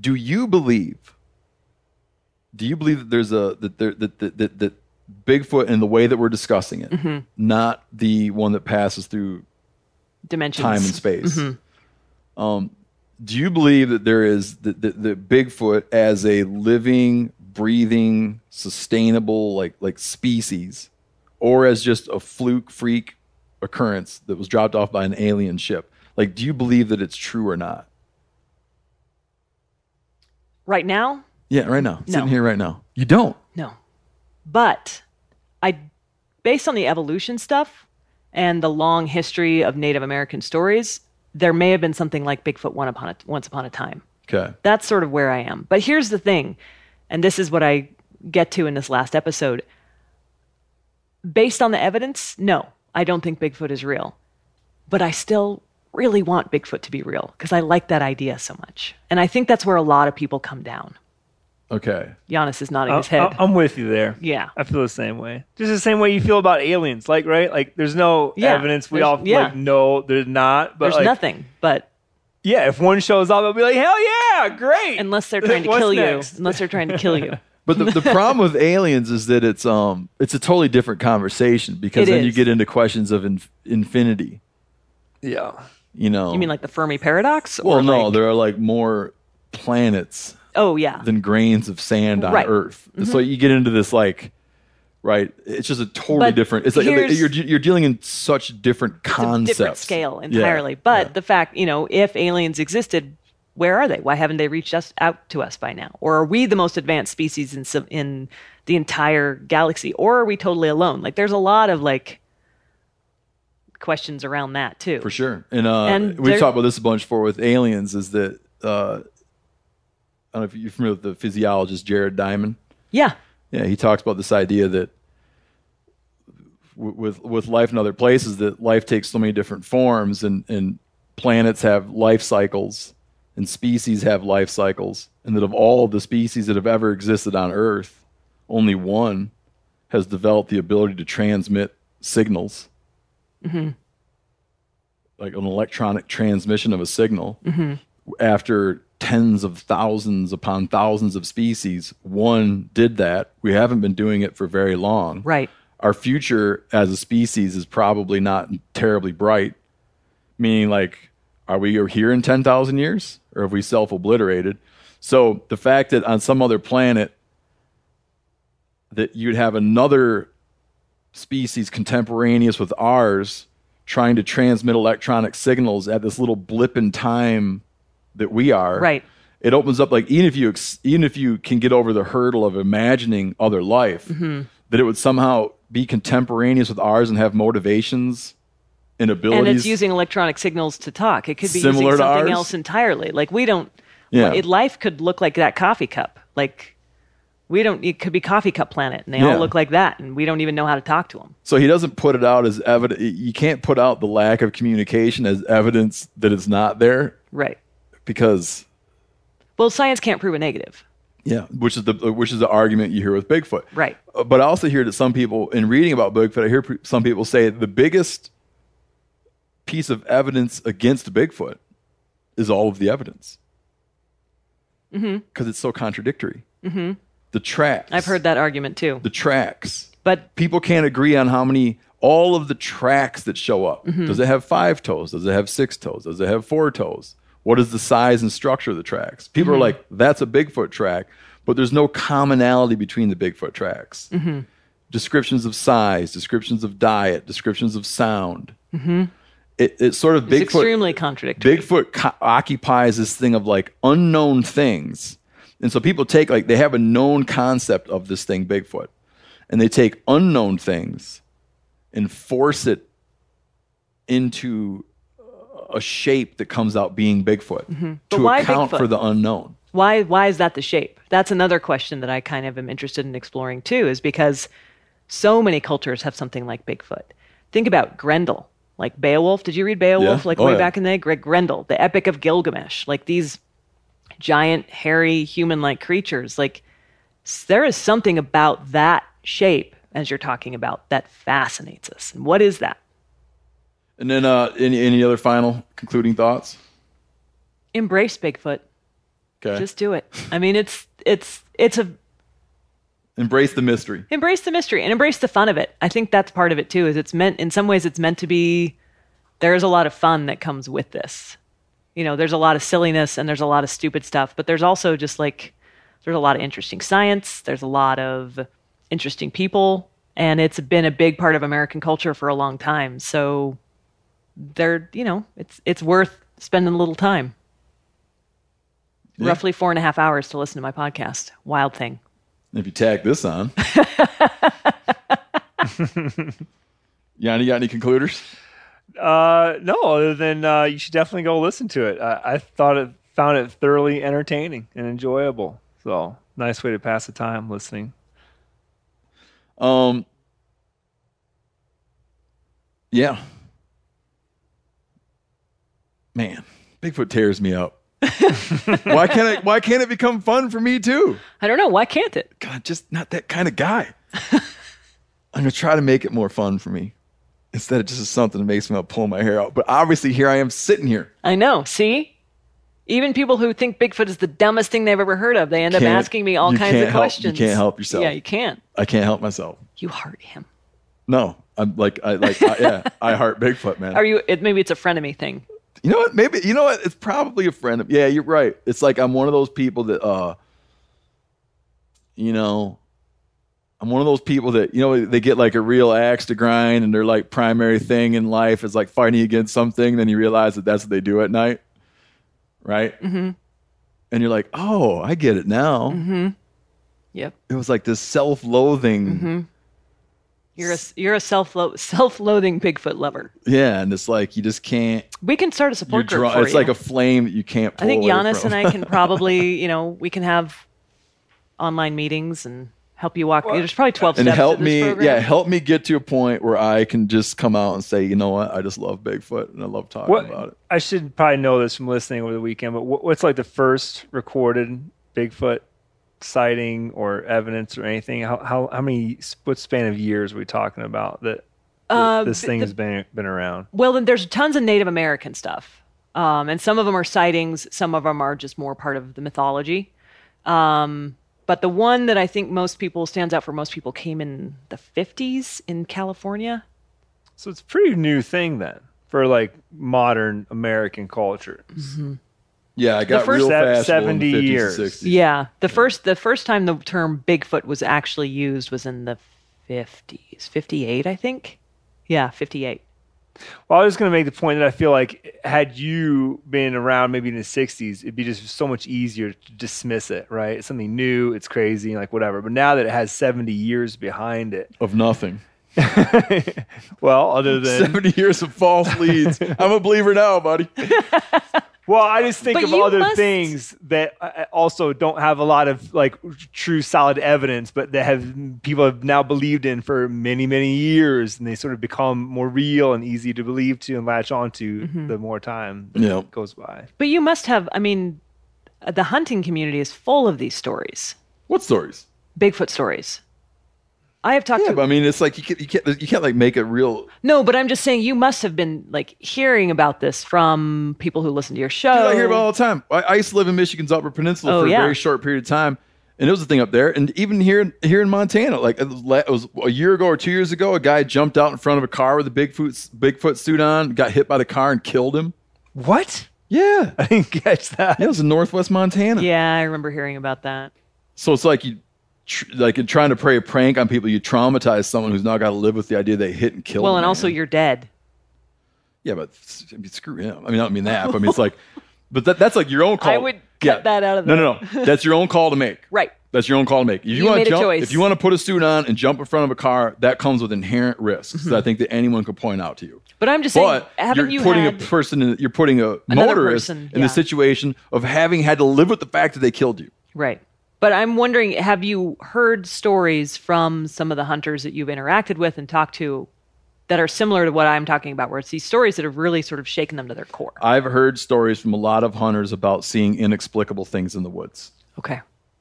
Do you believe? Do you believe that there's a that there that that, that, that Bigfoot in the way that we're discussing it, Mhm. not the one that passes through Dimensions. time and space? Mhm. Um, do you believe that there is that, that, that Bigfoot as a living, breathing, sustainable like like species, or as just a fluke freak occurrence that was dropped off by an alien ship? Like, do you believe that it's true or not? Right now, Yeah, right now, No. sitting here right now, you don't. no. But I, based on the evolution stuff and the long history of Native American stories, there may have been something like Bigfoot one upon a, once upon a time. Okay. That's sort of where I am. But here's the thing, and this is what I get to in this last episode. Based on the evidence, no, I don't think Bigfoot is real. But I still really want Bigfoot to be real because I like that idea so much. And I think that's where a lot of people come down. Okay. Janis is nodding I- his head. I- I'm with you there. Yeah. I feel the same way. Just the same way you feel about aliens, like right? Like there's no Yeah, evidence. We there's- all yeah. like know there's not. But There's like, nothing, but Yeah, if one shows up, I'll be like, hell yeah, great. unless they're trying to What's kill next? you, unless they're trying to kill you. But the, the problem with aliens is that it's um it's a totally different conversation because It then you get into questions of inf- infinity. Yeah. You know. You mean like the Fermi paradox? Well, or no, like- there are like more planets oh yeah, than grains of sand on Right. Earth. Mhm. So you get into this like, right? It's just a totally But different. It's like you're you're dealing in such different concepts, different scale Yeah. entirely. But the fact, you know, if aliens existed, where are they? Why haven't they reached us out to us by now? Or are we the most advanced species in in the entire galaxy? Or are we totally alone? Like, there's a lot of like questions around that too. for sure. And, uh, And we've talked about this a bunch before with aliens. Is that uh, I don't know if you're familiar with the physiologist Jared Diamond. Yeah. Yeah, he talks about this idea that w- with with life in other places, that life takes so many different forms, and and planets have life cycles, and species have life cycles, and that of all the species that have ever existed on Earth, only one has developed the ability to transmit signals, hmm like an electronic transmission of a signal. hmm after tens of thousands upon thousands of species, one did that. We haven't been doing it for very long. Right. Our future as a species is probably not terribly bright. Meaning, like, are we here in 10,000 years or have we self obliterated? So the fact that on some other planet that you'd have another species contemporaneous with ours trying to transmit electronic signals at this little blip in time that we are Right. it opens up like even if you ex- even if you can get over the hurdle of imagining other life Mhm. that it would somehow be contemporaneous with ours and have motivations and abilities And it's using electronic signals to talk. It could be using something ours? else entirely. Like we don't. Yeah. It, life could look like that coffee cup. Like we don't. It could be coffee cup planet, and they Yeah. all look like that, and we don't even know how to talk to them. so he doesn't put it out as evidence you can't put out the lack of communication as evidence that it's not there Right. Because Well, science can't prove a negative. Yeah, which is the which is the argument you hear with Bigfoot. Right. Uh, But I also hear that some people, in reading about Bigfoot, I hear some people say the biggest piece of evidence against Bigfoot is all of the evidence because it's so contradictory. hmm The tracks, I've heard that argument too. the tracks. But people can't agree on how many all of the tracks that show up. Mm-hmm. Does it have five toes? Does it have six toes? Does it have four toes? What is the size and structure of the tracks? People are Mm-hmm. like, that's a Bigfoot track, but there's no commonality between the Bigfoot tracks. Mm-hmm. Descriptions of size, descriptions of diet, descriptions of sound. It, it's sort of Mm-hmm. It's Bigfoot. extremely contradictory. Bigfoot co- occupies this thing of like unknown things. And so people take like they have a known concept of this thing Bigfoot and they take unknown things and force it into a shape that comes out being Bigfoot Mm-hmm. To account Bigfoot? for the unknown. Why why is that the shape? That's another question that I kind of am interested in exploring too, is because so many cultures have something like Bigfoot. Think about Grendel, like Beowulf. Did you read Beowulf Yeah. like Oh, way yeah. back in the day? Greg Grendel, the Epic of Gilgamesh, like these giant, hairy, human-like creatures. Like there is something about that shape, as you're talking about, that fascinates us. And what is that? And then uh any any other final concluding thoughts? Embrace Bigfoot. Okay. Just do it. I mean, it's it's it's a Embrace the mystery. embrace the mystery and embrace the fun of it. I think that's part of it too. Is it's meant in some ways it's meant to be. There's a lot of fun that comes with this. You know, there's a lot of silliness and there's a lot of stupid stuff, but there's also just like there's a lot of interesting science. There's a lot of interesting people, and it's been a big part of American culture for a long time. So they're you know it's it's worth spending a little time. Roughly four and a half hours to listen to my podcast. Wild thing. If you tack this on. Janis, got any concluders? Uh, no, other than uh, you should definitely go listen to it. I, I thought it found it thoroughly entertaining and enjoyable. So nice way to pass the time listening. Um. Yeah. Man, Bigfoot tears me up. why can't it? Why can't it become fun for me too? I don't know. Why can't it? God, just not that kind of guy. I'm gonna try to make it more fun for me instead of just something that makes me want to pull my hair out. But obviously, here I am sitting here. I know. See? Even people who think Bigfoot is the dumbest thing they've ever heard of, they end up Can't- asking me all kinds of help- you can't help yourself. Yeah, you can't. I can't help myself. You heart him. No, I'm like, I like, I, yeah, I heart Bigfoot, man. Are you? It, maybe it's a frenemy thing. You know what? Maybe you know what? It's probably a friend of. Yeah, you're right. It's like I'm one of those people that, uh, you know, I'm one of those people that you know they get like a real axe to grind, and their like primary thing in life is like fighting against something. Then you realize that that's what they do at night, right? Mm-hmm. And you're like, oh, I get it now. Mm-hmm. Yep. It was like this self-loathing. Mm-hmm. You're a you're a self self loathing Bigfoot lover. Yeah, and it's like you just can't. We can start a You're support group draw, for it's you. like a flame that you can't. Pull I think away Janis and I can probably, you know, we can have online meetings and help you walk. There's probably 12 and steps help this me program. yeah help me get to a point where i can just come out and say you know what i just love bigfoot and i love talking What about it I should probably know this from listening over the weekend, but what, what's like the first recorded Bigfoot sighting or evidence or anything? How how how many what span of years are we talking about that, that Uh, this thing the- has been been around? Well, then there's tons of Native American stuff, um, and some of them are sightings. Some of them are just more part of the mythology. Um, but the one that I think most people stands out for most people came in the 50s in California. So it's a pretty new thing then for like modern American culture. Yeah i got first real fast 70 years. 60s. Yeah, the first the first time the term Bigfoot was actually used was in the 50s, 58, I think. Yeah, 58. Well, I was going to make the point that I feel like had you been around maybe in the 60s, it'd be just so much easier to dismiss it, right? It's something new, it's crazy, like whatever. But now that it has 70 years behind it, of nothing well, other than 70 years of false leads i'm a believer now buddy Well, I just think But of other must- things that uh, also don't have a lot of like true solid evidence, but that have people have now believed in for many, many years, and they sort of become more real and easy to believe to and latch onto Mm-hmm. the more time that Yeah. goes by. But you must have, I mean, uh, the hunting community is full of these stories. what stories Bigfoot stories. I have talked yeah to but i mean it's like you can't, you can't you can't like make it real No, but I'm just saying you must have been like hearing about this from people who listen to your show. Dude, I hear about it all the time. I, I used to live in Michigan's Upper Peninsula Oh, for yeah. a very short period of time, And it was a thing up there, and even here here in Montana, like it was it was a year ago or two years ago, a guy jumped out in front of a car with a Bigfoot Bigfoot suit on, got hit by the car and killed him. What? Yeah, I didn't catch that. it was in Northwest Montana. Yeah, I remember hearing about that. So it's like you, tr- like in trying to play a prank on people, you traumatize someone who's now got to live with the idea they hit and killed. Well, and man. also you're dead. yeah, but I mean, screw him. I mean, I don't mean that, but I mean it's like, but that, that's like your own call. I would cut that out of No, no, no. That's your own call to make. Right. That's your own call to make. If you, You want made to a jump, choice. if you want to put a suit on and jump in front of a car, that comes with inherent risks Mm-hmm. that I think that anyone could point out to you. But I'm just saying, But haven't you're you putting a person, in, you're putting a motorist person, in the situation of having had to live with the fact that they killed you. Right. But I'm wondering, have you heard stories from some of the hunters that you've interacted with and talked to that are similar to what I'm talking about, where it's these stories that have really sort of shaken them to their core? I've heard stories from a lot of hunters about seeing inexplicable things in the woods, Okay.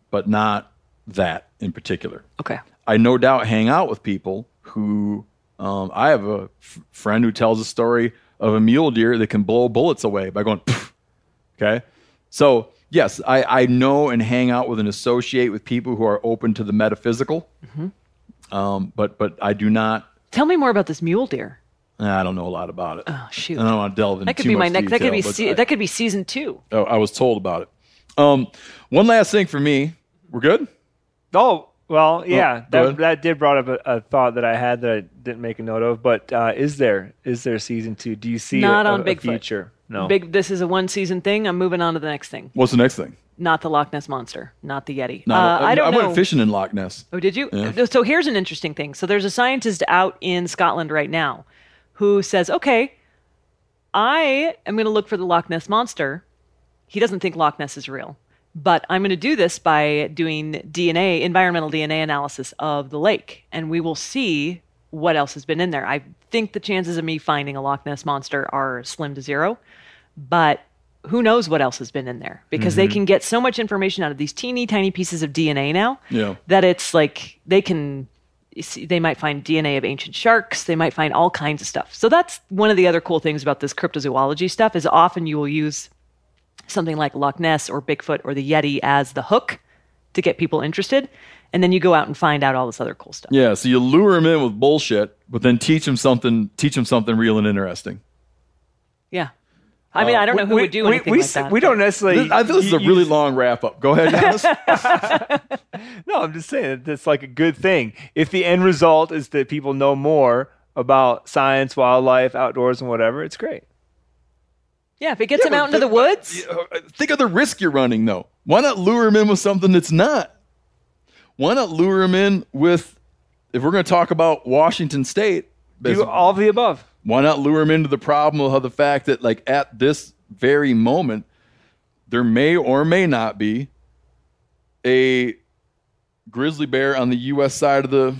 but not that in particular. Okay. I no doubt hang out with people who um, I have a f- friend who tells a story of a mule deer that can blow bullets away by going. "Pff." Okay, so yes, I, I know and hang out with and associate with people who are open to the metaphysical, Mm-hmm. um, but but I do not. Tell me more about this mule deer. I don't know a lot about it. Oh shoot. I don't want to delve into That could too be my much next. That could be detail, but se- I- that could be season two. oh, I was told about it. Um, one last thing for me. We're good. Oh well, yeah, go ahead. that that did brought up a, a thought that I had that I didn't make a note of. But uh, is there is there season two? Do you see Not a, on a, a Bigfoot. future? No. Big. This is a one season thing. I'm moving on to the next thing. What's the next thing? Not the Loch Ness monster. Not the Yeti. No, uh, I don't I know. went fishing in Loch Ness. Oh, did you? Yeah. So here's an interesting thing. So there's a scientist out in Scotland right now who says, okay, I am going to look for the Loch Ness monster. He doesn't think Loch Ness is real, but I'm going to do this by doing DNA, environmental DNA analysis of the lake, and we will see what else has been in there. I think the chances of me finding a Loch Ness monster are slim to zero, but who knows what else has been in there because they mm-hmm. can get so much information out of these teeny tiny pieces of DNA now Yeah. that it's like they can see- they might find DNA of ancient sharks they might find all kinds of stuff so that's one of the other cool things about this cryptozoology stuff is often you will use something like Loch Ness or Bigfoot or the Yeti as the hook to get people interested and then you go out and find out all this other cool stuff Yeah, so you lure them in with bullshit, but then teach them something. Teach them something real and interesting. yeah I mean I don't know who we, would do we, anything we, like that we don't necessarily. This- I feel this is a really you- long wrap up. Go ahead, guys. No, I'm just saying that that's like a good thing. If the end result is that people know more about science, wildlife, outdoors, and whatever, it's great. yeah if it gets them out into the- the woods Uh, Think of the risk you're running, though. Why not lure him in with something that's not? Why not lure him in with? If we're going to talk about Washington State, Do all of the above. Why not lure him into the problem of the fact that, like, at this very moment, there may or may not be a grizzly bear on the U.S. side of the,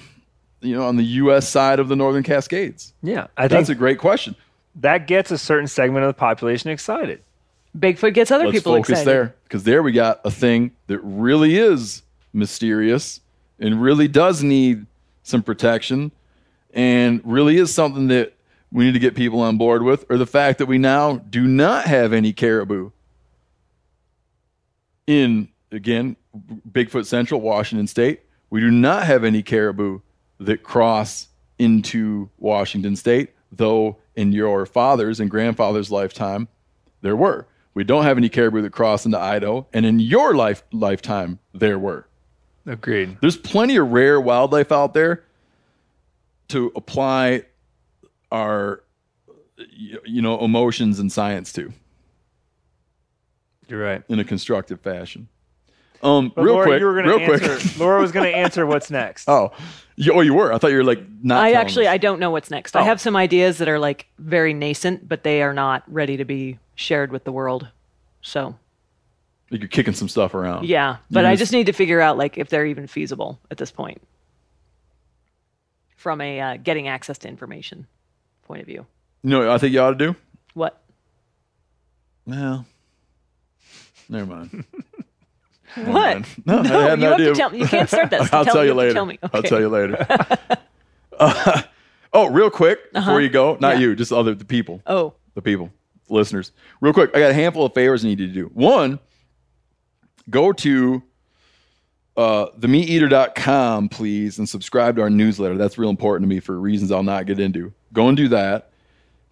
you know, on the U.S. side of the Northern Cascades. Yeah, I That's think a great question. that gets a certain segment of the population excited. Bigfoot gets other Let's people focus excited there because there we got a thing that really is mysterious and really does need some protection and really is something that we need to get people on board with or the fact that we now do not have any caribou in again Bigfoot Central Washington state we do not have any caribou that cross into Washington state though in your father's and grandfather's lifetime there were. We don't have any caribou that cross into Idaho, and in your life lifetime, there were. Agreed. There's plenty of rare wildlife out there to apply our, y- you know, emotions and science too. You're right. in a constructive fashion. Um, But real Laura, quick, you were gonna real answer, quick. Laura was going to answer what's next. oh, you, oh, you were. I thought you were like not. I actually us. I don't know what's next. I Oh. have some ideas that are like very nascent, but they are not ready to be shared with the world. So Like you're kicking some stuff around. yeah, but You're I just- just need to figure out like if they're even feasible at this point from a uh, getting access to information point of view. You know, what I think you ought to do. What? Well, never mind. What? No, I No, had you have to idea. tell me. You can't start that. I'll Tell- you later. Tell me. I'll Okay. tell you later. Uh, oh, real quick before you go, not Yeah. you, just other the people, Oh, the people, listeners. Real quick, I got a handful of favors I need you to do. One, go to uh, themeateater.com, please, and subscribe to our newsletter. That's real important to me for reasons I'll not get into. Go and do that.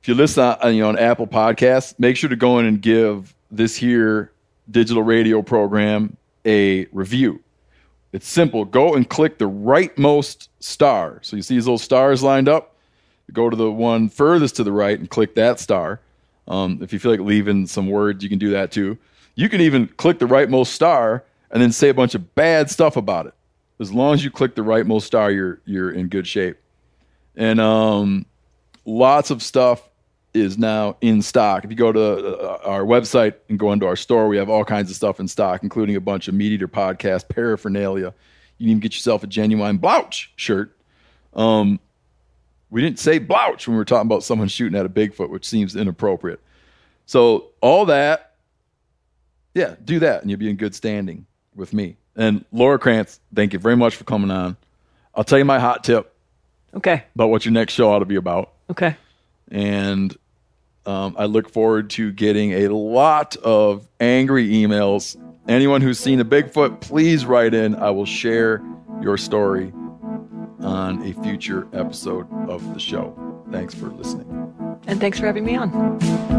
If you listen on, you know, on Apple Podcasts, make sure to go in and give this here digital radio program a review. It's simple. Go and click the rightmost star. So you see these little stars lined up? Go to the one furthest to the right and click that star. Um, if you feel like leaving some words, you can do that too. You can even click the rightmost star and then say a bunch of bad stuff about it. As long as you click the rightmost star, you're you're in good shape. And um, lots of stuff is now in stock. If you go to uh, our website and go into our store, we have all kinds of stuff in stock, including a bunch of MeatEater podcast paraphernalia. You can even get yourself a genuine blouch shirt. Um, we didn't say blouch when we were talking about someone shooting at a Bigfoot, which seems inappropriate. So all that, yeah, do that, and you'll be in good standing with me. And Laura Krantz, thank you very much for coming on. I'll tell you my hot tip Okay. about what your next show ought to be about Okay. and um, I look forward to getting a lot of angry emails. Anyone who's seen a Bigfoot, please write in. I will share your story on a future episode of the show. Thanks for listening. And thanks for having me on.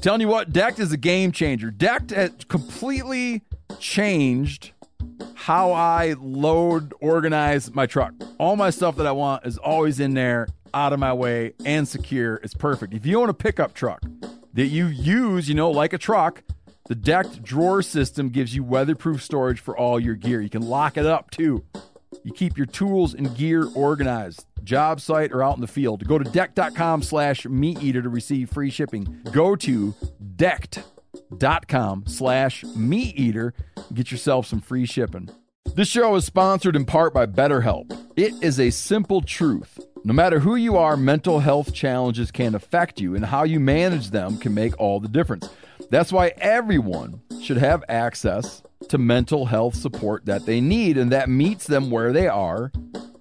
Telling you what, Decked is a game changer. Decked has completely changed how I load, organize my truck. All my stuff that I want is always in there, out of my way, and secure. It's perfect. If you own a pickup truck that you use, you know, like a truck, the Decked drawer system gives you weatherproof storage for all your gear. You can lock it up too. You keep your tools and gear organized, job site or out in the field. Go to decked.com slash meat eater to receive free shipping. Go to decked.com slash meat eater. Get yourself some free shipping. This show is sponsored in part by BetterHelp. It is a simple truth. No matter who you are, mental health challenges can affect you, and how you manage them can make all the difference. That's why everyone should have access to mental health support that they need and that meets them where they are